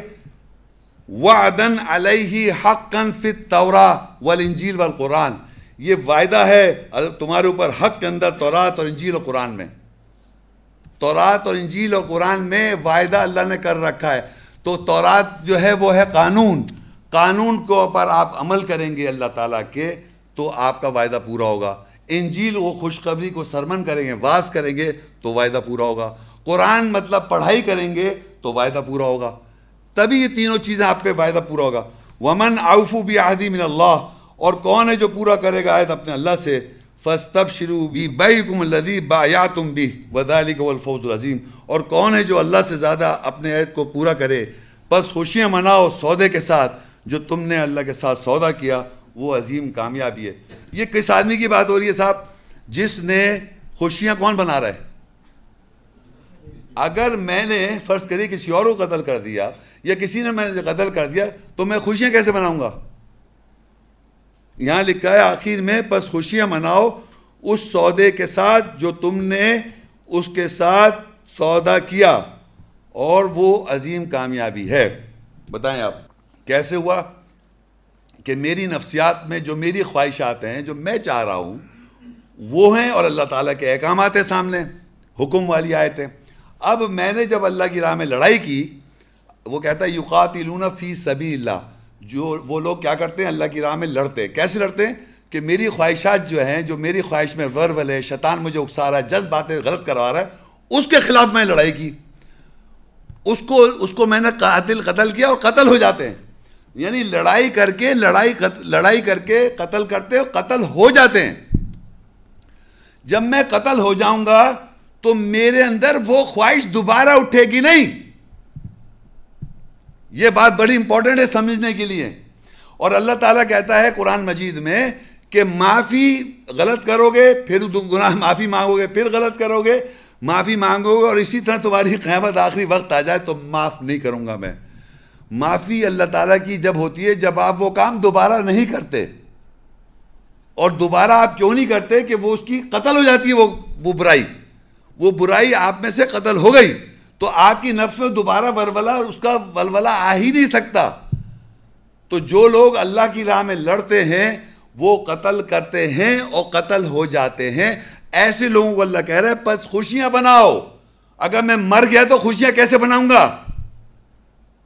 وعدن علیہ حقا فی التورا والانجیل والقرآن۔ یہ وعدہ ہے تمہارے اوپر حق کے اندر تورات اور انجیل اور قرآن میں۔ تورات اور انجیل اور قرآن میں وعدہ اللہ نے کر رکھا ہے۔ تو تورات جو ہے وہ ہے قانون۔ قانون کو پر آپ عمل کریں گے اللہ تعالیٰ کے تو آپ کا وعدہ پورا ہوگا۔ انجیل وہ خوشخبری کو سرمن کریں گے واس کریں گے تو وعدہ پورا ہوگا۔ قرآن مطلب پڑھائی کریں گے تو وعدہ پورا ہوگا۔ تبھی یہ تینوں چیزیں آپ پہ وعدہ پورا ہوگا۔ ومن آؤفو بھی آہدی من اللہ اور کون ہے جو پورا کرے گا عہد اپنے اللہ سے؟ فس تب شروع بھی بئی کم الدی با یا تم بھی ودالی کو الفوز العظیم اور کون ہے جو اللہ سے زیادہ اپنے عہد کو پورا کرے؟ بس خوشیاں مناؤ سودے کے ساتھ، جو تم نے اللہ کے ساتھ سودا کیا، وہ عظیم کامیابی ہے۔ یہ کس آدمی کی بات ہو رہی ہے صاحب؟ جس نے خوشیاں کون بنا رہا ہے؟ اگر میں نے فرض کری کسی اور کو قتل کر دیا، یا کسی نے میں قتل کر دیا، تو میں خوشیاں کیسے مناؤں گا؟ یہاں لکھا ہے، آخر میں بس خوشیاں مناؤ اس سودے کے ساتھ جو تم نے اس کے ساتھ سودا کیا۔ اور وہ عظیم کامیابی ہے۔ بتائیں آپ، کیسے ہوا کہ میری نفسیات میں جو میری خواہشات ہیں، جو میں چاہ رہا ہوں، وہ ہیں اور اللہ تعالیٰ کے احکامات ہیں سامنے، حکم والی آئے تھے اب میں نے جب اللہ کی راہ میں لڑائی کی، وہ کہتا ہے، یقاتلون فی سبی اللہ۔ جو وہ لوگ کیا کرتے ہیں؟ اللہ کی راہ میں لڑتے ہیں۔ کیسے لڑتے ہیں؟ کہ میری خواہشات جو ہیں، جو میری خواہش میں ورول ہے، شیطان مجھے اکسا رہا ہے جذب باتیں غلط کروا رہا ہے، اس کے خلاف میں لڑائی کی۔ اس کو اس کو میں نے قاتل، قتل کیا اور قتل ہو جاتے ہیں۔ یعنی لڑائی کر کے، لڑائی لڑائی کر کے قتل کرتے اور قتل ہو جاتے ہیں۔ جب میں قتل ہو جاؤں گا تو میرے اندر وہ خواہش دوبارہ اٹھے گی نہیں۔ یہ بات بڑی امپورٹنٹ ہے سمجھنے کے لیے۔ اور اللہ تعالیٰ کہتا ہے قرآن مجید میں کہ معافی غلط کرو گے پھر گناہ معافی مانگو گے پھر غلط کرو گے معافی مانگو گے اور اسی طرح تمہاری قیامت آخری وقت آ جائے تو معاف نہیں کروں گا میں۔ معافی اللہ تعالیٰ کی جب ہوتی ہے، جب آپ وہ کام دوبارہ نہیں کرتے اور دوبارہ آپ کیوں نہیں کرتے کہ وہ اس کی قتل ہو جاتی ہے، وہ وہ برائی۔ وہ برائی آپ میں سے قتل ہو گئی۔ تو آپ کی نفس میں دوبارہ ولولہ، اس کا ولولہ آ ہی نہیں سکتا۔ تو جو لوگ اللہ کی راہ میں لڑتے ہیں، وہ قتل کرتے ہیں اور قتل ہو جاتے ہیں۔ ایسے لوگوں کو اللہ کہہ رہے ہیں پس خوشیاں بناؤ۔ اگر میں مر گیا تو خوشیاں کیسے بناؤں گا؟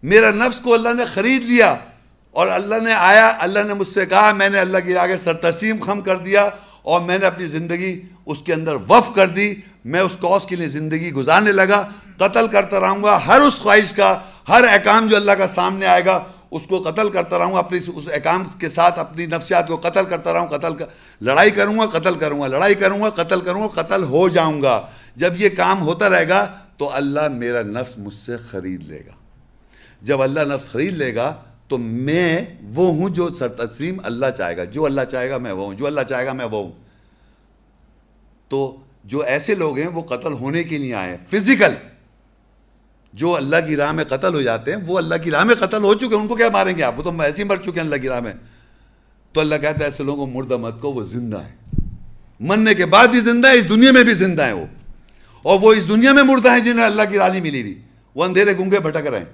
میرا نفس کو اللہ نے خرید لیا اور اللہ نے آیا، اللہ نے مجھ سے کہا، میں نے اللہ کی آگے سر تسیم خم کر دیا اور میں نے اپنی زندگی اس کے اندر وف کر دی۔ میں اس کوس کے لیے زندگی گزارنے لگا، قتل کرتا رہوں گا، ہر اس خواہش کا، ہر احکام جو اللہ کا سامنے آئے گا، اس کو قتل کرتا رہوں گا، اپنی اس احکام کے ساتھ، اپنی نفسیات کو قتل کرتا رہوں قتل کر، لڑائی کروں گا، قتل کروں گا، لڑائی کروں گا، قتل کروں گا، قتل ہو جاؤں گا۔ جب یہ کام ہوتا رہے گا، تو اللہ میرا نفس مجھ سے خرید لے گا۔ جب اللہ نفس خرید لے گا، تو میں وہ ہوں جو سر تسلیم اللہ چاہے گا۔ جو اللہ چاہے گا، میں وہ ہوں۔ جو اللہ چاہے گا، میں وہ ہوں۔ تو جو ایسے لوگ ہیں وہ قتل ہونے کے لیے آئے ہیں۔ فزیکل جو اللہ کی راہ میں قتل ہو جاتے ہیں، وہ اللہ کی راہ میں قتل ہو چکے ہیں۔ ان کو کیا ماریں گے آپ؟ وہ تو ایسے ہی مر چکے ہیں اللہ کی راہ میں۔ تو اللہ کہتا ہے، ایسے لوگوں کو مردہ مت کو وہ زندہ ہے مرنے کے بعد بھی زندہ ہے اس دنیا میں بھی زندہ ہے وہ۔ اور وہ اس دنیا میں مردہ ہیں جنہیں اللہ کی راہ نہیں ملی ہوئی۔ وہ اندھیرے گنگے بھٹک رہے ہیں۔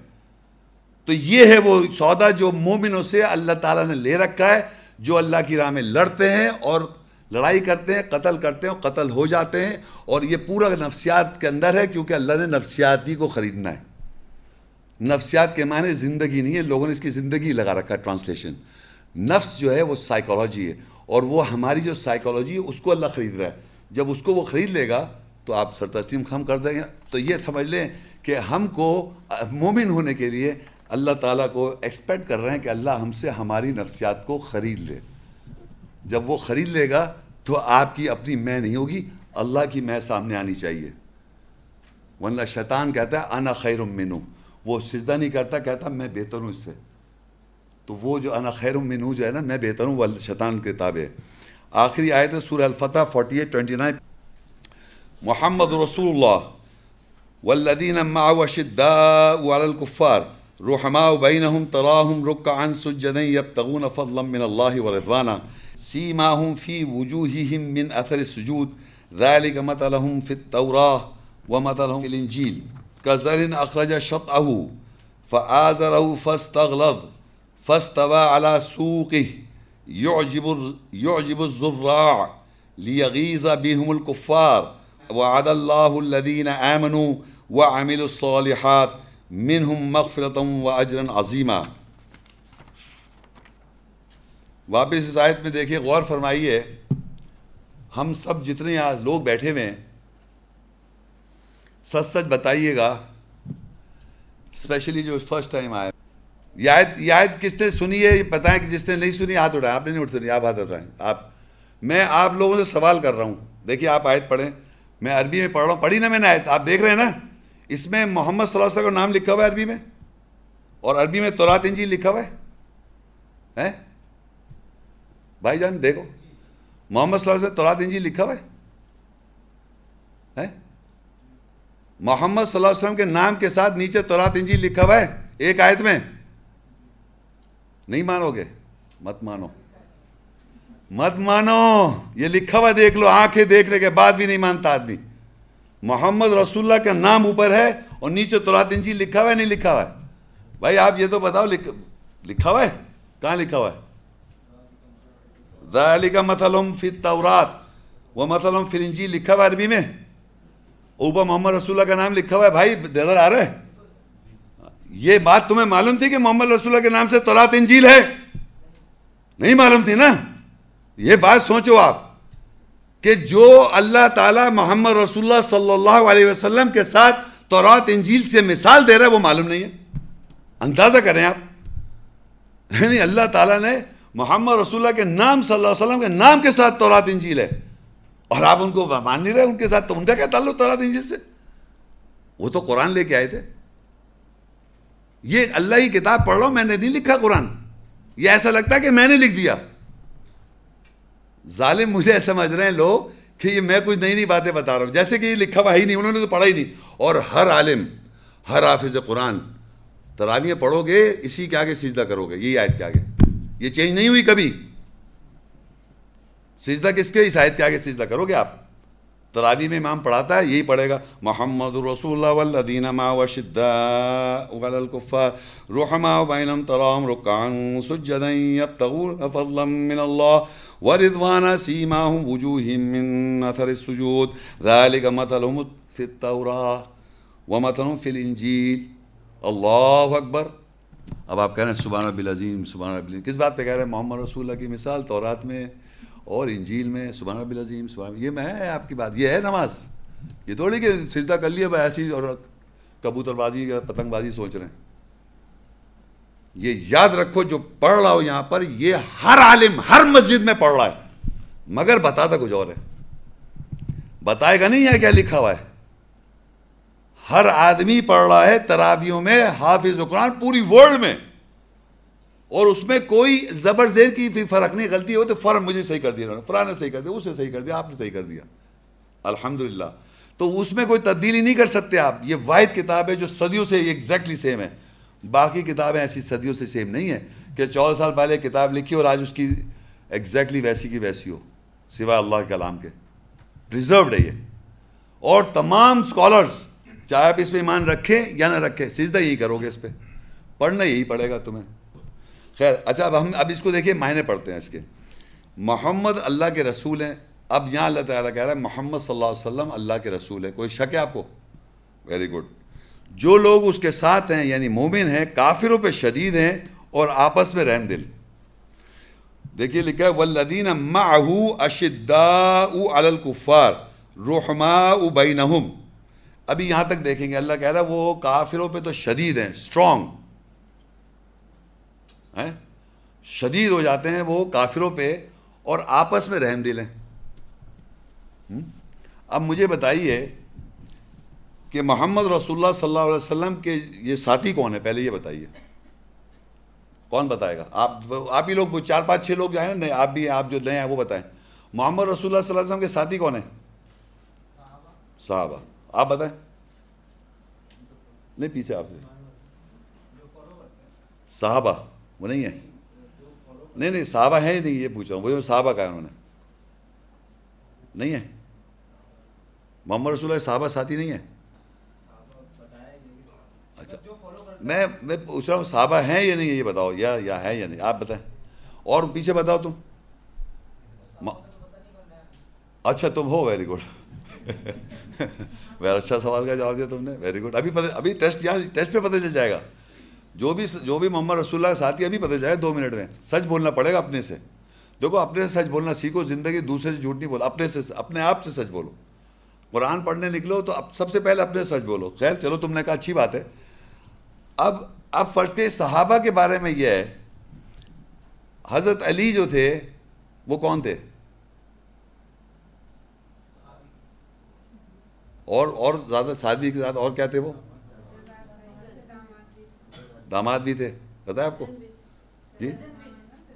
تو یہ ہے وہ سودا جو مومنوں سے اللہ تعالیٰ نے لے رکھا ہے، جو اللہ کی راہ میں لڑتے ہیں اور لڑائی کرتے ہیں، قتل کرتے ہیں اور قتل ہو جاتے ہیں اور یہ پورا نفسیات کے اندر ہے کیونکہ اللہ نے نفسیاتی کو خریدنا ہے۔ نفسیات کے معنی زندگی نہیں ہے، لوگوں نے اس کی زندگی لگا رکھا ہے، ٹرانسلیشن۔ نفس جو ہے وہ سائیکالوجی ہے اور وہ ہماری جو سائیکالوجی ہے، اس کو اللہ خرید رہا ہے۔ جب اس کو وہ خرید لے گا تو آپ سر تسلیم خم کر دیں گے۔ تو یہ سمجھ لیں کہ ہم کو، مومن ہونے کے لیے اللہ تعالیٰ کو ایکسپیکٹ کر رہے ہیں کہ اللہ ہم سے ہماری نفسیات کو خرید لے۔ جب وہ خرید لے گا تو آپ کی اپنی میں نہیں ہوگی، اللہ کی میں سامنے آنی چاہیے۔ ورنہ شیطان کہتا ہے، انا خیر منو۔ وہ سجدہ نہیں کرتا، کہتا میں بہتر ہوں اس سے۔ تو وہ جو انا خیر منو جو ہے نا، میں بہتر ہوں، وہ شیطان کے تابع آخری آئے تھے سورہ الفتح فورٹی ایٹ ٹوینٹی نائن محمد رسول اللہ والذین معه شداء على الكفار رحماء بینہم تراہم رکعن سجدن یبتغون فضلا من اللہ ورضوانا سيماهم في وجوههم من أثر السجود. ذلك مثلهم في التوراة ومثلهم في الإنجيل. كزر أخرج شطأه فآزره فاستغلظ فاستوى على سوقه. يعجب يعجب الزراع ليغيظ بهم الكفار. وعد الله الذين آمنوا وعملوا الصالحات منهم مغفرة وأجرا عظيما. واپس اس آیت میں دیکھیے، غور فرمائیے، ہم سب جتنے یہاں لوگ بیٹھے ہوئے ہیں، سچ سچ بتائیے گا اسپیشلی جو فرسٹ ٹائم آئے یہ آیت یہ آیت کس نے سنی ہے؟ یہ بتائیں کہ جس نے نہیں سنی، ہاتھ اٹھائیں۔ آپ نے نہیں اٹھ سنی آپ ہاتھ اٹھائیں۔ آپ، میں آپ لوگوں سے سوال کر رہا ہوں۔ دیکھیے، آپ آیت پڑھیں۔ میں عربی میں پڑھ رہا ہوں۔ پڑھی نا میں نے آیت؟ آپ دیکھ رہے ہیں نا؟ اس میں محمد صلی اللہ علیہ وسلم کا نام لکھا ہوا ہے عربی میں، اور عربی میں تورات انجیل لکھا ہوا ہے۔ بھائی جان، دیکھو۔ محمد صلی اللہ علیہ وسلم تورات انجیل لکھا ہوا ہے۔ محمد صلی اللہ علیہ وسلم کے نام کے ساتھ نیچے تورات انجیل لکھا ہوا ہے، ایک آیت میں۔ نہیں مانو گے۔ مت مانو۔ مت مانو۔ یہ لکھا ہوا دیکھ لو، آنکھیں دیکھنے کے بعد بھی نہیں مانتا آدمی۔ محمد رسول اللہ کا نام اوپر ہے اور نیچے تورات انجیل لکھا ہوا ہے، نہیں لکھا ہوا ہے۔ بھائی، آپ یہ تو بتاؤ لکھا ہوا ہے؟ کہاں لکھا ہوا ہے؟ ذالک مثلم فی التورات وہ مثلم فی الانجیل لکھا ہوا عربی میں اوپر محمد رسول اللہ کا نام لکھا ہوا ہے، بھائی نظر آ رہا ہے۔ یہ بات تمہیں معلوم تھی کہ محمد رسول اللہ کے نام سے تورات انجیل ہے؟ نہیں معلوم تھی نا؟ یہ بات سوچو آپ کہ جو اللہ تعالیٰ محمد رسول اللہ صلی اللہ علیہ وسلم کے ساتھ تورات انجیل سے مثال دے رہا ہے، وہ معلوم نہیں ہے۔ اندازہ کریں آپ۔ یعنی اللہ تعالیٰ نے محمد رسول اللہ کے نام صلی اللہ علیہ وسلم کے نام کے ساتھ تورات انجیل ہے۔ اور آپ ان کو مان نہیں رہے ان کے ساتھ، تو ان کا کیا تعلق تورات انجیل سے؟ وہ تو قرآن لے کے آئے تھے۔ یہ اللہ کی کتاب پڑھ رہا ہوں میں نے نہیں لکھا قرآن۔ یہ ایسا لگتا ہے کہ میں نے لکھ دیا۔ ظالم مجھے سمجھ رہے ہیں لوگ کہ یہ میں کچھ نئی نئی باتیں بتا رہا ہوں۔ جیسے کہ یہ لکھا ہوا ہی نہیں، انہوں نے تو پڑھا ہی نہیں۔ اور ہر عالم، ہر حافظ قرآن تراویہ پڑھو گے، اسی کے آگے سجدہ کرو گے۔ یہی آیت کے آگے۔ یہ چینج نہیں ہوئی کبھی۔ سجدہ کس کے؟ اس آیت کے آگے سجدہ کرو گے آپ۔ تراوی میں امام پڑھاتا ہے، یہی پڑھے گا، محمد رسول اللہ والذین ما وشداء وعلى الكفار رحماء بینم ترام رکعن سجدا یبتغون فضلا من اللہ ورضوانا سیماہم وجوہم من اثر السجود۔ ذالک مثلهم فی التوراہ ومثلهم فی الانجیل۔ اللہ اکبر۔ اب آپ کہہ رہے ہیں سبحان ربی العظیم، سبحان ربی العظیم، کس بات پہ کہہ رہے ہیں؟ محمد رسول اللہ کی مثال تورات میں اور انجیل میں، سبحان ربی العظیم، سبحان یہ میں ہے آپ کی بات، یہ ہے نماز، یہ تھوڑی کہ سجدہ کر لیا بھائی ایسی اور کبوتر بازی یا پتنگ بازی سوچ رہے ہیں۔ یہ یاد رکھو جو پڑھ رہا ہو یہاں پر، یہ ہر عالم ہر مسجد میں پڑھ رہا ہے، مگر بتاتا کچھ اور ہے۔ بتائے گا نہیں ہے کیا لکھا ہوا ہے۔ ہر آدمی پڑھ رہا ہے تراویوں میں، حافظ قرآن پوری ورلڈ میں۔ اور اس میں کوئی زبر زیر کی فرق نہیں، غلطی ہو تو فوراً مجھے صحیح کر دیا فلاں نے صحیح کر دیا اسے صحیح کر دیا، آپ نے صحیح کر دیا۔ الحمدللہ۔ تو اس میں کوئی تبدیلی نہیں کر سکتے آپ۔ یہ واحد کتاب ہے جو صدیوں سے ایگزیکٹلی سیم ہے۔ باقی کتابیں ایسی صدیوں سے سیم نہیں ہیں کہ چودہ سال پہلے کتاب لکھی اور آج اس کی ایگزیکٹلی ویسی کی ویسی ہو، سوائے اللہ کے کلام کے۔ ریزروڈ ہے یہ۔ اور تمام اسکالرس چاہے آپ اس پہ ایمان رکھیں یا نہ رکھیں، سجدہ یہی کرو گے اس پہ۔ پڑھنا یہی پڑے گا تمہیں۔ خیر اچھا اب ہم، اب اس کو دیکھیں معنی پڑھتے ہیں اس کے۔ محمد اللہ کے رسول ہیں۔ اب یہاں اللہ تعالیٰ کہہ رہا ہے، محمد صلی اللہ علیہ وسلم اللہ کے رسول ہے کوئی شک ہے آپ کو؟ ویری گڈ جو لوگ اس کے ساتھ ہیں یعنی مومن ہیں، کافروں پہ شدید ہیں اور آپس میں رحم دل۔ دیکھیے لکھا ہے ولدین معه اشداء علی الکفار رحماء بینہم ابھی یہاں تک دیکھیں گے، اللہ کہہ رہا ہے وہ کافروں پہ تو شدید ہیں اسٹرانگ شدید ہو جاتے ہیں وہ کافروں پہ اور آپس میں رحم دل ہیں۔ اب مجھے بتائیے کہ محمد رسول اللہ صلی اللہ علیہ وسلم کے یہ ساتھی کون ہے؟ پہلے یہ بتائیے۔ کون بتائے گا؟ آپ آپ ہی لوگ چار پانچ چھ لوگ جو ہیں نا آپ بھی آپ جو نئے ہیں وہ بتائیں۔ محمد رسول اللہ صلی اللہ علیہ وسلم کے ساتھی کون ہیں؟ صحابہ۔ آپ بتائیں نہیں پیچھے آپ سے۔ صحابہ، وہ نہیں ہے۔ نہیں نہیں، صحابہ ہیں نہیں، یہ پوچھ رہا ہوں۔ وہ جو صحابہ کا ہے انہوں نے۔ نہیں ہے۔ محمد رسول اللہ صحابہ ساتھی نہیں ہے۔ اچھا۔ میں میں پوچھ رہا ہوں، صحابہ ہیں یا نہیں ہے؟ یہ بتاؤ، یا یا ہے یا نہیں؟ آپ بتائیں۔ اور پیچھے بتاؤ تم۔ اچھا تم ہو ویری گڈ <laughs> ویری اچھا سوال کا جواب دیا تم نے ویری گڈ ابھی پتہ ابھی ٹیسٹ یہاں ٹیسٹ پہ پتہ چل جائے گا جو بھی جو بھی محمد رسول اللہ کا ساتھی ابھی پتہ چل جائے گا دو منٹ میں سچ بولنا پڑے گا اپنے سے دیکھو اپنے سے سچ بولنا سیکھو زندگی دوسرے سے جھوٹ نہیں بولو اپنے سے اپنے آپ سے سچ بولو قرآن پڑھنے نکلو تو اب سب سے پہلے اپنے سچ بولو خیر چلو تم نے کہا اچھی بات ہے اب اب فرض کے صحابہ کے بارے میں یہ ہے حضرت علی جو تھے وہ کون تھے اور اور زیادہ سادگی کے ساتھ اور کیا تھے وہ؟ داماد بھی تھے، پتہ ہے آپ کو؟ جی؟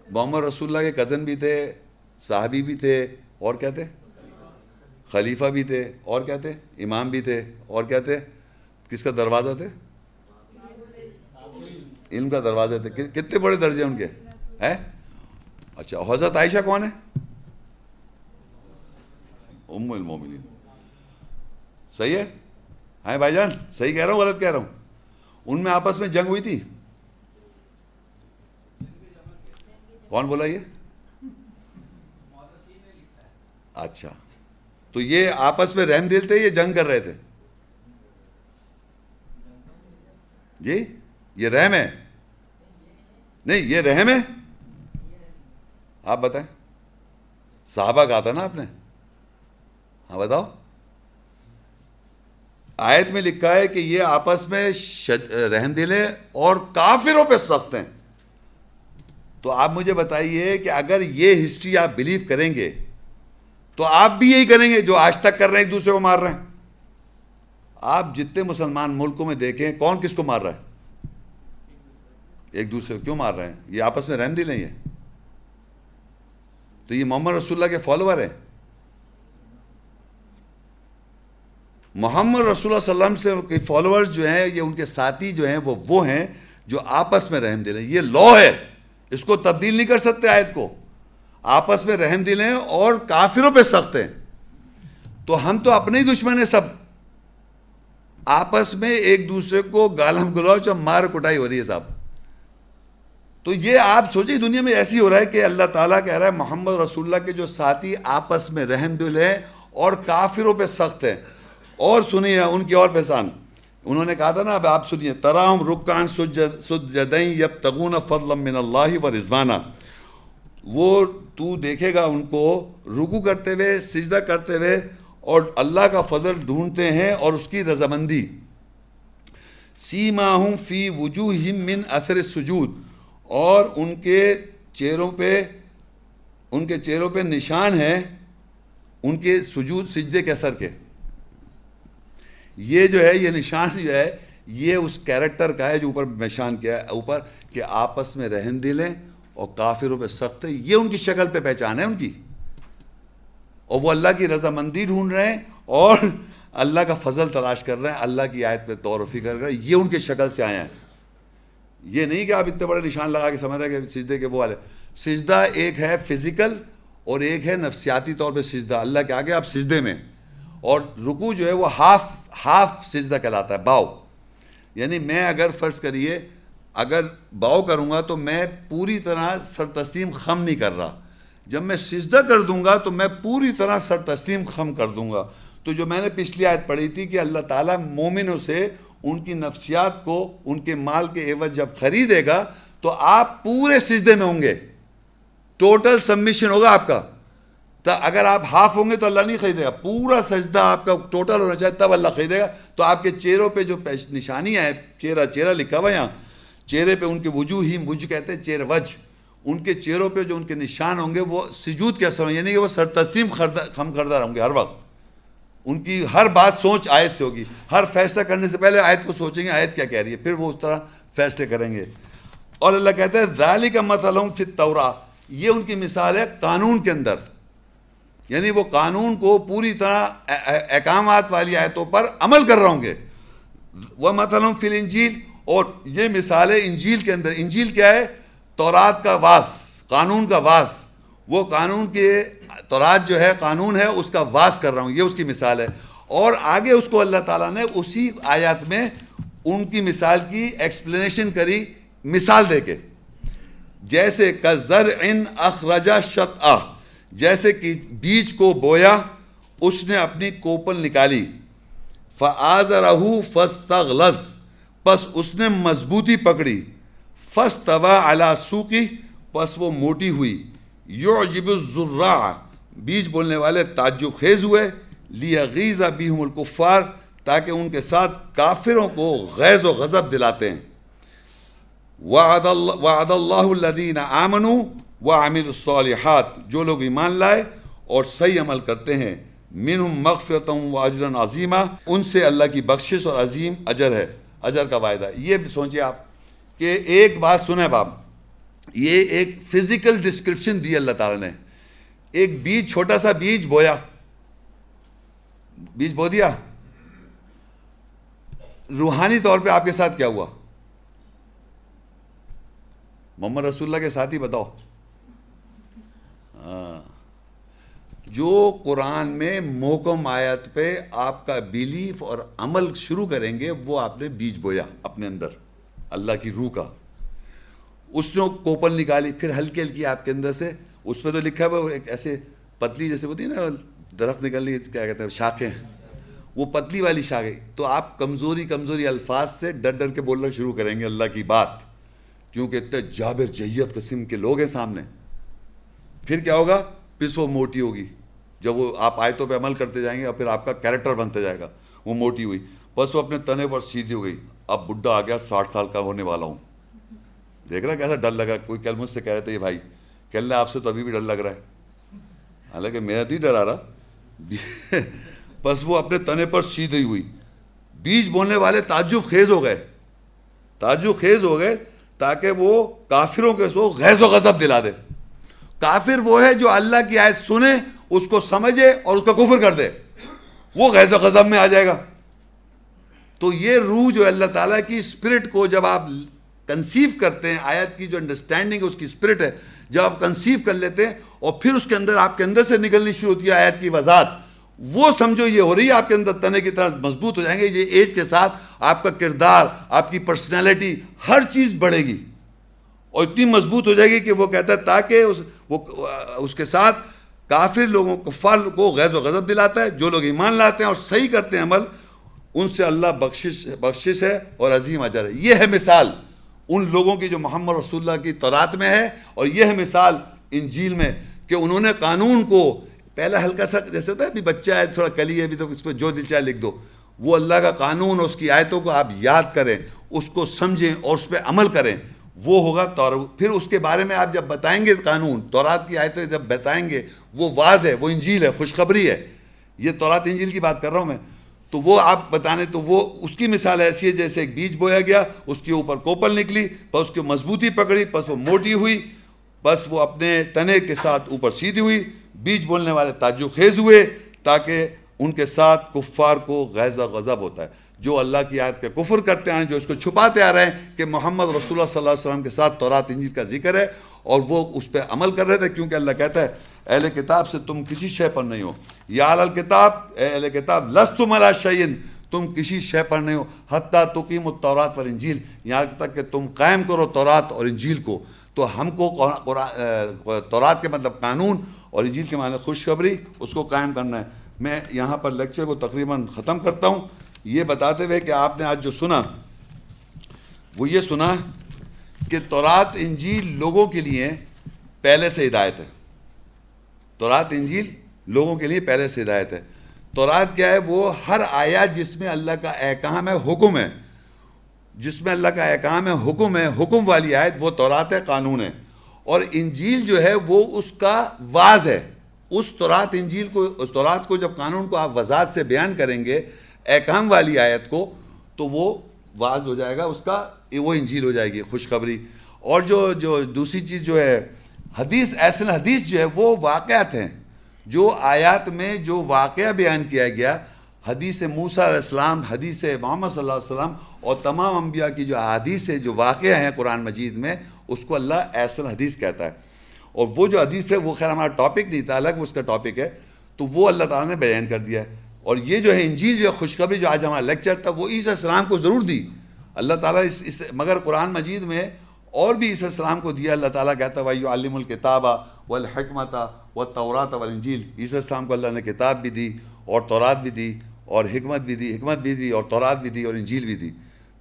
محمد رسول اللہ کے کزن بھی تھے، صحابی بھی تھے، اور کیا تھے؟ خلیفہ بھی تھے، اور کیا تھے؟ امام بھی تھے، اور کیا تھے؟ کس کا دروازہ تھے؟ علم کا دروازہ تھے۔ کتنے بڑے درجے ان کے؟ ہیں؟ اچھا حضرت عائشہ کون ہے؟ ام المومنین۔ صحیح ہے؟ ہیں بھائی جان، صحیح کہہ رہا ہوں، غلط کہہ رہا ہوں؟ ان میں آپس میں جنگ ہوئی تھی؟ کون بولا یہ؟ اچھا تو یہ آپس میں رحم دل تھے یہ جنگ کر رہے تھے؟ جی یہ رحم ہے؟ نہیں، یہ رحم ہے؟ آپ بتائیں، صحابہ کہا تھا نا آپ نے؟ ہاں بتاؤ۔ آیت میں لکھا ہے کہ یہ آپس میں شد... رحم دل اور کافروں پہ سخت ہیں۔ تو آپ مجھے بتائیے کہ اگر یہ ہسٹری آپ بلیو کریں گے، تو آپ بھی یہی کریں گے جو آج تک کر رہے ہیں، ایک دوسرے کو مار رہے ہیں۔ آپ جتنے مسلمان ملکوں میں دیکھیں، کون کس کو مار رہا ہے؟ ایک دوسرے کو کیوں مار رہے ہیں؟ یہ آپس میں رحم دل نہیں ہے تو یہ محمد رسول اللہ کے فالوور ہیں۔ محمد رسول اللہ صلی اللہ علیہ وسلم کے فالوورز جو ہیں، یہ ان کے ساتھی جو ہیں، وہ وہ ہیں جو آپس میں رحم دل ہیں یہ لا ہے۔ اس کو تبدیل نہیں کر سکتے آیت کو۔ آپس میں رحم دل ہیں اور کافروں پہ سخت ہیں۔ تو ہم تو اپنے ہی دشمن ہیں سب۔ آپس میں ایک دوسرے کو گالم گلوچ اور مار کٹائی ہو رہی ہے صاحب تو یہ آپ سوچیں دنیا میں ایسی ہو رہا ہے کہ اللہ تعالیٰ کہہ رہا ہے، محمد رسول اللہ کے جو ساتھی آپس میں رحم دل ہیں اور کافروں پہ سخت ہیں۔ اور سنیے ان کی اور پہچان انہوں نے کہا تھا نا، اب آپ سنیے، تراہم رکان سجدیں یب تگون فضل من اللہ و رضوانہ وہ تو دیکھے گا ان کو رکو کرتے ہوئے، سجدہ کرتے ہوئے، اور اللہ کا فضل ڈھونڈتے ہیں اور اس کی رضامندی۔ سیماہم فی وجوہم من اثر سجود اور ان کے چہروں پہ، ان کے چہروں پہ نشان ہیں ان کے سجود، سجدے کے اثر کے۔ یہ جو ہے، یہ نشان جو ہے، یہ اس کیریکٹر کا ہے جو اوپر نشان کیا ہے، اوپر کہ آپس میں رحم دل ہیں اور کافروں پہ سخت ہے۔ یہ ان کی شکل پہ پہچان ہے ان کی۔ اور وہ اللہ کی رضامندی ڈھونڈ رہے ہیں اور اللہ کا فضل تلاش کر رہے ہیں، اللہ کی آیت پہ طور و فکر کر رہے ہیں۔ یہ ان کے شکل سے آئے ہیں۔ یہ نہیں کہ آپ اتنے بڑے نشان لگا کے سمجھ رہے ہیں کہ سجدے کے وہ والے۔ سجدہ ایک ہے فزیکل اور ایک ہے نفسیاتی طور پہ سجدہ۔ اللہ کے آگے آپ سجدے میں اور رکو جو ہے وہ ہاف ہاف سجدہ کہلاتا ہے، باؤ۔ یعنی میں اگر فرض کریے، اگر باؤ کروں گا تو میں پوری طرح سر تسلیم خم نہیں کر رہا۔ جب میں سجدہ کر دوں گا تو میں پوری طرح سر تسلیم خم کر دوں گا۔ تو جو میں نے پچھلی آیت پڑھی تھی کہ اللہ تعالیٰ مومنوں سے ان کی نفسیات کو ان کے مال کے عوض جب خریدے گا تو آپ پورے سجدے میں ہوں گے۔ ٹوٹل سبمیشن ہوگا آپ کا۔ تو اگر آپ ہاف ہوں گے تو اللہ نہیں خریدے گا۔ پورا سجدہ آپ کا ٹوٹل ہونا چاہیے، تب اللہ خریدے گا۔ تو آپ کے چہروں پہ جو نشانیاں ہیں چہرہ چہرہ لکھا ہوا یہاں، چہرے پہ ان کے وجوہ ہی وجہ کہتے ہیں چہر وج ان کے چہروں پہ جو ان کے نشان ہوں گے، وہ سجود کے اثر ہوں یعنی کہ وہ سر تسلیم خم کردہ ہوں گے ہر وقت۔ ان کی ہر بات سوچ آیت سے ہوگی۔ ہر فیصلہ کرنے سے پہلے آیت کو سوچیں گے، آیت کیا کہہ رہی ہے۔ پھر وہ اس طرح فیصلے کریں گے۔ اور اللہ کہتا ہے ذالی کا فی التورا۔ یہ ان کی مثال ہے قانون کے اندر۔ یعنی وہ قانون کو پوری طرح احکامات والی آیتوں پر عمل کر رہے ہوں گے۔ وہ مطلب فی الانجیل، اور یہ مثال ہے انجیل کے اندر۔ انجیل کیا ہے؟ تورات کا واس، قانون کا واس۔ وہ قانون کے تورات جو ہے، قانون ہے، اس کا واس کر رہا ہوں۔ یہ اس کی مثال ہے۔ اور آگے اس کو اللہ تعالیٰ نے اسی آیات میں ان کی مثال کی ایکسپلینیشن کری، مثال دے کے۔ جیسے کزر ان اخرجا شت جیسے کہ بیج کو بویا، اس نے اپنی کوپل نکالی۔ فعض رہو فس پس اس نے مضبوطی پکڑی۔ فس توا الا سوکی پس وہ موٹی ہوئی۔ یو جب بیج بولنے والے تعجب خیز ہوئے۔ لیا غیزہ بیہم الکفار تاکہ ان کے ساتھ کافروں کو غیظ و غضب دلاتے ہیں۔ وعد اللہ الذین آمنوا وعملوا الصالحات، جو لوگ ایمان لائے اور صحیح عمل کرتے ہیں منہم مغفرتوں و اجرا عظیمہ ان سے اللہ کی بخشش اور عظیم اجر ہے، اجر کا وعدہ۔ یہ سوچیں آپ کہ ایک بات سنیں باپ، یہ ایک فزیکل ڈسکرپشن دی اللہ تعالیٰ نے۔ ایک بیج، چھوٹا سا بیج بویا۔ بیج بو دیا۔ روحانی طور پہ آپ کے ساتھ کیا ہوا؟ محمد رسول اللہ کے ساتھ ہی بتاؤ۔ جو قرآن میں موکم آیت پہ آپ کا بیلیف اور عمل شروع کریں گے، وہ آپ نے بیج بویا اپنے اندر، اللہ کی روح کا۔ اس نے کوپل نکالی، پھر ہلکی ہلکی آپ کے اندر سے، اس پہ تو لکھا ہے، وہ ایک ایسے پتلی جیسے ہوتی ہے نا، درخت نکلنی کیا کہتے ہیں، شاخیں۔ وہ پتلی والی شاخیں۔ تو آپ کمزوری کمزوری الفاظ سے ڈر ڈر کے بولنا شروع کریں گے اللہ کی بات، کیونکہ اتنے جابر جیت قسم کے لوگ ہیں سامنے۔ پھر کیا ہوگا؟ پس وہ موٹی ہوگی۔ جب وہ آپ آیتوں پہ عمل کرتے جائیں گے اور پھر آپ کا کیریکٹر بنتے جائے گا۔ وہ موٹی ہوئی۔ بس وہ اپنے تنے پر سیدھی ہو گئی۔ اب بڈھا آ گیا، ساٹھ سال کا ہونے والا ہوں۔ دیکھ رہا کیسا ڈر لگ رہا ہے۔ کوئی کل مجھ سے کہہ رہے تھے بھائی کہہ آپ سے تو ابھی بھی ڈر لگ رہا ہے۔ حالانکہ میرا نہیں ڈر آ رہا۔ <laughs> بس وہ اپنے تنے پر سیدھی ہوئی۔ بیج بولنے والے تعجب خیز ہو گئے۔ تعجب خیز ہو گئے تاکہ وہ کافروں کے سو غیظ و غضب دلا دے۔ کافر وہ ہے جو اللہ کی آیت سنے، اس کو سمجھے اور اس کا کفر کر دے۔ وہ غیظ و غضب میں آ جائے گا۔ تو یہ روح جو اللہ تعالیٰ کی اسپرٹ کو جب آپ کنسیو کرتے ہیں، آیت کی جو انڈرسٹینڈنگ اس کی اسپرٹ ہے، جب آپ کنسیو کر لیتے ہیں اور پھر اس کے اندر، آپ کے اندر سے نکلنی شروع ہوتی ہے آیت کی وضاحت۔ وہ سمجھو، یہ ہو رہی ہے آپ کے اندر تنے کی طرح مضبوط ہو جائیں گے، یہ ایج کے ساتھ آپ کا کردار، آپ کی پرسنالٹی ہر چیز بڑھے گی۔ اور اتنی مضبوط ہو جائے گی کہ وہ کہتا ہے تاکہ اس وہ اس کے ساتھ کافر لوگوں کفار کو غیظ و غضب دلاتا ہے، جو لوگ ایمان لاتے ہیں اور صحیح کرتے ہیں عمل، ان سے اللہ بخشش بخشش ہے اور عظیم اجر ہے۔ یہ ہے مثال ان لوگوں کی جو محمد رسول اللہ کی تورات میں ہے، اور یہ ہے مثال انجیل میں کہ انہوں نے قانون کو پہلا ہلکا سا جیسے ہوتا ہے، ابھی بچہ ہے، تھوڑا کلی ہے، ابھی تو اس پہ جو دل چاہے لکھ دو۔ وہ اللہ کا قانون اور اس کی آیتوں کو آپ یاد کریں، اس کو سمجھیں اور اس پہ عمل کریں۔ وہ ہوگا تور پھر اس کے بارے میں آپ جب بتائیں گے قانون، تورات کی آیتیں جب بتائیں گے، وہ واضح ہے، وہ انجیل ہے، خوشخبری ہے۔ یہ تورات انجیل کی بات کر رہا ہوں میں۔ تو وہ آپ بتانے، تو وہ اس کی مثال ایسی ہے جیسے ایک بیج بویا گیا، اس کے اوپر کوپل نکلی، بس اس کی مضبوطی پکڑی، بس وہ موٹی ہوئی، بس وہ اپنے تنے کے ساتھ اوپر سیدھی ہوئی، بیج بولنے والے تاجو خیز ہوئے تاکہ ان کے ساتھ کفار کو غیظ و غضب ہوتا ہے۔ جو اللہ کی آیت کے کفر کرتے ہیں، جو اس کو چھپاتے آ رہے ہیں کہ محمد رسول اللہ صلی اللہ علیہ وسلم کے ساتھ تورات انجیل کا ذکر ہے اور وہ اس پہ عمل کر رہے تھے، کیونکہ اللہ کہتا ہے، اہل کتاب سے تم کسی شے پر نہیں ہو۔ یا کتاب، اے اہل کتاب لس تم شعین تم کسی شے پر نہیں ہو۔ حتیٰ تقیم التورات پر انجیل یہاں تک کہ تم قائم کرو تورات اور انجیل کو۔ تو ہم کو تورات کے مطلب قانون اور انجیل کے معنی خوشخبری، اس کو قائم کرنا ہے۔ میں یہاں پر لیکچر کو تقریباً ختم کرتا ہوں۔ یہ بتاتے ہوئے کہ آپ نے آج جو سنا، وہ یہ سنا کہ تورات انجیل لوگوں کے لیے پہلے سے ہدایت ہے۔ تورات انجیل لوگوں کے لیے پہلے سے ہدایت ہے۔ تورات کیا ہے؟ وہ ہر آیات جس میں اللہ کا احکام ہے، حکم ہے۔ جس میں اللہ کا احکام ہے، حکم ہے، حکم والی آیت، وہ تورات ہے، قانون ہے۔ اور انجیل جو ہے، وہ اس کا واز ہے۔ اس تورات انجیل کو، اس تورات کو جب قانون کو آپ وضاحت سے بیان کریں گے احکام والی آیت کو، تو وہ واز ہو جائے گا، اس کا وہ انجیل ہو جائے گی، خوشخبری۔ اور جو جو دوسری چیز جو ہے، حدیث ایسن حدیث جو ہے، وہ واقعات ہیں۔ جو آیات میں جو واقعہ بیان کیا گیا، حدیث موسیٰ علیہ السلام، حدیث محمد صلی اللہ علیہ وسلم اور تمام انبیاء کی جو حدیث ہے جو واقعہ ہیں قرآن مجید میں، اس کو اللہ ایسل حدیث کہتا ہے۔ اور وہ جو حدیث ہے، وہ خیر ہمارا ٹاپک نہیں تھا الگ اس کا ٹاپک ہے، تو وہ اللہ تعالیٰ نے بیان کر دیا ہے۔ اور یہ جو ہے انجیل، جو ہے خوشخبری، جو آج ہمارا لیکچر تھا، وہ عیسیٰ السلام کو ضرور دی۔ اللہ تعالیٰ اس اس، مگر قرآن مجید میں اور بھی عیسیٰ السلام کو دیا۔ اللہ تعالیٰ کہتا ہے بھائی عالم الکتابہ و الحکمتہ و تورات والانجیل عیسیٰ السلام کو اللہ نے کتاب بھی دی اور تورات بھی دی اور حکمت بھی دی، حکمت بھی دی اور تورات بھی دی اور انجیل بھی دی۔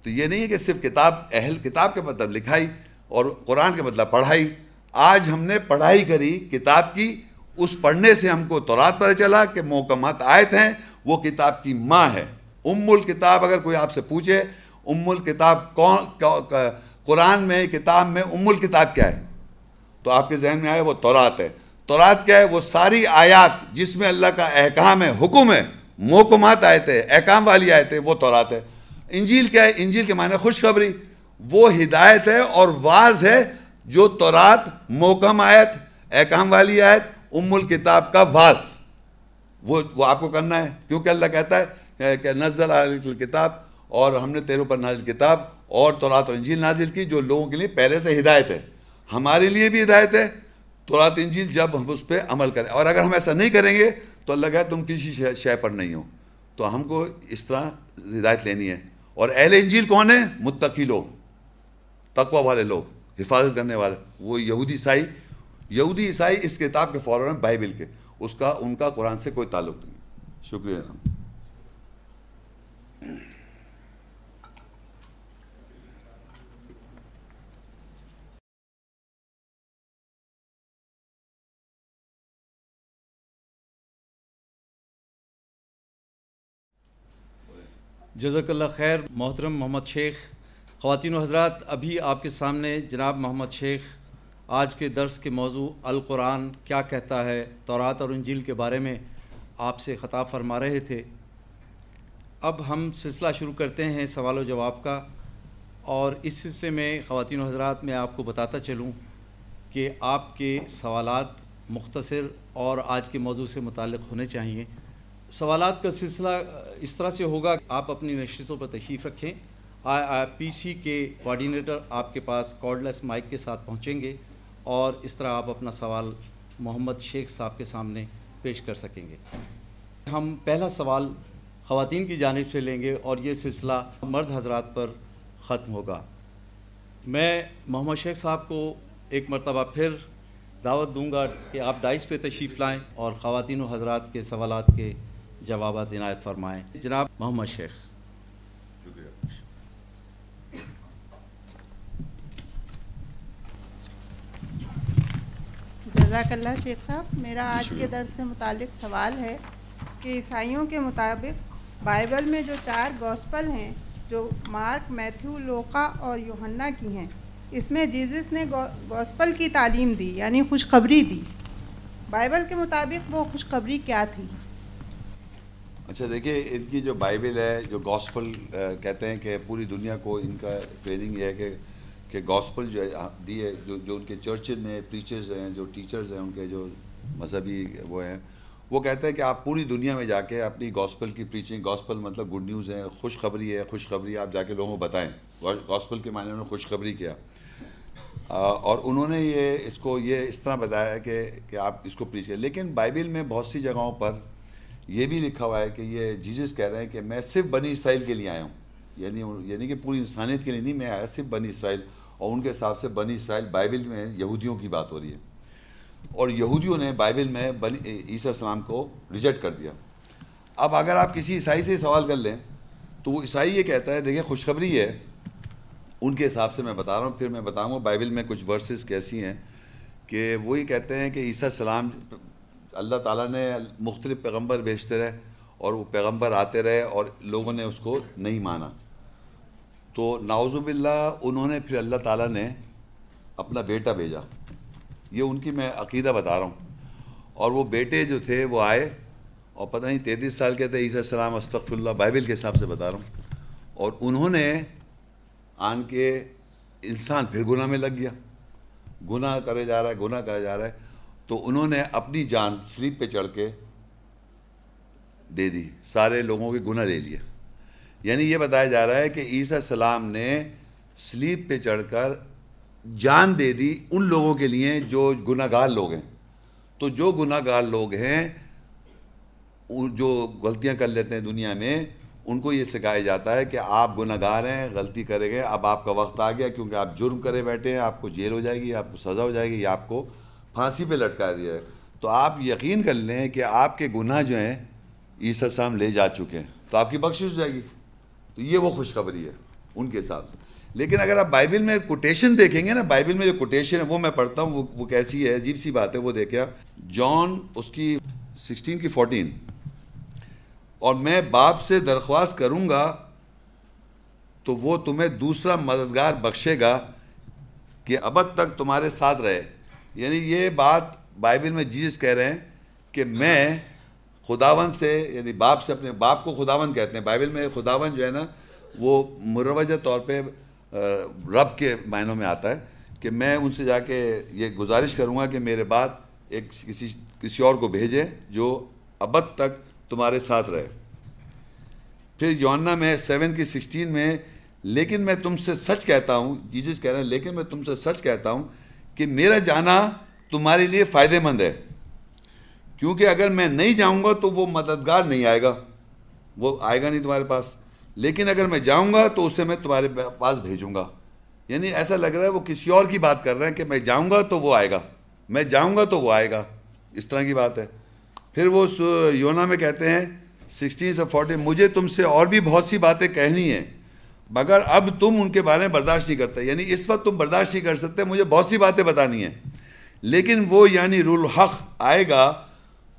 تو یہ نہیں ہے کہ صرف کتاب، اہل کتاب کے مطلب لکھائی اور قرآن کے مطلب پڑھائی۔ آج ہم نے پڑھائی کری کتاب کی، اس پڑھنے سے ہم کو تورات پتہ چلا کہ محکمات آیت ہیں وہ کتاب کی ماں ہے۔ ام الکتاب اگر کوئی آپ سے پوچھے، ام الکتاب کون، قرآن میں، کتاب میں ام الکتاب کیا ہے؟ تو آپ کے ذہن میں آئے وہ تورات ہے۔ تورات کیا ہے؟ وہ ساری آیات جس میں اللہ کا احکام ہے، حکم ہے، محکمات آئے تھے احکام والی آئے تھے وہ تورات ہے۔ انجیل کیا ہے؟ انجیل کے معنی خوشخبری۔ وہ ہدایت ہے اور واز ہے جو تورات، محکم آیت، احکام والی آیت، ام الکتاب کا واز۔ وہ وہ آپ کو کرنا ہے۔ کیونکہ اللہ کہتا ہے کہ نزل الکتاب اور ہم نے تیروں پر نازل کتاب اور تورات اور انجیل نازل کی جو لوگوں کے لیے پہلے سے ہدایت ہے۔ ہمارے لیے بھی ہدایت ہے۔ تورات انجیل جب ہم اس پہ عمل کریں۔ اور اگر ہم ایسا نہیں کریں گے تو اللہ کہے تم کسی شے پر نہیں ہو۔ تو ہم کو اس طرح ہدایت لینی ہے۔ اور اہل انجیل کون ہیں؟ متقی لوگ، تقوی والے لوگ، حفاظت کرنے والے۔ وہ یہودی عیسائی یہودی عیسائی اس کتاب کے فوراً بائبل کے۔ اس کا ان کا قرآن سے کوئی تعلق نہیں۔ شکریہ۔ جزاک اللہ خیر محترم محمد شیخ خواتین و حضرات ابھی آپ کے سامنے جناب محمد شیخ آج کے درس کے موضوع القرآن کیا کہتا ہے، تورات اور انجیل کے بارے میں آپ سے خطاب فرما رہے تھے۔ اب ہم سلسلہ شروع کرتے ہیں سوال و جواب کا، اور اس سلسلے میں خواتین و حضرات میں آپ کو بتاتا چلوں کہ آپ کے سوالات مختصر اور آج کے موضوع سے متعلق ہونے چاہیے۔ سوالات کا سلسلہ اس طرح سے ہوگا کہ آپ اپنی نشستوں پر تشریف رکھیں۔ آئی آئی پی سی کے کوارڈینیٹر آپ کے پاس کارڈلیس مائک کے ساتھ پہنچیں گے۔ اور اس طرح آپ اپنا سوال محمد شیخ صاحب کے سامنے پیش کر سکیں گے۔ ہم پہلا سوال خواتین کی جانب سے لیں گے اور یہ سلسلہ مرد حضرات پر ختم ہوگا۔ میں محمد شیخ صاحب کو ایک مرتبہ پھر دعوت دوں گا کہ آپ ڈائس پہ تشریف لائیں اور خواتین و حضرات کے سوالات کے جوابات عنایت فرمائیں۔ جناب محمد شیخ۔ جزاک اللہ شیخ صاحب میرا آج کے درس سے متعلق سوال ہے کہ عیسائیوں کے مطابق بائبل میں جو چار گوسپل ہیں جو مارک میتھیو لوکا اور یوہنا کی ہیں اس میں جیزس نے گوسپل کی تعلیم دی یعنی خوشخبری دی۔ بائبل کے مطابق وہ خوشخبری کیا تھی؟ اچھا دیکھیے ان کی جو بائبل ہے جو گاسپل کہتے ہیں کہ پوری دنیا کو ان کا ٹریننگ یہ ہے کہ کہ گاسپل جو ہے جو جو ان کے چرچز میں پریچرز ہیں، جو ٹیچرز ہیں، ان کے جو مذہبی وہ ہیں، وہ کہتے ہیں کہ آپ پوری دنیا میں جا کے اپنی گاسپل کی پریچنگ گاسپل مطلب گڈ نیوز ہے خوشخبری ہے، خوشخبری آپ جا کے لوگوں کو بتائیں۔ گاسپل کے معنی انہوں نے خوشخبری کیا۔ اور انہوں نے یہ، اس کو یہ اس طرح بتایا کہ کہ آپ اس کو پریچ کریں۔ لیکن بائبل میں بہت سی جگہوں پر یہ بھی لکھا ہوا ہے کہ یہ جیزس کہہ رہے ہیں کہ میں صرف بنی اسرائیل کے لیے آیا ہوں۔ یعنی یعنی کہ پوری انسانیت کے لیے نہیں، میں آیا صرف بنی اسرائیل اور ان کے حساب سے بنی اسرائیل بائبل میں یہودیوں کی بات ہو رہی ہے۔ اور یہودیوں نے بائبل میں بنی عیسیٰ السلام کو ریجیکٹ کر دیا۔ اب اگر آپ کسی عیسائی سے سوال کر لیں، تو وہ عیسائی یہ کہتا ہے، دیکھیں خوشخبری ہے، ان کے حساب سے میں بتا رہا ہوں، پھر میں بتاؤں گا، بائبل میں کچھ ورسز کیسی ہیں کہ وہی کہتے ہیں کہ عیسیٰ السلام اللہ تعالیٰ نے مختلف پیغمبر بھیجتے رہے اور وہ پیغمبر آتے رہے اور لوگوں نے اس کو نہیں مانا۔ تو ناوز باللہ انہوں نے پھر اللہ تعالیٰ نے اپنا بیٹا بھیجا۔ یہ ان کی میں عقیدہ بتا رہا ہوں۔ اور وہ بیٹے جو تھے وہ آئے اور پتہ نہیں تینتیس سال کے تھے، عیسیٰ السلام استغفر اللہ بائبل کے حساب سے بتا رہا ہوں۔ اور انہوں نے آن کے انسان پھر گناہ میں لگ گیا۔ گناہ کرے جا رہا ہے، گناہ کرے جا رہا ہے۔ تو انہوں نے اپنی جان سلیپ پہ چڑھ کے دے دی۔ سارے لوگوں کے گناہ لے لیے یعنی یہ بتایا جا رہا ہے کہ عیسیٰ السلام نے سلیپ پہ چڑھ کر جان دے دی ان لوگوں کے لیے جو گناہ گار لوگ ہیں۔ تو جو گناہ گار لوگ ہیں جو غلطیاں کر لیتے ہیں دنیا میں، ان کو یہ سکھایا جاتا ہے کہ آپ گناہ گار ہیں، غلطی کرے گئے، اب آپ کا وقت آ گیا کیونکہ آپ جرم کرے بیٹھے ہیں، آپ کو جیل ہو جائے گی، آپ کو سزا ہو جائے گی، یا آپ کو پھانسی پہ لٹکا دیا ہے۔ تو آپ یقین کر لیں کہ آپ کے گناہ جو ہیں، عیسیٰ صاحب لے جا چکے ہیں۔ تو آپ کی بخش ہو جائے گی۔ تو یہ وہ خوشخبری ہے، ان کے حساب سے۔ لیکن اگر آپ بائبل میں کوٹیشن دیکھیں گے نا، بائبل میں جو کوٹیشن ہے، وہ میں پڑھتا ہوں، وہ وہ کیسی ہے، عجیب سی بات ہے، وہ دیکھیں جان اس کی سکسٹین کی فورٹین۔ اور میں باپ سے درخواست کروں گا تو وہ تمہیں دوسرا مددگار بخشے گا کہ ابد تک تمہارے ساتھ رہے۔ یعنی یہ بات بائبل میں جیزس کہہ رہے ہیں کہ میں خداون سے یعنی باپ سے اپنے باپ کو خداون کہتے ہیں۔ بائبل میں خداون جو ہے نا، وہ مروجہ طور پہ رب کے معنوں میں آتا ہے کہ میں ان سے جا کے یہ گزارش کروں گا کہ میرے بعد ایک کسی کسی اور کو بھیجے جو ابد تک تمہارے ساتھ رہے۔ پھر یوننا میں سیون کی سکسٹین میں، لیکن میں تم سے سچ کہتا ہوں جیجس کہہ رہے ہیں، لیکن میں تم سے سچ کہتا ہوں کہ میرا جانا تمہارے لیے فائدے مند ہے۔ کیونکہ اگر میں نہیں جاؤں گا تو وہ مددگار نہیں آئے گا۔ وہ آئے گا نہیں تمہارے پاس۔ لیکن اگر میں جاؤں گا تو اسے میں تمہارے پاس بھیجوں گا۔ یعنی ایسا لگ رہا ہے وہ کسی اور کی بات کر رہے ہیں کہ میں جاؤں گا تو وہ آئے گا۔ میں جاؤں گا تو وہ آئے گا۔ اس طرح کی بات ہے۔ پھر وہ یونا میں کہتے ہیں سکسٹین سے فورٹین مجھے تم سے اور بھی بہت سی باتیں کہنی ہیں، مگر اب تم ان کے بارے میں برداشت نہیں کرتے۔ یعنی اس وقت تم برداشت نہیں کر سکتے، مجھے بہت سی باتیں بتانی ہیں۔ لیکن وہ یعنی رول حق آئے گا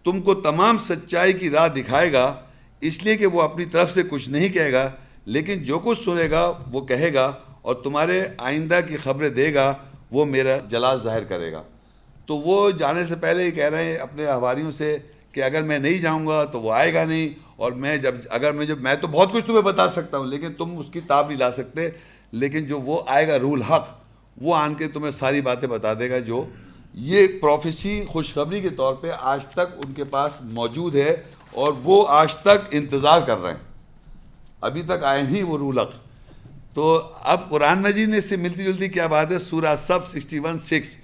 تم کو تمام سچائی کی راہ دکھائے گا، اس لیے کہ وہ اپنی طرف سے کچھ نہیں کہے گا، لیکن جو کچھ سنے گا، وہ کہے گا اور تمہارے آئندہ کی خبریں دے گا، وہ میرا جلال ظاہر کرے گا۔ تو وہ جانے سے پہلے ہی کہہ رہے ہیں اپنے ہواریوں سے کہ اگر میں نہیں جاؤں گا تو وہ آئے گا نہیں، اور میں جب، اگر میں جب، میں تو بہت کچھ تمہیں بتا سکتا ہوں، لیکن تم اس کی تاب نہیں لا سکتے، لیکن جو وہ آئے گا رول حق، وہ آن کے تمہیں ساری باتیں بتا دے گا جو یہ پروفیسی خوشخبری کے طور پہ آج تک ان کے پاس موجود ہے اور وہ آج تک انتظار کر رہے ہیں۔ ابھی تک آئے نہیں وہ رولق۔ تو اب قرآن مجید نے اس سے ملتی جلتی کیا بات ہے؟ سورہ سب سکسٹی ون سکس۔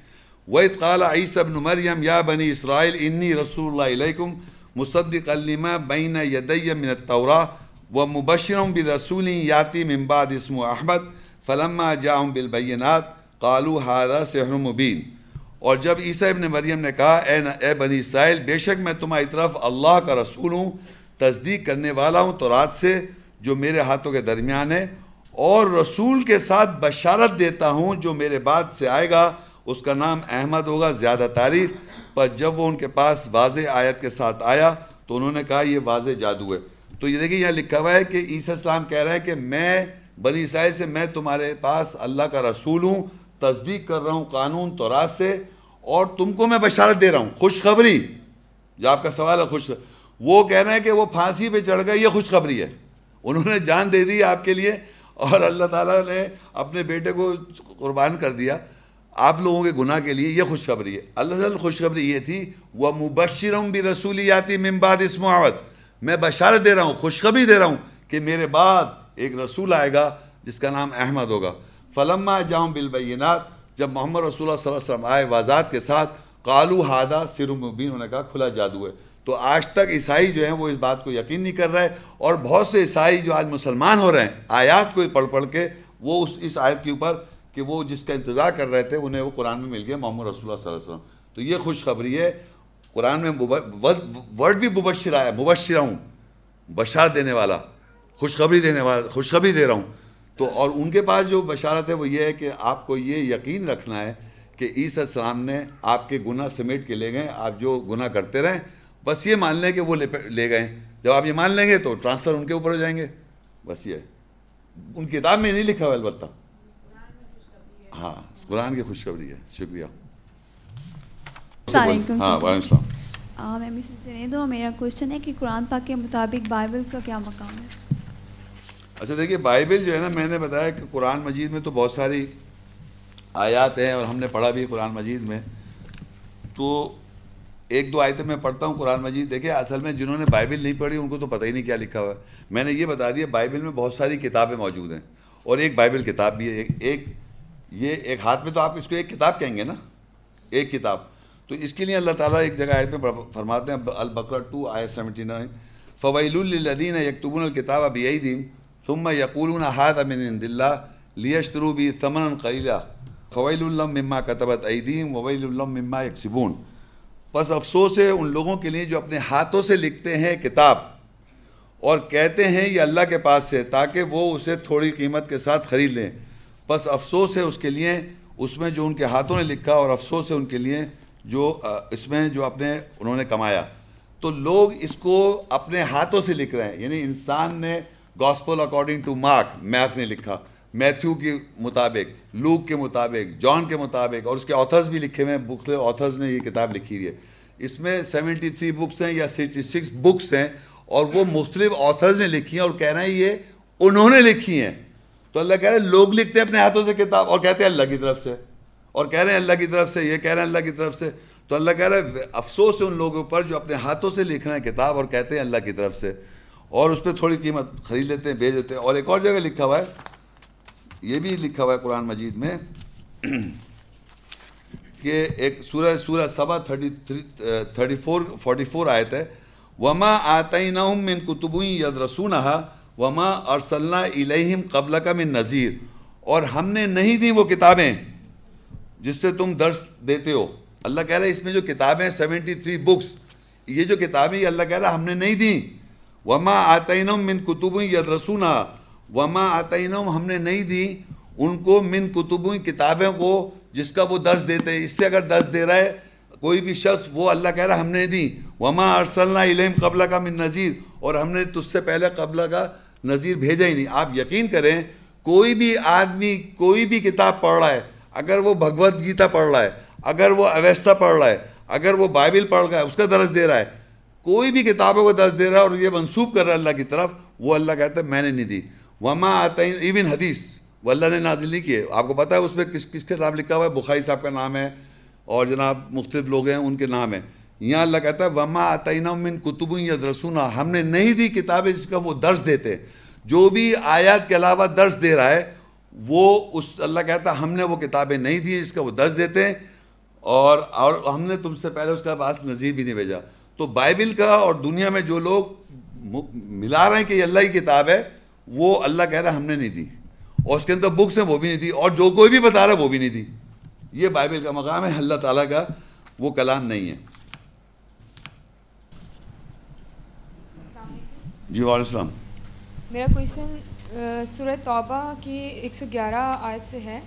وَإِذْ قَالَ عِيسَى بْنُ مَرْيَمْ، يَا بَنِي إِسْرَائِيلِ، إِنِّي رَسُولُ اللَّهِ إِلَيْكُمْ، مُصَدِّقًا لِمَا بَيْنَ يَدَيَّ مِنَ التَّوْرَاةِ وَمُبَشِّرًا بِرَسُولٍ يَأْتِي مِن بَعْدِ اسْمُهُ أَحْمَدُ فَلَمَّا جَاءَهُم بِالْبَيِّنَاتِ قَالُوا هَذَا سِحْرٌ مُبِينٌ۔ اور جب عیسیٰ ابن مریم نے کہا، اے اے بنی اسرائیل، بے شک میں تمہاری طرف اللہ کا رسول ہوں، تصدیق کرنے والا ہوں تو رات سے، جو میرے ہاتھوں کے درمیان ہے، اور رسول کے ساتھ بشارت دیتا ہوں جو میرے بعد سے آئے گا، اس کا نام احمد ہوگا، زیادہ تعریف پر جب وہ ان کے پاس واضح آیت کے ساتھ آیا، تو انہوں نے کہا، یہ واضح جادو ہے۔ تو یہ دیکھیں، یہاں لکھا ہوا ہے کہ عیسیٰ السلام کہہ رہا ہے کہ میں، بنی اسرائیل سے میں تمہارے پاس اللہ کا رسول ہوں، تصدیق کر رہا ہوں قانون تو رات سے اور تم کو میں بشارت دے رہا ہوں، خوشخبری۔ جو آپ کا سوال ہے، خوش وہ کہہ رہے ہیں کہ وہ پھانسی پہ چڑھ گئے، یہ خوشخبری ہے۔ انہوں نے جان دے دی آپ کے لیے اور اللہ تعالیٰ نے اپنے بیٹے کو قربان کر دیا۔ آپ لوگوں کے گناہ کے لیے یہ خوشخبری ہے۔ اللہ تعالیٰ خوشخبری یہ تھی، وہ مبشروں بھی رسولی آتی ممباد اسمعت میں بشارت دے رہا ہوں، خوشخبری دے رہا ہوں کہ میرے بعد ایک رسول آئے گا، جس کا نام احمد ہوگا۔ فلما جاؤں بالبینات جب محمد رسول اللہ صلی اللہ علیہ وسلم آئے وضاحت کے ساتھ، قالو ہادہ سر مبین، انہوں نے کہا کھلا جادو ہے۔ تو آج تک عیسائی جو ہیں وہ اس بات کو یقین نہیں کر رہے اور بہت سے عیسائی جو آج مسلمان ہو رہے ہیں، آیات کو پڑھ پڑھ کے وہ اس اس آیت کے اوپر کہ وہ جس کا انتظار کر رہے تھے، انہیں وہ قرآن میں مل گیا محمد رسول اللہ صلی اللہ علیہ وسلم۔ تو یہ خوشخبری ہے، قرآن میں ورڈ بھی مبشر آیا مبشرہ ہوں بشار دینے والا، خوشخبری دینے والا، خوشخبری دے رہا ہوں۔ تو اور ان کے پاس جو بشارت ہے وہ یہ ہے کہ آپ کو یہ یقین رکھنا ہے کہ عیسیٰ السلام نے آپ کے گناہ سمیٹ کے لے گئے آپ جو گناہ کرتے رہیں بس یہ مان لیں کہ وہ لے گئے۔ جب آپ یہ مان لیں گے تو ٹرانسفر ان کے اوپر ہو جائیں گے۔ بس یہ ان کتاب میں نہیں لکھا ہوا البتہ۔ ہاں قرآن کی خوشخبری ہے۔ شکریہ۔ ہاں وعلیکم السلام۔ میں بھی دو میرا کوشچن ہے کہ قرآن پاک کے مطابق بائبل کا کیا مقام ہے؟ اچھا دیکھیے، بائبل جو ہے نا، میں نے بتایا کہ قرآن مجید میں تو بہت ساری آیات ہیں اور ہم نے پڑھا بھی قرآن مجید میں۔ تو ایک دو آیتیں میں پڑھتا ہوں قرآن مجید۔ دیکھیں اصل میں جنہوں نے بائبل نہیں پڑھی، ان کو تو پتہ ہی نہیں کیا لکھا ہوا ہے۔ میں نے یہ بتا دیا، بائبل میں بہت ساری کتابیں موجود ہیں۔ اور ایک بائبل کتاب بھی ہے، ایک ایک، یہ ایک ہاتھ میں تو آپ اس کو ایک کتاب کہیں گے نا؟ ایک کتاب۔ تو اس کے لیے اللہ تعالیٰ ایک جگہ آیت میں فرماتے ہیں، البقرہ ٹو آئے سیونٹی نائن۔ فویل الدین یکتبون الکتاب اب یہی دین ثم یقولون ہاتھ امن عند اللہ لیشترو بھی ثمن قلیلہ فویل اللہ مما کتبت ایدیم وویل اللہ مما یکسبون بس افسوس ہے ان لوگوں کے لیے جو اپنے ہاتھوں سے لکھتے ہیں کتاب اور کہتے ہیں یہ اللہ کے پاس سے تاکہ وہ اسے تھوڑی قیمت کے ساتھ خرید لیں۔ بس افسوس ہے اس کے لیے اس میں جو ان کے ہاتھوں نے لکھا اور افسوس ہے ان کے لیے جو اس میں جو اپنے انہوں نے کمایا۔ تو لوگ اس کو اپنے ہاتھوں سے لکھ رہے ہیں۔ یعنی انسان نے gospel according to Mark make نے لکھا میتھیو کے مطابق لوک کے مطابق جان کے مطابق، اور اس کے آتھرز بھی لکھے ہوئے ہیں بک آتھرز نے یہ کتاب لکھی ہوئی ہے۔ اس میں سیونٹی تھری بکس ہیں یا سکسٹی سکس بکس ہیں اور وہ مختلف آتھرز نے لکھی ہیں اور کہہ رہے ہیں یہ انہوں نے لکھی ہیں۔ تو اللہ کہہ رہے ہیں لوگ لکھتے ہیں اپنے ہاتھوں سے کتاب اور کہتے ہیں اللہ کی طرف سے۔ اور کہہ رہے ہیں اللہ کی طرف سے، یہ کہہ رہے ہیں اللہ کی طرف سے۔ تو اللہ کہہ رہا ہے، افسوس ہے ان لوگوں پر جو اپنے ہاتھوں سے لکھ رہے ہیں کتاب اور کہتے ہیں اللہ کی طرف سے۔ اور اس پہ تھوڑی قیمت خرید لیتے ہیں، بھیج دیتے ہیں۔ اور ایک اور جگہ لکھا ہوا ہے، یہ بھی لکھا ہوا ہے قرآن مجید میں، کہ ایک سورہ سورہ سبا thirty three, thirty four, forty four آئے تھے وما آتعین من کتبوں ید رسون وما ارسلنا الیہم قبل کا من نذیر اور ہم نے نہیں دی وہ کتابیں جس سے تم درس دیتے ہو۔ اللہ کہہ رہا ہے، اس میں جو کتابیں سیونٹی تھری بکس یہ جو کتابیں یہ اللہ کہہ رہا ہے، ہم نے نہیں دیں وما آتعین من کتبوں ید رسون وما آتعینم ہم نے نہیں دی ان کو من کتبوں کتابوں کو، جس کا وہ درس دیتے ہیں۔ اس سے اگر درس دے رہا ہے، کوئی بھی شخص، وہ اللہ کہہ رہا ہے ہم نے دی۔ وما ارسلنا علم قبلہ کا من نذیر اور ہم نے تجھ سے پہلے قبلہ کا نذیر بھیجا ہی نہیں۔ آپ یقین کریں، کوئی بھی آدمی، کوئی بھی کتاب پڑھ رہا ہے، اگر وہ بھگوت گیتا پڑھ رہا ہے، اگر وہ اویستہ پڑھ رہا ہے، اگر وہ بائبل پڑھ رہا ہے، اس کا درس دے رہا ہے کوئی بھی کتابوں کو درس دے رہا ہے اور یہ منسوب کر رہا ہے اللہ کی طرف، وہ اللہ کہتا ہے، میں نے نہیں دی۔ وما آتا ایون حدیث، وہ اللہ نے نازل نہیں کیے۔ آپ کو پتہ ہے اس میں کس کس کے نام لکھا ہوا ہے؟ بخاری صاحب کا نام ہے اور جناب مختلف لوگ ہیں، ان کے نام ہیں۔ یہاں اللہ کہتا ہے، وما آتعینہ من کتب یا درسونا ہم نے نہیں دی کتابیں جس کا وہ درس دیتے۔ جو بھی آیات کے علاوہ درس دے رہا ہے، وہ اس، اللہ کہتا ہے، ہم نے وہ کتابیں نہیں دی جس کا وہ درس دیتے۔ ہیں اور اور ہم نے تم سے پہلے اس کا پاس نظیر بھی نہیں بھیجا۔ تو بائبل کا اور دنیا میں جو لوگ ملا رہے ہیں کہ یہ اللہ کی کتاب ہے، وہ اللہ کہہ رہا ہے ہم نے نہیں دی۔ اور اس کے اندر بکس ہیں، وہ بھی نہیں دی۔ اور جو کوئی بھی بتا رہا ہے، وہ بھی نہیں دی۔ یہ بائبل کا مقام ہے، اللہ تعالیٰ کا وہ کلام نہیں ہے۔ جی وعلیکم السلام۔ میرا کوشچن سورہ توبہ کی ایک سو گیارہ آیت سے ہے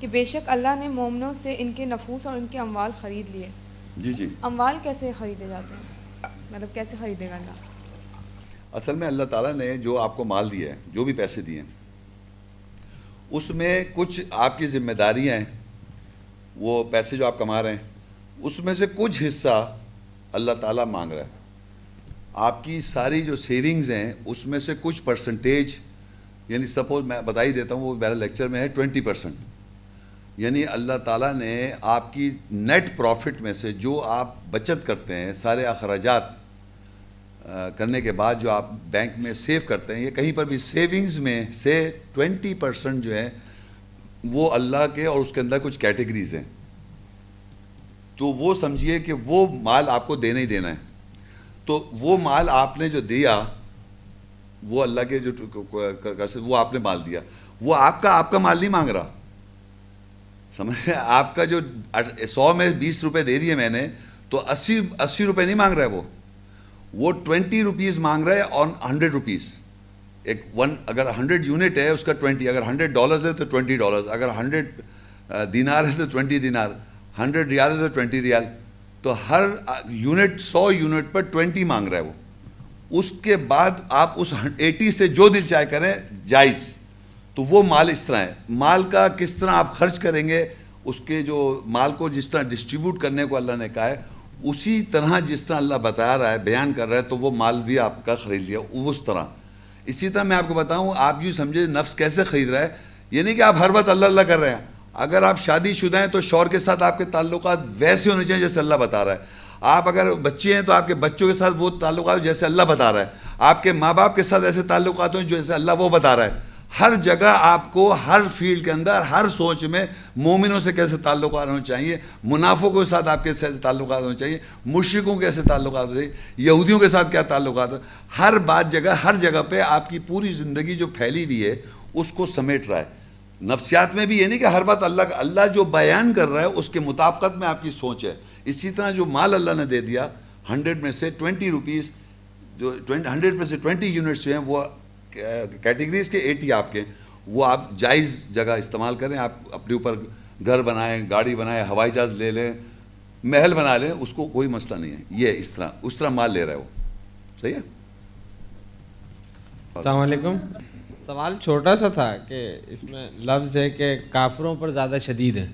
کہ بے شک اللہ نے مومنوں سے ان کے نفوس اور ان کے اموال خرید لیے۔ جی جی۔ اموال کیسے خریدے جاتے ہیں؟ مطلب کیسے خریدے گا اللہ؟ اصل میں اللہ تعالیٰ نے جو آپ کو مال دیا ہے جو بھی پیسے دیے ہیں اس میں کچھ آپ کی ذمہ داریاں ہیں وہ پیسے جو آپ کما رہے ہیں اس میں سے کچھ حصہ اللہ تعالیٰ مانگ رہا ہے۔ آپ کی ساری جو سیونگز ہیں اس میں سے کچھ پرسنٹیج یعنی سپوز میں بتا ہی دیتا ہوں وہ میرا لیکچر میں ہے ٹوینٹی پرسنٹ یعنی اللہ تعالیٰ نے آپ کی نیٹ پروفٹ میں سے جو آپ بچت کرتے ہیں سارے اخراجات کرنے کے بعد جو آپ بینک میں سیو کرتے ہیں یہ کہیں پر بھی سیونگز میں سے ٹوینٹی پرسنٹ جو ہے وہ اللہ کے اور اس کے اندر کچھ کیٹیگریز ہیں تو وہ سمجھیے کہ وہ مال آپ کو دینا ہی دینا ہے تو وہ مال آپ نے جو دیا وہ اللہ کے جو وہ آپ نے مال دیا وہ آپ کا آپ کا مال نہیں مانگ رہا سمجھ <laughs> آپ کا جو سو میں بیس روپے دے دیے میں نے، تو اسی اسی روپے نہیں مانگ رہا ہے وہ۔ وہ ٹوینٹی روپیز مانگ رہا ہے آن ہنڈریڈ روپیز۔ ایک ون اگر ہنڈریڈ یونٹ ہے، اس کا ٹوینٹی۔ اگر ہنڈریڈ ڈالرز ہے تو ٹوینٹی ڈالرز۔ اگر ہنڈریڈ دینار ہے تو ٹوینٹی دینار۔ ہنڈریڈ ریال ہے تو ٹوینٹی ریال۔ تو ہر یونٹ، سو یونٹ پر ٹوینٹی مانگ رہا ہے وہ۔ اس کے بعد آپ اس ایٹی سے جو دل چاہے کریں، جائز۔ تو وہ مال اس طرح ہے۔ مال کا کس طرح آپ خرچ کریں گے، اس کے جو مال کو جس طرح ڈسٹریبیوٹ کرنے کو اللہ نے کہا ہے، اسی طرح جس طرح اللہ بتا رہا ہے، بیان کر رہا ہے، تو وہ مال بھی آپ کا خرید لیا۔ اس طرح۔ اسی طرح میں آپ کو بتاؤں، آپ یوں سمجھے نفس کیسے خرید رہا ہے۔ یہ نہیں کہ آپ ہر وقت اللہ اللہ کر رہے ہیں۔ اگر آپ شادی شدہ ہیں، تو شور کے ساتھ آپ کے تعلقات ویسے ہونے چاہیے جیسے اللہ بتا رہا ہے۔ آپ اگر بچے ہیں، تو آپ کے بچوں کے ساتھ وہ تعلقات جیسے اللہ بتا رہا ہے۔ آپ کے ماں باپ کے ساتھ ایسے تعلقات ہوں جیسے اللہ وہ بتا رہا ہے۔ ہر جگہ آپ کو ہر فیلڈ کے اندر، ہر سوچ میں مومنوں سے کیسے تعلقات ہونے چاہیے، منافقوں کے ساتھ آپ کے کیسے تعلقات ہونے چاہیے مشرقوں کے کیسے تعلقات ہونے چاہیے، یہودیوں کے ساتھ کیا تعلقات ہر بات جگہ، ہر جگہ پہ آپ کی پوری زندگی جو پھیلی ہوئی ہے، اس کو سمیٹ رہا ہے۔ نفسیات میں بھی یہ نہیں کہ ہر بات اللہ کا اللہ جو بیان کر رہا ہے، اس کے مطابقت میں آپ کی سوچ ہے۔ اسی طرح جو مال اللہ نے دے دیا ہنڈریڈ میں سے ٹوینٹی روپیز جو ہنڈریڈ میں سے ٹوینٹی یونٹس جو ہیں، وہ کیٹیگریز کے ایٹی آپ کے وہ آپ جائز جگہ استعمال کریں آپ اپنے اوپر گھر بنائیں گاڑی بنائیں ہوائی جہاز لے لیں محل بنا لیں اس کو کوئی مسئلہ نہیں ہے۔ یہ اس طرح اس طرح مال لے رہا ہے وہ صحیح ہے؟ السلام علیکم۔ سوال چھوٹا سا تھا کہ اس میں لفظ ہے کہ کافروں پر زیادہ شدید ہے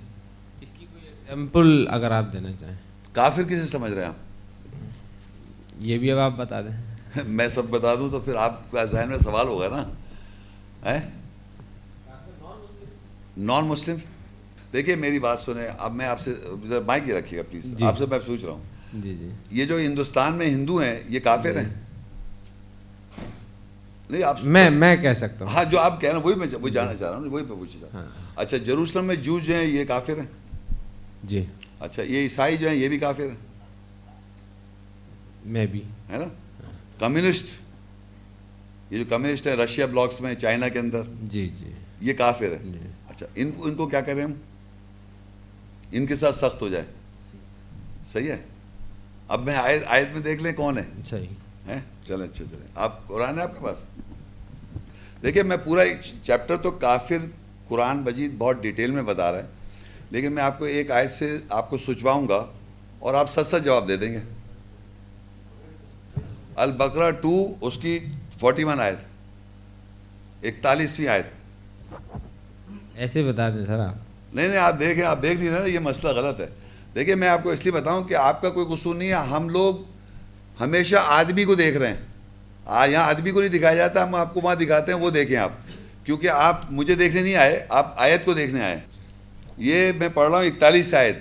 اس کی کوئی ایگزامپل اگر آپ دینا چاہیں۔ کافر کسے سمجھ رہے ہیں آپ؟ یہ بھی اب آپ بتا دیں۔ <laughs> میں سب بتا دوں تو پھر آپ کا ذہن میں سوال ہوگا نا۔ نان مسلم دیکھیے میری بات سنیں اب میں آپ سے مائک ہی رکھیے گا پلیز۔ جی۔ آپ سے میں پوچھ رہا ہوں۔ جی جی۔ یہ جو ہندوستان میں ہندو ہیں یہ کافر ہیں؟ نہیں آپ میں میں کہہ سکتا ہوں۔ ہاں جو آپ کہہ رہے ہیں وہی میں وہی جاننا چاہ رہا ہوں وہی میں پوچھ رہا ہوں۔ ہاں۔ اچھا جروسلم میں جوج ہیں یہ کافر ہیں؟ جی۔ اچھا یہ عیسائی جو ہیں یہ بھی کافر ہیں؟ میں بھی۔ ہے نا؟ کمیونسٹ یہ جو کمیونسٹ ہیں رشیا بلاکس میں چائنا کے اندر جی جی۔ یہ کافر ہے جی۔ اچھا ان ان کو کیا کریں ہم؟ ان کے ساتھ سخت ہو جائے۔ صحیح ہے؟ اب میں آیت آیت میں دیکھ لیں کون ہے۔ صحیح۔ چلیں اچھا چلیں۔ آپ قرآن ہے آپ کے پاس؟ دیکھیے میں پورا چیپٹر تو کافر قرآن مجید بہت ڈیٹیل میں بتا رہا ہے لیکن میں آپ کو ایک آیت سے آپ کو سچواؤں گا اور آپ سچ سچ جواب دے دیں گے۔ البقرہ ٹو اس کی فورٹی ون آیت اکتالیسویں آیت۔ ایسے بتا دیں سر آپ۔ نہیں نہیں آپ دیکھیں آپ دیکھ رہے نا یہ مسئلہ غلط ہے۔ دیکھیں میں آپ کو اس لیے بتاؤں کہ آپ کا کوئی قصور نہیں ہے۔ ہم لوگ ہمیشہ آدمی کو دیکھ رہے ہیں۔ یہاں آدمی کو نہیں دکھایا جاتا ہم آپ کو وہاں دکھاتے ہیں وہ دیکھیں آپ۔ کیونکہ آپ مجھے دیکھنے نہیں آئے آپ آیت کو دیکھنے آئے۔ یہ میں پڑھ رہا ہوں اکتالیس آیت۔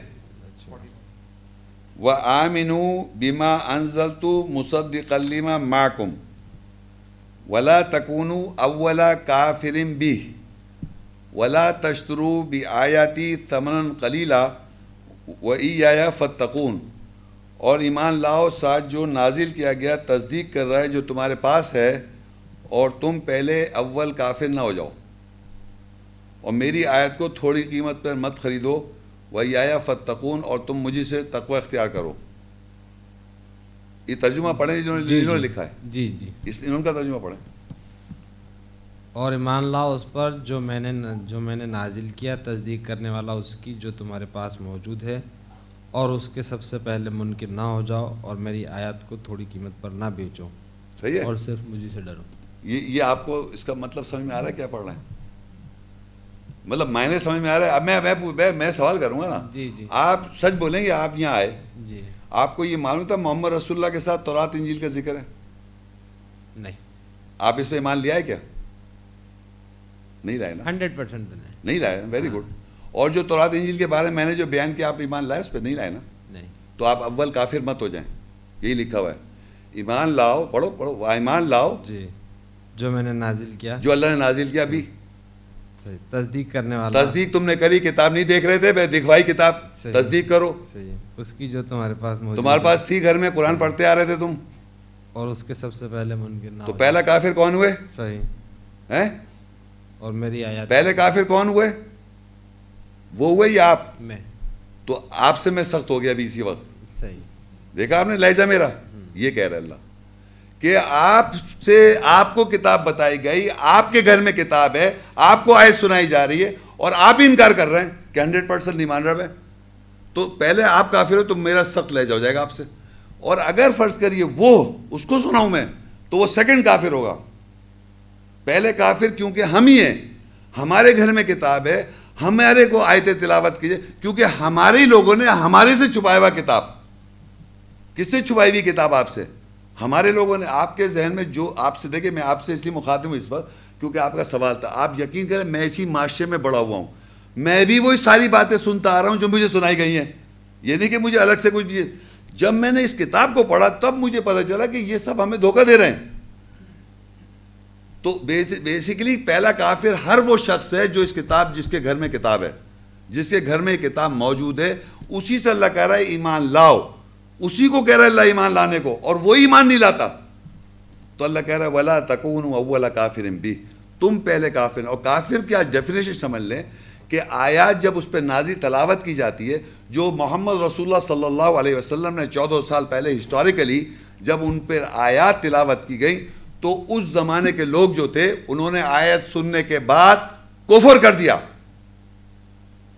و آمنو بیما انزل تو مصد کلیمہ ماکم ولا تکون اولا کافرم بھی ولا تشترو بھی آیاتی تمن کلیلہ و ای فتقون اور ایمان لاؤ، ساتھ جو نازل کیا گیا، تصدیق کر رہا ہے، جو تمہارے پاس ہے، اور تم پہلے اول کافر نہ ہو جاؤ۔ اور میری آیت کو تھوڑی قیمت پر مت خریدو۔ وہی آیا فتقون اور تم مجھے سے تقوی اختیار کرو۔ یہ ترجمہ پڑھیں جنہوں نے جی جنہوں نے جی۔ لکھا ہے۔ جی جی۔ اس انہوں کا ترجمہ پڑھیں اور ایمان لاؤ اس پر جو میں نے جو میں نے نازل کیا تصدیق کرنے والا اس کی جو تمہارے پاس موجود ہے۔ اور اس کے سب سے پہلے منکر نہ ہو جاؤ اور میری آیات کو تھوڑی قیمت پر نہ بیچو۔ صحیح ہے۔ اور صرف مجھے سے ڈرو۔ یہ یہ آپ کو اس کا مطلب سمجھ میں آ رہا ہے کیا پڑھ رہے ہیں مطلب معنی سمجھ میں آ رہا ہے۔ اب میں میں میں سوال کروں گا نا۔ جی جی۔ آپ سچ بولیں گے آپ یہاں آئے۔ جی۔ آپ کو یہ معلوم تھا محمد رسول اللہ کے ساتھ تورات انجیل کا ذکر ہے؟ نہیں۔ آپ اس پہ ایمان لیا ہے کیا؟ نہیں لائے نا۔ ہنڈریڈ پرسینٹ نہیں۔ لائے ویری گڈ اور جو تورات انجیل کے بارے میں میں نے جو بیان کیا آپ ایمان لائے اس پہ؟ نہیں لائے نا۔ نہیں۔ تو آپ اول کافر مت ہو جائیں۔ یہی لکھا ہوا ہے۔ ایمان لاؤ پڑھو پڑھو۔ ایمان لاؤ۔ جی۔ جو میں نے نازل کیا۔ جو اللہ نے نازل کیا ابھی۔ تصدیق کرنے والا. تصدیق تم نے کری کتاب نہیں دیکھ رہے تھے میں دکھوائی کتاب۔ تصدیق کرو. اس کی جو تمہارے پاس موجود تمہارے ہے، پاس تھی گھر میں قرآن پڑھتے آ رہے تھے تم. اور اس کے سب سے پہلے منکر نہ تو پہلا کافر کون ہوئے۔ صحیح. ہیں؟ اور میری آیات پہلے کافر کون ہوئے؟ وہ ہوئے یا آپ؟ میں. تو آپ سے میں سخت ہو گیا ابھی اسی وقت. صحیح. دیکھا آپ نے لہجہ میرا. یہ کہہ رہا اللہ. کہ آپ سے آپ کو کتاب بتائی گئی، آپ کے گھر میں کتاب ہے، آپ کو آیت سنائی جا رہی ہے اور آپ ہی انکار کر رہے ہیں کہ ہنڈریڈ پرسینٹ نہیں مان رہا میں۔ تو پہلے آپ کافر ہو تو میرا سخت لہجہ ہو جائے گا آپ سے۔ اور اگر فرض کریے وہ، اس کو سناؤں میں، تو وہ سیکنڈ کافر ہوگا۔ پہلے کافر کیونکہ ہم ہی ہیں، ہمارے گھر میں کتاب ہے، ہمارے کو آیت تلاوت کیجیے، کیونکہ ہمارے ہی لوگوں نے ہمارے سے چھپایا ہوا کتاب۔ کس نے چھپائی ہوئی کتاب آپ سے؟ ہمارے لوگوں نے آپ کے ذہن میں جو آپ سے دیکھیں میں آپ سے اس لیے مخاطب ہوں اس وقت کیونکہ آپ کا سوال تھا۔ آپ یقین کریں، میں اسی معاشرے میں بڑا ہوا ہوں۔ میں بھی وہی ساری باتیں سنتا آ رہا ہوں جو مجھے سنائی گئی ہیں۔ یہ نہیں کہ مجھے الگ سے کچھ بھی جب میں نے اس کتاب کو پڑھا، تب مجھے پتا چلا کہ یہ سب ہمیں دھوکہ دے رہے ہیں۔ تو بیسیکلی پہلا کافر ہر وہ شخص ہے جو اس کتاب، جس کے گھر میں کتاب ہے۔ جس کے گھر میں کتاب موجود ہے، اسی سے اللہ کہہ رہا ہے، ایمان لاؤ۔ اسی کو کہہ رہا ہے اللہ ایمان لانے کو اور وہ ایمان نہیں لاتا۔ تو اللہ کہہ رہا ہے، ولا تکون اولا کافر بھی تم پہلے کافر اور کافر کیا ڈیفینیشن سمجھ لیں کہ آیات جب اس پہ نازی تلاوت کی جاتی ہے، جو محمد رسول اللہ صلی اللہ علیہ وسلم نے چودہ سال پہلے ہسٹوریکلی جب ان پر آیات تلاوت کی گئی تو اس زمانے کے لوگ جو تھے، انہوں نے آیت سننے کے بعد کفر کر دیا۔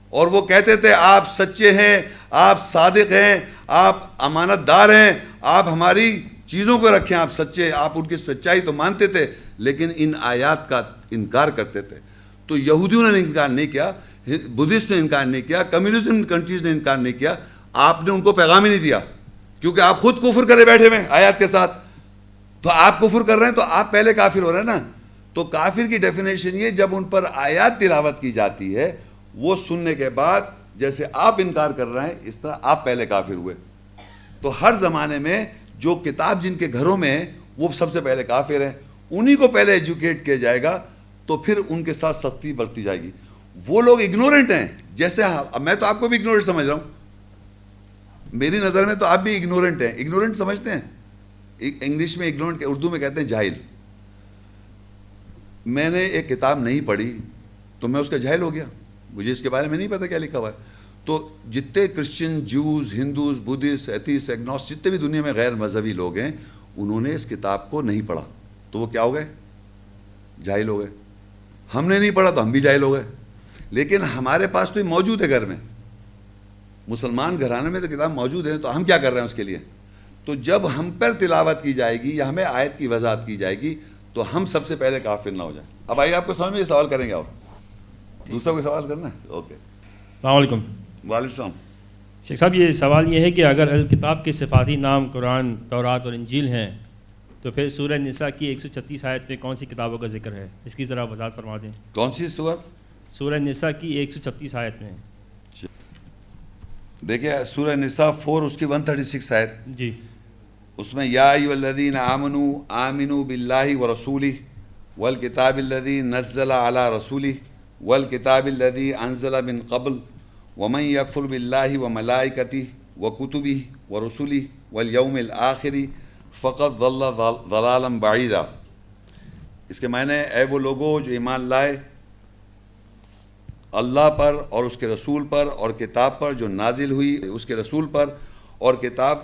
اور وہ کہتے تھے، آپ سچے ہیں، آپ صادق ہیں، آپ امانت دار ہیں، آپ ہماری چیزوں کو رکھیں، آپ سچے، آپ ان کی سچائی تو مانتے تھے، لیکن ان آیات کا انکار کرتے تھے۔ تو یہودیوں نے انکار نہیں کیا، بدھسٹ نے انکار نہیں کیا، کمیونزم کنٹریز نے انکار نہیں کیا، آپ نے ان کو پیغام ہی نہیں دیا، کیونکہ آپ خود کفر کرے بیٹھے ہوئے آیات کے ساتھ۔ تو آپ کفر کر رہے ہیں تو آپ پہلے کافر ہو رہے ہیں نا۔ تو کافر کی ڈیفینیشن یہ جب ان پر آیات تلاوت کی جاتی ہے وہ سننے کے بعد جیسے آپ انکار کر رہے ہیں، اس طرح آپ پہلے کافر ہوئے۔ تو ہر زمانے میں جو کتاب جن کے گھروں میں ہے، وہ سب سے پہلے کافر ہیں۔ انہی کو پہلے ایجوکیٹ کیا جائے گا تو پھر ان کے ساتھ سختی برتی جائے گی۔ وہ لوگ اگنورنٹ ہیں۔ جیسے میں تو آپ کو بھی اگنورنٹ سمجھ رہا ہوں۔ میری نظر میں تو آپ بھی اگنورنٹ ہیں۔ اگنورنٹ سمجھتے ہیں۔ انگلش میں اگنورنٹ اردو میں کہتے ہیں جاہل۔ میں نے ایک کتاب نہیں پڑھی تو میں اس کا جاہل ہو گیا۔ مجھے اس کے بارے میں نہیں پتا کیا لکھا ہوا ہے۔ تو جتنے Christian Jews Hindus Buddhist atheists agnostics جتنے بھی دنیا میں غیر مذہبی لوگ ہیں، انہوں نے اس کتاب کو نہیں پڑھا۔ تو وہ کیا ہو گئے؟ جاہل ہو گئے۔ ہم نے نہیں پڑھا تو ہم بھی جاہل ہو گئے۔ لیکن ہمارے پاس تو یہ موجود ہے گھر میں۔ مسلمان گھرانے میں تو کتاب موجود ہے، تو ہم کیا کر رہے ہیں اس کے لیے؟ تو جب ہم پر تلاوت کی جائے گی یا ہمیں آیت کی وضاحت کی جائے گی، تو ہم سب سے پہلے کافر نہ ہو جائیں۔ اب آئیے آپ کو سمجھ میں یہ سوال کریں گے اور۔ دوسرا کوئی سوال کرنا ہے؟ اوکے۔ السلام علیکم۔ وعلیکم السلام۔ شیخ صاحب یہ سوال یہ ہے کہ اگر الکتاب کے صفاتی نام قرآن تورات اور انجیل ہیں تو پھر سورہ نساء کی ایک سو چھتیس آیت میں کون سی کتابوں کا ذکر ہے؟ اس کی ذرا وضاحت فرما دیں۔ کون سی سورہ سورہ نساء کی ایک سو چھتیس آیت میں۔ دیکھیں سورہ نساء فور اس کی ون تھرٹی سکس آیت۔ جی۔ اس میں یا ایو الذین آمنو آمنو باللہ و رسولی والکتاب الذی نزل علی رسولی والکتاب الذی انزل من قبل ومن یکفر باللہ و ملائکتی و کتبی و رسولی الآخری فقط ضل ضلالم بعیدہ اس کے معنی اے وہ لوگوں جو ایمان لائے اللہ پر اور اس کے رسول پر اور کتاب پر جو نازل ہوئی، اس کے رسول پر اور کتاب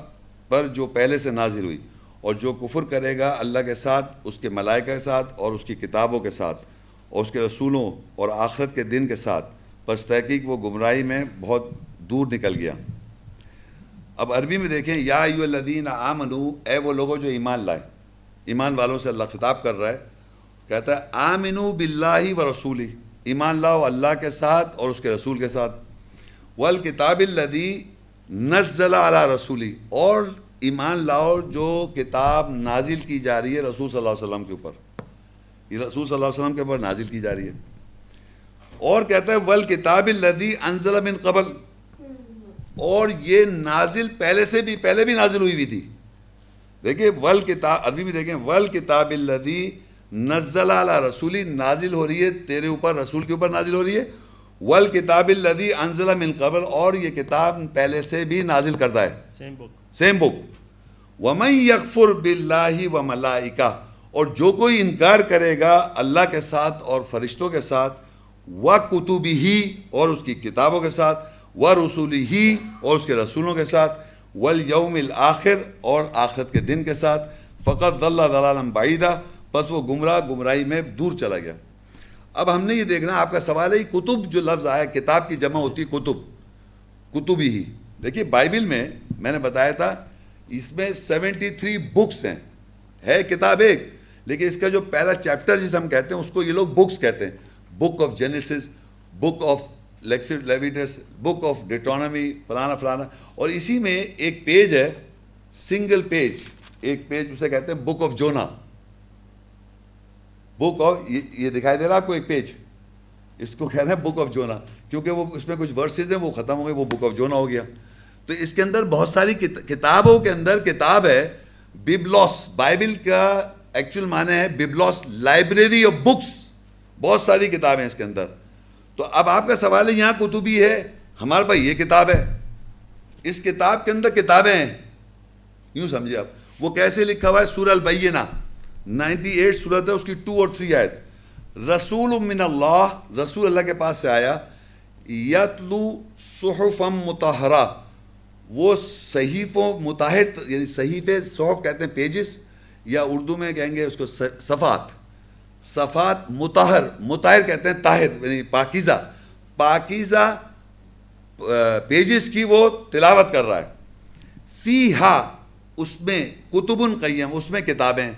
پر جو پہلے سے نازل ہوئی، اور جو کفر کرے گا اللہ کے ساتھ، اس کے ملائکہ کے ساتھ اور اس کی کتابوں کے ساتھ۔ اور اس کے رسولوں اور آخرت کے دن کے ساتھ، پس تحقیق وہ گمراہی میں بہت دور نکل گیا۔ اب عربی میں دیکھیں، یا ایو الذین آمنو، اے وہ لوگوں جو ایمان لائے۔ ایمان والوں سے اللہ خطاب کر رہا ہے، کہتا ہے، آمنو باللہ و رسولی ایمان لاؤ اللہ کے ساتھ اور اس کے رسول کے ساتھ۔ والکتاب الذی نزل علی رسولی اور ایمان لاؤ جو کتاب نازل کی جا رہی ہے رسول صلی اللہ علیہ وسلم کے اوپر۔ یہ رسول صلی اللہ علیہ وسلم کے اوپر نازل کی جا رہی ہے۔ اور کہتا ہے ول کتاب الدی انزل من قبل اور یہ نازل پہلے سے بھی پہلے بھی نازل ہوئی ہوئی تھی۔ دیکھیں ول کتاب عربی بھی دیکھیں ول کتاب الدی نزل علی رسولی نازل ہو رہی ہے تیرے اوپر رسول کے اوپر نازل ہو رہی ہے۔ ول کتاب الدی انزل من قبل اور یہ کتاب پہلے سے بھی نازل کردہ ہے۔ سیم بک سیم بک ومن یکفر باللہ و ملائکہ اور جو کوئی انکار کرے گا اللہ کے ساتھ اور فرشتوں کے ساتھ و کتبی ہی اور اس کی کتابوں کے ساتھ و رسولی ہی اور اس کے رسولوں کے ساتھ والیوم الآخر، اور آخرت کے دن کے ساتھ فقط اللہ ضلالم بعیدہ بس وہ گمراہ گمراہی میں دور چلا گیا۔ اب ہم نے یہ دیکھنا، آپ کا سوال ہے کتب جو لفظ آیا، کتاب کی جمع ہوتی ہے کتب کتبی ہی دیکھیے، بائبل میں میں نے بتایا تھا، اس میں سیونٹی تھری بکس ہیں۔ ہے کتاب ایک لیکن اس کا جو پہلا چیپٹر جسے ہم کہتے ہیں، اس کو یہ لوگ بکس کہتے ہیں. Book of Genesis book of لیکسڈ Leviticus book of Deuteronomy فلانا فلانا. اور اسی میں ایک پیج ہے سنگل پیج ایک پیج اسے کہتے ہیں بک آف جونا بک آف یہ دکھائی دے رہا آپ کو ایک پیج اس کو کہہ رہے ہیں بک آف جونا کیونکہ وہ اس میں کچھ ورسز ہیں، وہ ختم ہو گئے، وہ بک آف جونا ہو گیا. تو اس کے اندر بہت ساری کتابوں کے اندر کتاب ہے ببلوس بائبل کا ایکچوئل معنی ہے ببلوس لائبریری آف بکس بہت ساری کتابیں اس کے اندر. تو اب آپ کا سوال ہے، یہاں کتبی ہے؟ ہمارے پاس یہ کتاب ہے. اس کتاب کے اندر کتابیں ہیں. یوں سمجھے آپ. وہ کیسے لکھا ہوا ہے؟ سورہ البینہ نائنٹی ایٹ صورت ہے، اس کی ٹو اور تھری آیت. رسول من اللہ، رسول اللہ کے پاس سے آیا. یتلو صحفم متحرہ وہ صحیفوں متحر یعنی صحیفے، صحف کہتے ہیں پیجز یا اردو میں کہیں گے اس کو صفات. صفات متحر متحر کہتے ہیں طاہر یعنی پاکیزہ. پاکیزہ پیجز کی وہ تلاوت کر رہا ہے. فی ہا اس میں کتب القیم اس میں کتابیں.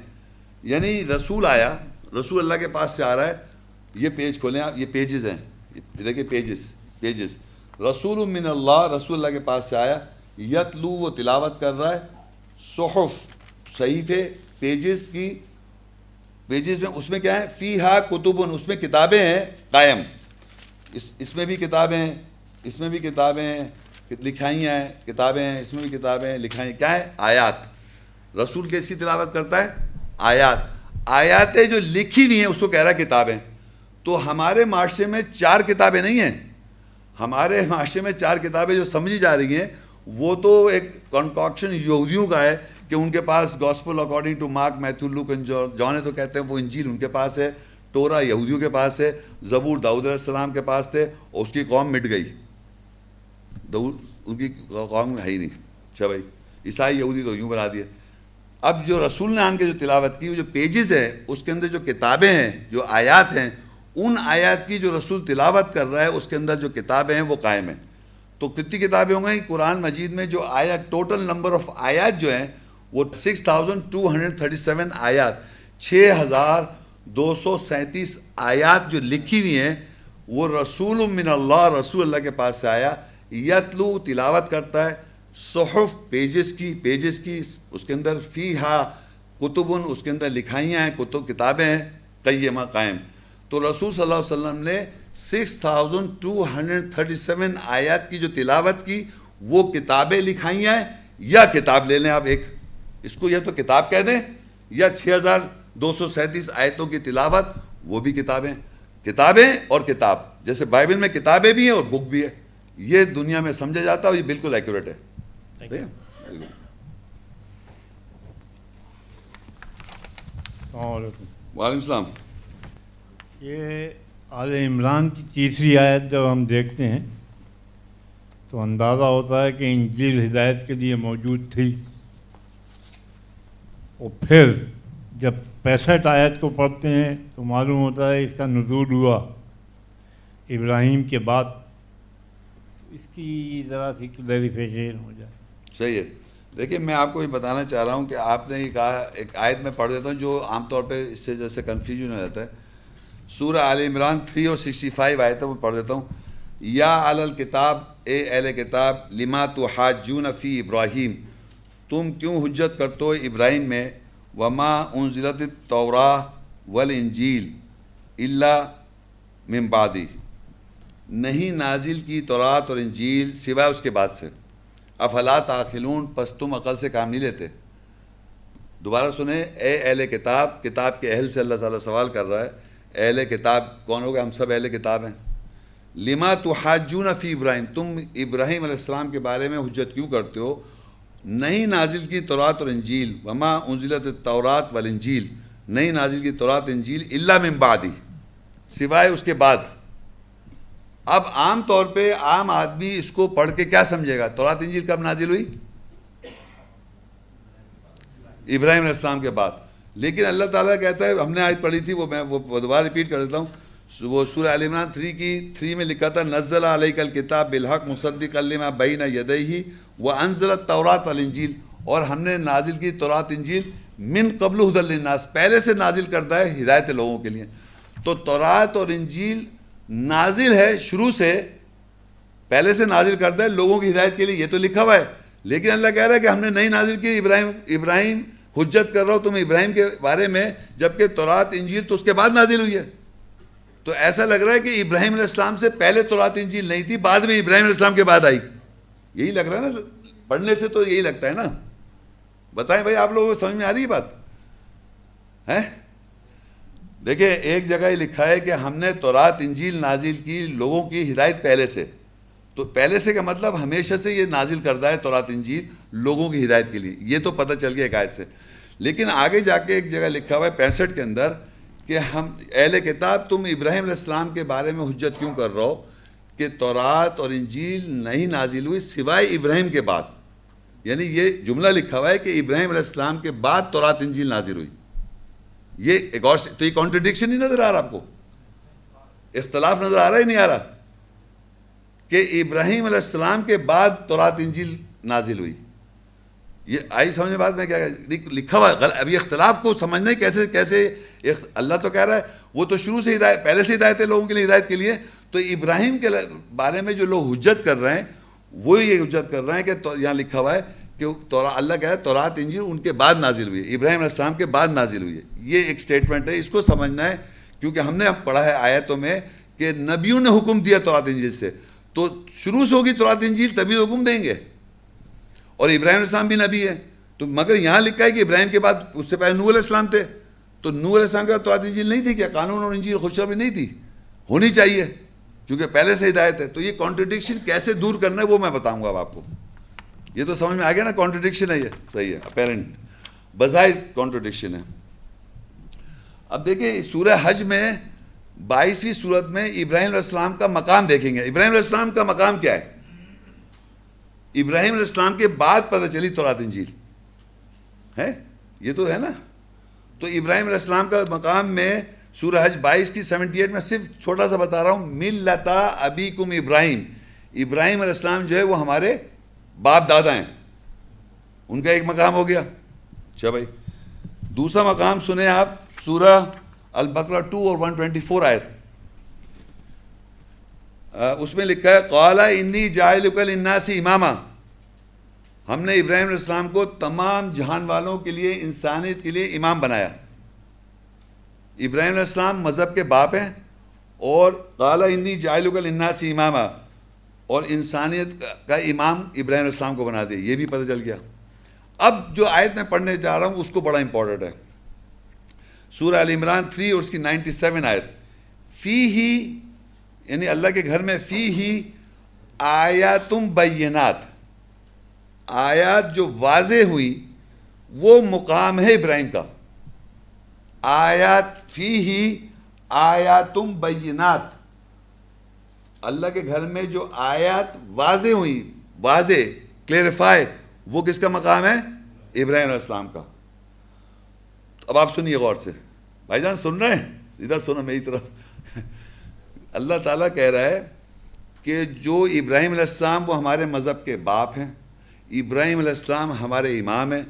یعنی رسول آیا، رسول اللہ کے پاس سے آ رہا ہے، یہ پیج کھولیں آپ، یہ پیجز ہیں. دیکھیں پیجز پیجز رسول من اللہ، رسول اللہ کے پاس سے آیا، یتلو وہ تلاوت کر رہا ہے، صحف، صحیفے پیجز کی پیجز میں اس میں کیا ہے? فی ہا کتبن، اس میں کتابیں ہیں، قائم۔ اس اس میں بھی کتابیں ہیں، اس میں بھی کتابیں ہیں، لکھائیاں ہیں، کتابیں ہیں، اس میں بھی کتابیں ہیں لکھائیں کیا ہے؟ آیات۔ رسول کے اس کی تلاوت کرتا ہے؟ آیات۔ آیاتیں جو لکھی ہوئی ہیں، اس کو کہہ رہا ہے کتابیں۔ تو ہمارے معاشرے میں چار کتابیں نہیں ہیں۔ ہمارے معاشرے میں چار کتابیں جو سمجھی جا رہی ہیں، وہ تو ایک کنکاکشن یہودیوں کا ہے۔ کہ ان کے پاس gospel according to Mark Matthew Luke جونے تو کہتے ہیں وہ انجیل ان کے پاس ہے ٹورا یہودیوں کے پاس ہے زبور داؤد علیہ السلام کے پاس تھے اور اس کی قوم مٹ گئی۔ ان کی قوم ہے ہی نہیں۔ اچھا بھائی، عیسائی یہودی تو یوں بنا دیے۔ اب جو رسول نے آن کے جو تلاوت کی جو پیجز ہے اس کے اندر جو کتابیں ہیں، جو آیات ہیں، ان آیات کی جو رسول تلاوت کر رہا ہے، اس کے اندر جو کتابیں ہیں، وہ قائم ہیں۔ تو کتنی کتابیں ہوں گی؟ قرآن مجید میں جو آیات ٹوٹل نمبر آف آیات جو ہیں وہ six thousand two hundred thirty seven آیات، چھ ہزار دو سو سینتیس آیات جو لکھی ہوئی ہیں، وہ رسول من اللہ، رسول اللہ کے پاس سے آیا۔ یتلو، تلاوت کرتا ہے۔ صحف پیجز کی پیجز کی، اس کے اندر فی ہا کتبن اس کے اندر لکھائیاں ہیں، کتب، کتابیں ہیں، قیمہ قائم۔ تو رسول صلی اللہ علیہ وسلم نے six thousand two hundred thirty seven آیات کی جو تلاوت کی، وہ کتابیں لکھائیاں ہیں یا کتاب لے لیں آپ ایک۔ اس کو یا تو کتاب کہہ دیں یا چھ ہزار دو سو سینتیس آیتوں کی تلاوت وہ بھی کتابیں۔ کتابیں اور کتاب جیسے بائبل میں کتابیں بھی ہیں اور بک بھی ہے۔ یہ دنیا میں سمجھا جاتا ہے اور یہ بالکل ایکوریٹ ہے۔ وعلیکم السلام۔ یہ آل عمران کی تیسری آیت جب ہم دیکھتے ہیں تو اندازہ ہوتا ہے کہ انجیل ہدایت کے لیے موجود تھی۔ اور پھر جب پینسٹھ آیت کو پڑھتے ہیں تو معلوم ہوتا ہے اس کا نزول ہوا۔ ابراہیم کے بعد اس کی ذرا سی کلیریفیکیشن ہو جائے۔ صحیح ہے۔ دیکھیے، میں آپ کو یہ بتانا چاہ رہا ہوں کہ آپ نے یہ کہا، ایک آیت میں پڑھ دیتا ہوں جو عام طور پہ اس سے جیسے کنفیوژن ہو جاتا ہے۔ سورہ عال عمران تھری اور سکسٹی فائیو آیت ہے وہ پڑھ دیتا ہوں۔ یا عل الکتاب، اے اہل کتاب لما تو حاجون فی ابراہیم؟ تم کیوں حجت کرتو ابراہیم میں؟ وما انزلت توراہ ول انجیل اللہ ممبادی نہیں نازل کی تورات اور انجیل سوائے اس کے بعد سے۔ افلا تاخلون پس تم عقل سے کام نہیں لیتے۔ دوبارہ سنیں، اے اہل کتاب کتاب کے اہل سے اللہ تعالیٰ سوال کر رہا ہے، اہل کتاب کون ہوگا؟ ہم سب اہل کتاب ہیں۔ لما تو فی ابراہیم تم ابراہیم علیہ السلام کے بارے میں حجت کیوں کرتے ہو؟ نہیں نازل کی تورات اور انجیل، وما انزلت تورات والانجیل نہیں نازل کی تورات انجیل اللہ من بعدی، سوائے اس کے بعد۔ اب عام طور پہ عام آدمی اس کو پڑھ کے کیا سمجھے گا؟ تورات انجیل کب نازل ہوئی؟ ابراہیم علیہ السلام کے بعد۔ لیکن اللہ تعالیٰ کہتا ہے، ہم نے آج پڑھی تھی، وہ میں وہ دوبارہ ریپیٹ کر دیتا ہوں۔ وہ سورہ علی عمران تھری کی تھری میں لکھا تھا، نزل علیہ کل کتاب بالحق مصدق علمہ بین یدئی وہ انزلت تورات والانجیل۔ اور ہم نے نازل کی تورات، انجیل من قبل حد الناس پہلے سے نازل کرتا ہے ہدایت لوگوں کے لیے۔ تو تورات اور انجیل نازل ہے شروع سے، پہلے سے نازل کرتا ہے لوگوں کی ہدایت کے لیے، یہ تو لکھا ہوا ہے۔ لیکن اللہ کہہ رہا ہے کہ ہم نے نہیں نازل کی، ابراہیم ابراہیم حجت کر رہا ہوں، تم ابراہیم کے بارے میں، جبکہ تورات، انجیل تو اس کے بعد نازل ہوئی ہے۔ تو ایسا لگ رہا ہے کہ ابراہیم علیہ السلام سے پہلے تورات انجیل نہیں تھی، بعد میں ابراہیم علیہ السلام کے بعد آئی۔ یہی لگ رہا ہے نا، پڑھنے سے تو یہی لگتا ہے نا۔ بتائیں بھائی، آپ لوگوں کو سمجھ میں آ رہی ہے بات؟ ہے دیکھیں، ایک جگہ یہ لکھا ہے کہ ہم نے تورات انجیل نازل کی لوگوں کی ہدایت پہلے سے۔ تو پہلے سے کا مطلب ہمیشہ سے یہ نازل کردہ ہے تورات انجیل لوگوں کی ہدایت کے لیے۔ یہ تو پتہ چل گیا ایک آیت سے۔ لیکن آگے جا کے ایک جگہ لکھا ہوا ہے پینسٹھ کے اندر کہ ہم اہل کتاب، تم ابراہیم علیہ السلام کے بارے میں حجت کیوں کر رہا ہو؟ کہ تورات اور انجیل نہیں نازل ہوئی سوائے ابراہیم کے بعد۔ یعنی یہ جملہ لکھا ہوا ہے کہ ابراہیم علیہ السلام کے بعد تورات، انجیل نازل ہوئی۔ یہ ایک اور تو یہ کانٹرڈکشن نہیں نظر آ رہا آپ کو۔ اختلاف نظر آ رہا ہی نہیں آ رہا؟ کہ ابراہیم علیہ السلام کے بعد تورات، انجیل نازل ہوئی۔ یہ آئی سمجھ میں بات میں کیا لکھا ہوا ہے۔ ابھی اختلاف کو سمجھنے کیسے کیسے اللہ تو کہہ رہا ہے، وہ تو شروع سے ہدایت پہلے سے ہدایت ہے لوگوں کے لیے، ہدایت کے لیے۔ تو ابراہیم کے بارے میں جو لوگ حجت کر رہے ہیں وہ یہ حجت کر رہے ہیں کہ یہاں لکھا ہوا ہے کہ اللہ کہہ رہا ہے، تورات انجیل ان کے بعد نازل ہوئی ہے۔ ابراہیم علیہ السلام کے بعد نازل ہوئی ہے۔ یہ ایک سٹیٹمنٹ ہے، اس کو سمجھنا ہے۔ کیونکہ ہم نے پڑھا ہے آیتوں میں کہ نبیوں نے حکم دیا تورات انجیل سے۔ تو شروع سے ہوگی تورات انجیل، تبھی حکم دیں گے۔ اور ابراہیم علیہ السلام بھی نبی ہے۔ تو مگر یہاں لکھا ہے کہ ابراہیم کے بعد اس سے پہلے نور علیہ السلام تھے۔ تو نور علیہ السلام کے بعد تورات انجیل نہیں تھی کیا؟ قانون اور انجیل خوشخبری نہیں تھی۔ ہونی چاہیے، کیونکہ پہلے سے ہدایت ہے۔ تو یہ کانٹرڈکشن کیسے دور کرنا ہے وہ میں بتاؤں گا اب آپ کو۔ یہ تو سمجھ میں آ گیا نا کانٹرڈکشن ہے یہ۔ صحیح ہے اپیرنٹ بظاہر کانٹرڈکشن ہے۔ اب دیکھیں، سورہ حج میں بائیسویں صورت میں ابراہیم علیہ السلام کا مقام دیکھیں گے۔ ابراہیم علیہ السلام کا مقام کیا ہے؟ ابراہیم علیہ السلام کے بعد پتہ چلی تورات انجیل۔ ہے؟ یہ تو ہے نا۔ تو ابراہیم علیہ السلام کا مقام میں سورہ حج بائیس کی سیونٹی ایٹ میں صرف چھوٹا سا بتا رہا ہوں مل لتا ابی کم ابراہیم۔ ابراہیم علیہ السلام جو ہے وہ ہمارے باپ دادا ہیں۔ ان کا ایک مقام ہو گیا۔ اچھا بھائی۔ دوسرا مقام سنیں آپ، سورہ البقرہ ٹو اور ون ٹوینٹی فور آئے اس میں لکھا ہے، قالا انی جائلکل اناسی امامہ ہم نے ابراہیم علیہ السلام کو تمام جہان والوں کے لیے، انسانیت کے لیے امام بنایا۔ ابراہیم علیہ السلام مذہب کے باپ ہیں اور قالا انی جائلکل اناسی امامہ اور انسانیت کا امام ابراہیم علیہ السلام کو بنا دیا۔ یہ بھی پتہ چل گیا۔ اب جو آیت میں پڑھنے جا رہا ہوں، اس کو بڑا امپورٹنٹ ہے۔ سورہ علی عمران تھری اور اس کی نائنٹی سیون آیت۔ فی ہی یعنی اللہ کے گھر میں فی ہی آیاتم بینات۔ آیات جو واضح ہوئی، وہ مقام ہے ابراہیم کا۔ آیات فی ہی آیاتم بینات۔ اللہ کے گھر میں جو آیات واضح ہوئی، واضح کلیریفائی وہ کس کا مقام ہے؟ ابراہیم علیہ السلام کا۔ اب آپ سنیے غور سے۔ بھائی جان، سن رہے ہیں؟ سیدھا سنو میری طرف۔ اللہ تعالیٰ کہہ رہا ہے کہ جو ابراہیم علیہ السلام وہ ہمارے مذہب کے باپ ہیں ابراہیم علیہ السلام ہمارے امام ہیں۔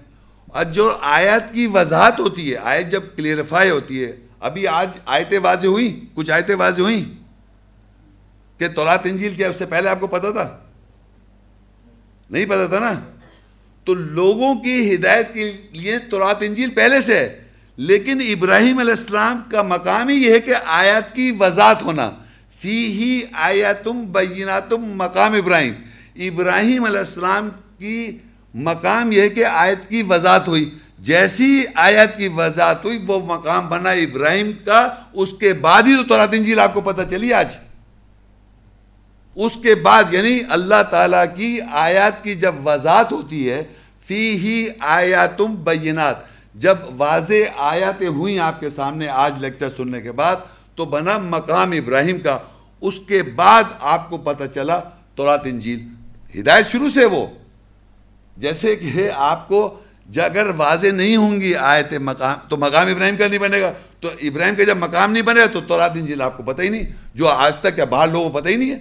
اور جو آیت کی وضاحت ہوتی ہے، آیت جب کلیئرفائی ہوتی ہے، ابھی آج آیتیں واضح ہوئیں، کچھ آیتیں واضح ہوئیں۔ کہ تورات، انجیل کیا، اس سے پہلے آپ کو پتا تھا؟ نہیں پتا تھا نا؟ تو لوگوں کی ہدایت کے لیے تورات، انجیل پہلے سے ہے۔ لیکن ابراہیم علیہ السلام کا مقام ہی یہ ہے کہ آیات کی وضاحت ہونا۔ فی ہی آیاتم بیناتم مقام ابراہیم۔ ابراہیم علیہ السلام کی مقام یہ ہے کہ آیت کی وضاحت ہوئی۔ جیسی آیت کی وضاحت ہوئی، وہ مقام بنا ابراہیم کا، اس کے بعد ہی تو تورات انجیل آپ کو پتہ چلی آج۔ اس کے بعد یعنی اللہ تعالیٰ کی آیات کی جب وضاحت ہوتی ہے فی ہی آیاتم بینات۔ جب واضح آیاتیں ہوئیں آپ کے سامنے آج لیکچر سننے کے بعد، تو بنا مقام ابراہیم کا۔ اس کے بعد آپ کو پتہ چلا تورات انجیل۔ ہدایت شروع سے وہ۔ جیسے کہ آپ کو اگر واضح نہیں ہوں گی آیت مقام، تو مقام ابراہیم کا نہیں بنے گا۔ تو ابراہیم کا جب مقام نہیں بنے گا، تو تورات، انجیل آپ کو پتہ ہی نہیں، جو آج تک یا باہر لوگوں کو پتہ ہی نہیں ہے۔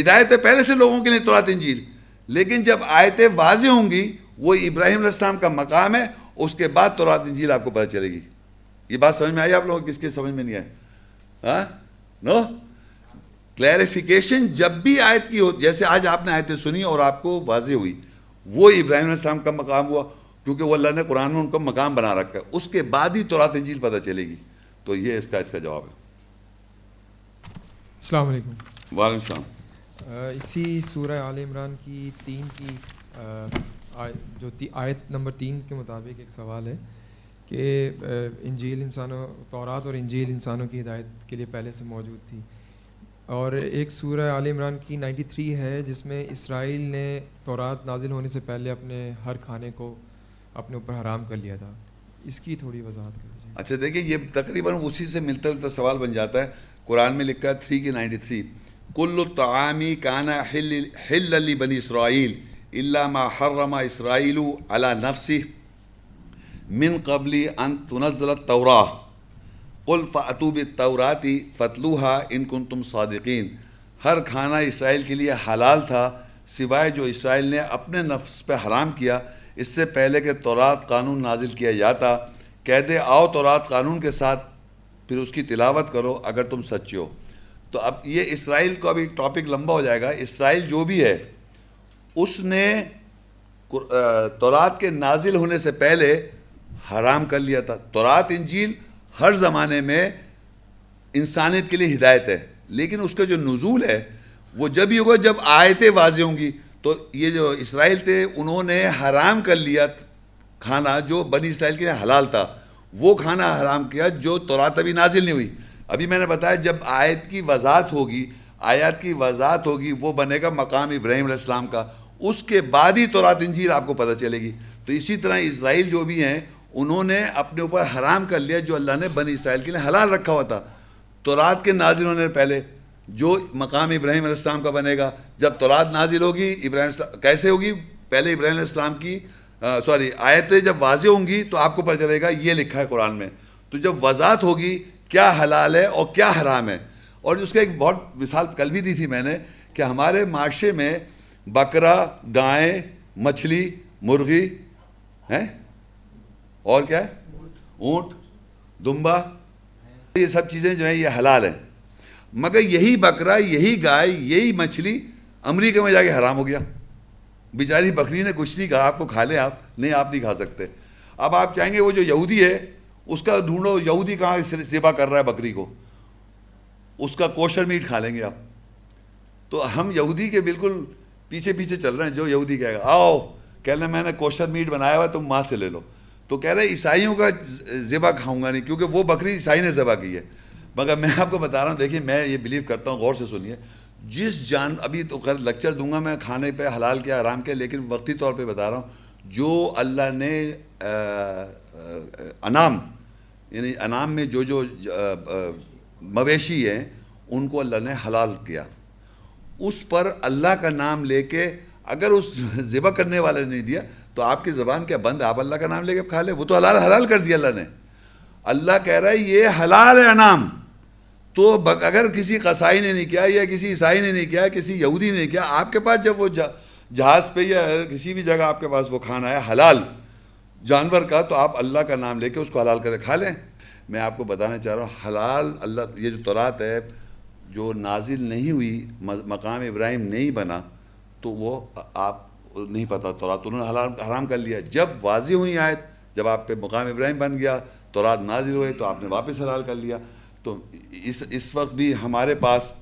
ہدایتیں پہلے سے لوگوں کے لیے تورات، انجیل۔ لیکن جب آیتیں واضح ہوں گی، وہ ابراہیم علیہ السلام کا مقام ہے، اس کے بعد تورات، انجیل آپ کو پتہ چلے گی۔ یہ بات سمجھ میں آئی آپ لوگوں کس کے سمجھ میں نہیں آئے ہاں؟ نو؟ کلیریفیکیشن جب بھی آیت کی ہو، جیسے آج آپ نے آیتیں سنی اور آپ کو واضح ہوئی۔ وہ ابراہیم علیہ السلام کا مقام ہوا کیونکہ وہ اللہ نے قرآن میں ان کا مقام بنا رکھا ہے۔ اس کے بعد ہی تورات انجیل پتہ چلے گی۔ تو یہ اس کا اس کا جواب ہے۔ السلام علیکم۔ وعلیکم السلام۔ اسی سورہ عال عمران کی تین کی جو آیت نمبر تین کے مطابق ایک سوال ہے کہ انجیل انسانوں تورات اور انجیل انسانوں کی ہدایت کے لیے پہلے سے موجود تھی۔ اور ایک سورہ عال عمران کی نائنٹی تھری ہے، جس میں اسرائیل نے تورات نازل ہونے سے پہلے اپنے ہر کھانے کو اپنے اوپر حرام کر لیا تھا۔ اس کی تھوڑی وضاحت کر دیجیے۔ اچھا دیکھیں یہ تقریباً اسی سے ملتا جلتا سوال بن جاتا ہے۔ قرآن میں لکھا ہے، تھری کی نائنٹی تھری، کل الطعامی کانا حل علی بنی اسرائیل اللہ ما حرم اسرائیل علی نفسی من قبلی ان تنزل التوراہ قل فعتوب توراتی فتلوحا ان کن تم صادقین ہر کھانا اسرائیل کے لیے حلال تھا، سوائے جو اسرائیل نے اپنے نفس پہ حرام کیا۔ اس سے پہلے کہ تورات قانون نازل کیا جاتا کہہ دے آؤ تورات قانون کے ساتھ، پھر اس کی تلاوت کرو اگر تم سچے ہو۔ تو اب یہ اسرائیل کو ابھی ٹاپک لمبا ہو جائے گا۔ اسرائیل جو بھی ہے، اس نے تورات کے نازل ہونے سے پہلے حرام کر لیا تھا۔ تورات انجیل ہر زمانے میں انسانیت کے لیے ہدایت ہے۔ لیکن اس کا جو نزول ہے، وہ جب ہی ہوگا، جب آیتیں واضح ہوں گی، تو یہ جو اسرائیل تھے، انہوں نے حرام کر لیا کھانا جو بنی اسرائیل کے لیے حلال تھا۔ وہ کھانا حرام کیا جو تورات ابھی نازل نہیں ہوئی۔ ابھی میں نے بتایا، جب آیت کی وضاحت ہوگی، آیات کی وضاحت ہوگی، وہ بنے گا مقام ابراہیم علیہ السلام کا۔ اس کے بعد ہی تورات انجیل آپ کو پتہ چلے گی۔ تو اسی طرح اسرائیل جو بھی ہیں انہوں نے اپنے اوپر حرام کر لیا جو اللہ نے بنی اسرائیل کے لیے حلال رکھا ہوا تھا۔ تورات کے نازل ہونے پہلے جو مقام ابراہیم علیہ السلام کا بنے گا، جب تورات نازل ہوگی، ابراہیم کیسے ہوگی؟ پہلے ابراہیم علیہ السلام کی سوری، آیتیں جب واضح ہوں گی تو آپ کو پتہ چلے گا، یہ لکھا ہے قرآن میں۔ تو جب وضاحت ہوگی کیا حلال ہے اور کیا حرام ہے۔ اور اس کا ایک بہت مثال کل بھی دی تھی میں نے کہ ہمارے معاشرے میں بکرا، گائے، مچھلی، مرغی، ہیں؟ اور کیا ہے؟ اونٹ، دمبا، یہ سب چیزیں جو ہیں یہ حلال ہیں۔ مگر یہی بکرا، یہی گائے، یہی مچھلی امریکہ میں جا کے حرام ہو گیا۔ بیچاری بکری نے کچھ نہیں کہا، آپ کو کھا لیں آپ۔ نہیں آپ نہیں کھا سکتے۔ اب آپ چاہیں گے وہ جو یہودی ہے، اس کا ڈھونڈو، یہودی کہاں سیوا کر رہا ہے بکری کو؟ اس کا کوشر میٹ کھا لیں گے آپ۔ تو ہم یہودی کے بالکل پیچھے پیچھے چل رہے ہیں، جو یہودی کہے گا، آؤ کہہ لیں میں نے کوشر میٹ بنایا ہوا تم ماں سے لے لو۔ تو کہہ رہے عیسائیوں کا ذبح کھاؤں گا نہیں، کیونکہ وہ بکری عیسائی نے ذبح کی ہے۔ مگر میں آپ کو بتا رہا ہوں، دیکھیے، میں یہ بلیو کرتا ہوں، غور سے سنیے۔ جس جان، ابھی تو خیر لیکچر دوں گا میں کھانے پہ، حلال کیا آرام کیا، لیکن وقتی طور پہ بتا رہا ہوں۔ جو اللہ نے انعام یعنی انعام میں جو جو مویشی ہیں، ان کو اللہ نے حلال کیا۔ اس پر اللہ کا نام لے کے اگر اس <laughs> ذبح کرنے والے نے نہیں دیا تو آپ کی زبان کیا بند آپ اللہ کا نام لے کے کھا لے؟ وہ تو حلال حلال کر دیا اللہ نے۔ اللہ کہہ رہا ہے یہ حلال ہے انعام۔ تو اگر کسی قصائی نے نہیں کیا یا کسی عیسائی نے نہیں کیا، کسی یہودی نے نہیں کیا، آپ کے پاس جب وہ جہاز پہ یا کسی بھی جگہ آپ کے پاس وہ کھانا ہے حلال، جانور کا، تو آپ اللہ کا نام لے کے اس کو حلال کرے کھا لیں۔ میں آپ کو بتانا چاہ رہا ہوں، حلال اللہ یہ جو تورات ہے، جو نازل نہیں ہوئی مقام ابراہیم نہیں بنا، تو وہ آپ نہیں پتا، تورات انہوں نے حلال حرام کر لیا۔ جب واضح ہوئی آیت، جب آپ پہ مقام ابراہیم بن گیا، تورات نازل ہوئے تو آپ نے واپس حلال کر لیا۔ تو اس اس وقت بھی ہمارے پاس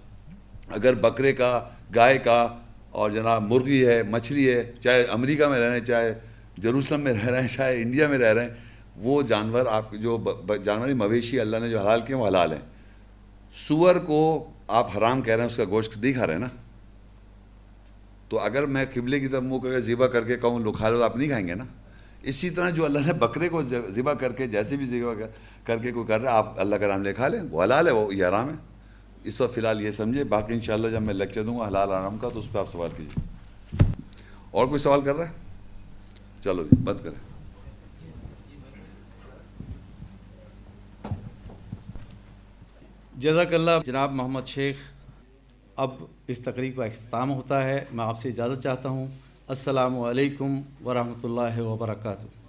اگر بکرے کا، گائے کا اور جناب مرغی ہے، مچھلی ہے، چاہے امریکہ میں رہ رہے ہیں، چاہے جروسلم میں رہ رہے ہیں، چاہے انڈیا میں رہ رہے ہیں، وہ جانور آپ جو جانوری مویشی اللہ نے جو حلال کیے، وہ حلال ہیں۔ سور کو آپ حرام کہہ رہے ہیں، اس کا گوشت نہیں کھا رہے ہیں نا؟ تو اگر میں قبلے کی طرف منہ کر کے ذبح کر کے کہوں لو کھا لو، تو آپ نہیں کھائیں گے نا؟ اسی طرح جو اللہ نے بکرے کو ذبح کر کے، جیسے بھی ذبح کر کے کوئی کر رہا ہے، آپ اللہ کا نام لے کھا لیں، وہ حلال ہے، وہ یہ آرام ہے۔ اس وقت فی الحال یہ سمجھے، باقی انشاءاللہ جب میں لیکچر دوں گا حلال آرام کا، تو اس پہ آپ سوال کیجیے۔ اور کوئی سوال کر رہا ہے؟ چلو جی بند کریں۔ جزاک اللہ جناب محمد شیخ اب اس تقریب کا اختتام ہوتا ہے۔ میں آپ سے اجازت چاہتا ہوں۔ السلام علیکم ورحمۃ اللہ وبرکاتہ۔